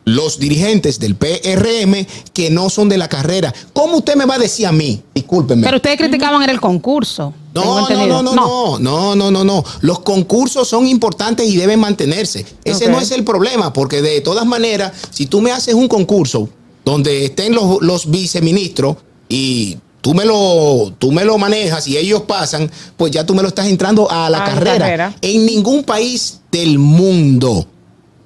los dirigentes del PRM que no son de la carrera. ¿Cómo usted me va a decir a mí? Discúlpenme. Pero ustedes criticaban era el concurso. No, no, no, no, no, no, no, no, no. Los concursos son importantes y deben mantenerse. Ese no es el problema, porque de todas maneras, si tú me haces un concurso donde estén los, los viceministros y tú me lo tú me lo manejas y ellos pasan, pues ya tú me lo estás entrando a la A carrera. carrera. En ningún país del mundo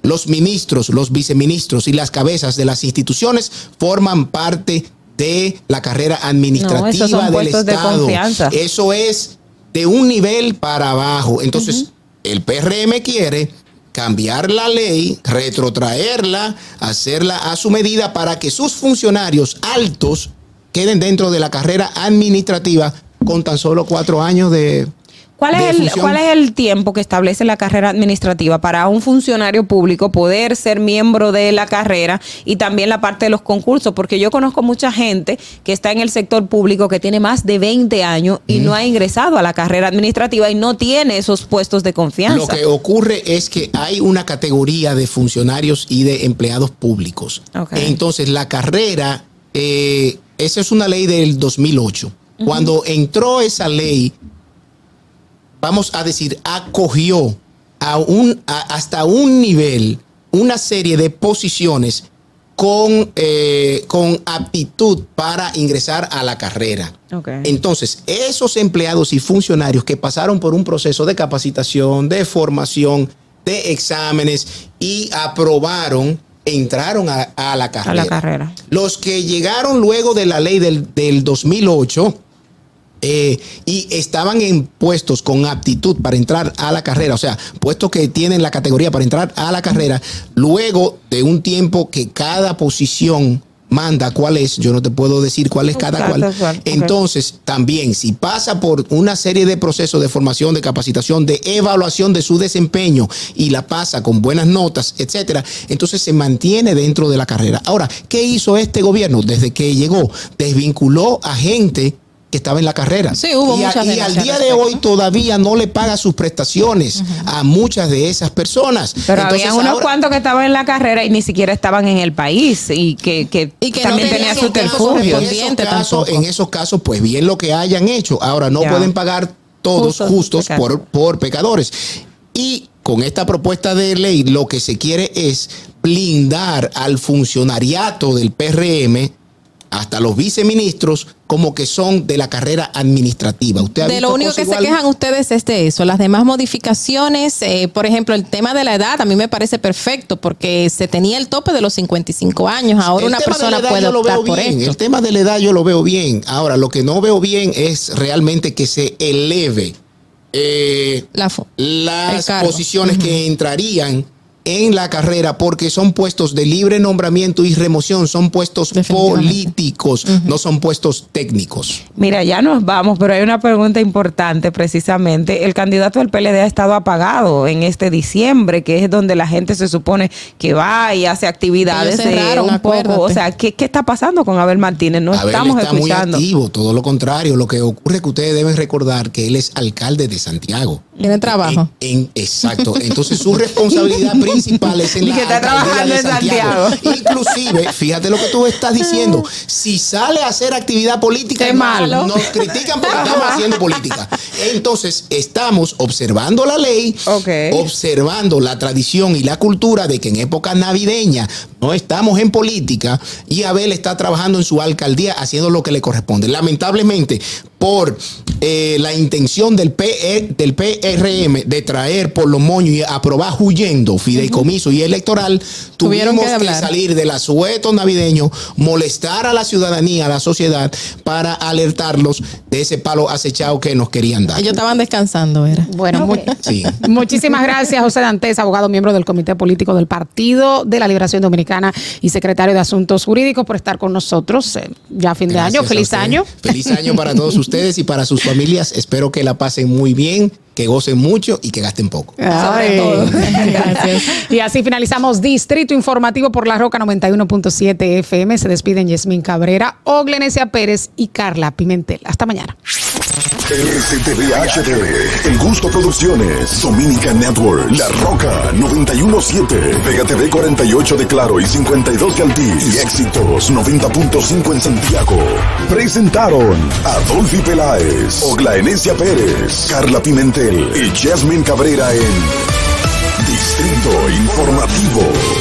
los ministros, los viceministros y las cabezas de las instituciones forman parte de la carrera administrativa No, del de Estado. Eso es de un nivel para abajo. Entonces, el PRM quiere cambiar la ley, retrotraerla, hacerla a su medida para que sus funcionarios altos queden dentro de la carrera administrativa con tan solo cuatro años de... ¿Cuál de es, el. ¿Cuál es el tiempo que establece la carrera administrativa para un funcionario público poder ser miembro de la carrera y también la parte de los concursos? Porque yo conozco mucha gente que está en el sector público que tiene más de 20 años y no ha ingresado a la carrera administrativa y no tiene esos puestos de confianza. Lo que ocurre es que hay una categoría de funcionarios y de empleados públicos. Entonces, la carrera, eh, esa es una ley del 2008. Cuando entró esa ley, vamos a decir, acogió a un, a- hasta un nivel una serie de posiciones con, eh, con aptitud para ingresar a la carrera. Entonces, esos empleados y funcionarios que pasaron por un proceso de capacitación, de formación, de exámenes y aprobaron, entraron a, a la carrera. a la carrera. Los que llegaron luego de la ley del, del 2008 eh, y estaban en puestos con aptitud para entrar a la carrera, o sea, puestos que tienen la categoría para entrar a la carrera, luego de un tiempo que cada posición manda cuál es, yo no te puedo decir cuál es cada Cada cual. Entonces, también si pasa por una serie de procesos de formación, de capacitación, de evaluación de su desempeño y la pasa con buenas notas, etcétera, entonces se mantiene dentro de la carrera. Ahora, ¿qué hizo este gobierno desde que llegó? Desvinculó a gente estaba en la carrera. Sí, hubo y, a- y al día de hoy todavía no le paga sus prestaciones a muchas de esas personas. Pero Entonces, había unos ahora- cuantos que estaban en la carrera y ni siquiera estaban en el país y que, que, Y que no también tenían tenía su terfugio. en en esos casos, pues bien lo que hayan hecho. Ahora, no Ya. pueden pagar todos Justos, por, por pecadores. Y con esta propuesta de ley, lo que se quiere es blindar al funcionariato del PRM hasta los viceministros como que son de la carrera administrativa. ¿Usted ha De visto lo único que se quejan ustedes es de eso. Las demás modificaciones, eh, por ejemplo, el tema de la edad, a mí me parece perfecto porque se tenía el tope de los 55 años. Ahora El una persona puede optar por bien. esto. El tema de la edad yo lo veo bien. Ahora, lo que no veo bien es realmente que se eleve eh, La las posiciones que entrarían en la carrera porque son puestos de libre nombramiento y remoción, son puestos políticos, no son puestos técnicos. Mira, ya nos vamos, pero hay una pregunta importante precisamente. El candidato del PLD ha estado apagado en este diciembre, que es donde la gente se supone que va y hace actividades de cerraron, un poco. acuérdate. O sea, ¿qué, qué está pasando con Abel Martínez? No Abel estamos está muy escuchando. activo, todo lo contrario. Lo que ocurre es que ustedes deben recordar que él es alcalde de Santiago. Tiene trabajo. En- en- exacto. Entonces su responsabilidad principal en Y la que está trabajando de en Santiago. Inclusive, fíjate lo que tú estás diciendo. Si sale a hacer actividad política, Es malo. nos critican porque estamos haciendo política. Entonces, estamos observando la ley, observando la tradición y la cultura de que en época navideña no estamos en política y Abel está trabajando en su alcaldía haciendo lo que le corresponde. Lamentablemente, por eh, la intención del, PE del PRM de traer por los moños y aprobar huyendo fideicomiso y electoral, Tuvieron tuvimos que que, salir del asueto navideño, molestar a la ciudadanía, a la sociedad, para alertarlos de ese palo acechado que nos querían dar. Ellos estaban descansando, era. Bueno, Sí. muchísimas gracias, José Dantes, abogado miembro del Comité Político del Partido de la Liberación Dominicana y secretario de Asuntos Jurídicos, por estar con nosotros. eh, ya a fin de año. Feliz año. Feliz año para todos ustedes y para sus familias. Espero que la pasen muy bien, que gocen mucho y que gasten poco. Ay. Gracias. Y así finalizamos Distrito Informativo por la Roca 91.7 FM. Se despiden Yasmín Cabrera, Oglenesia Pérez y Carla Pimentel. Hasta mañana. RCTV HD, El Gusto Producciones, Dominican Network, La Roca 917, Vega TV 48 de Claro y 52 de Altiz y Éxitos 90.5 en Santiago. Presentaron Adolfi Peláez, Oglaenecia Pérez, Carla Pimentel y Jasmine Cabrera en Distrito Informativo.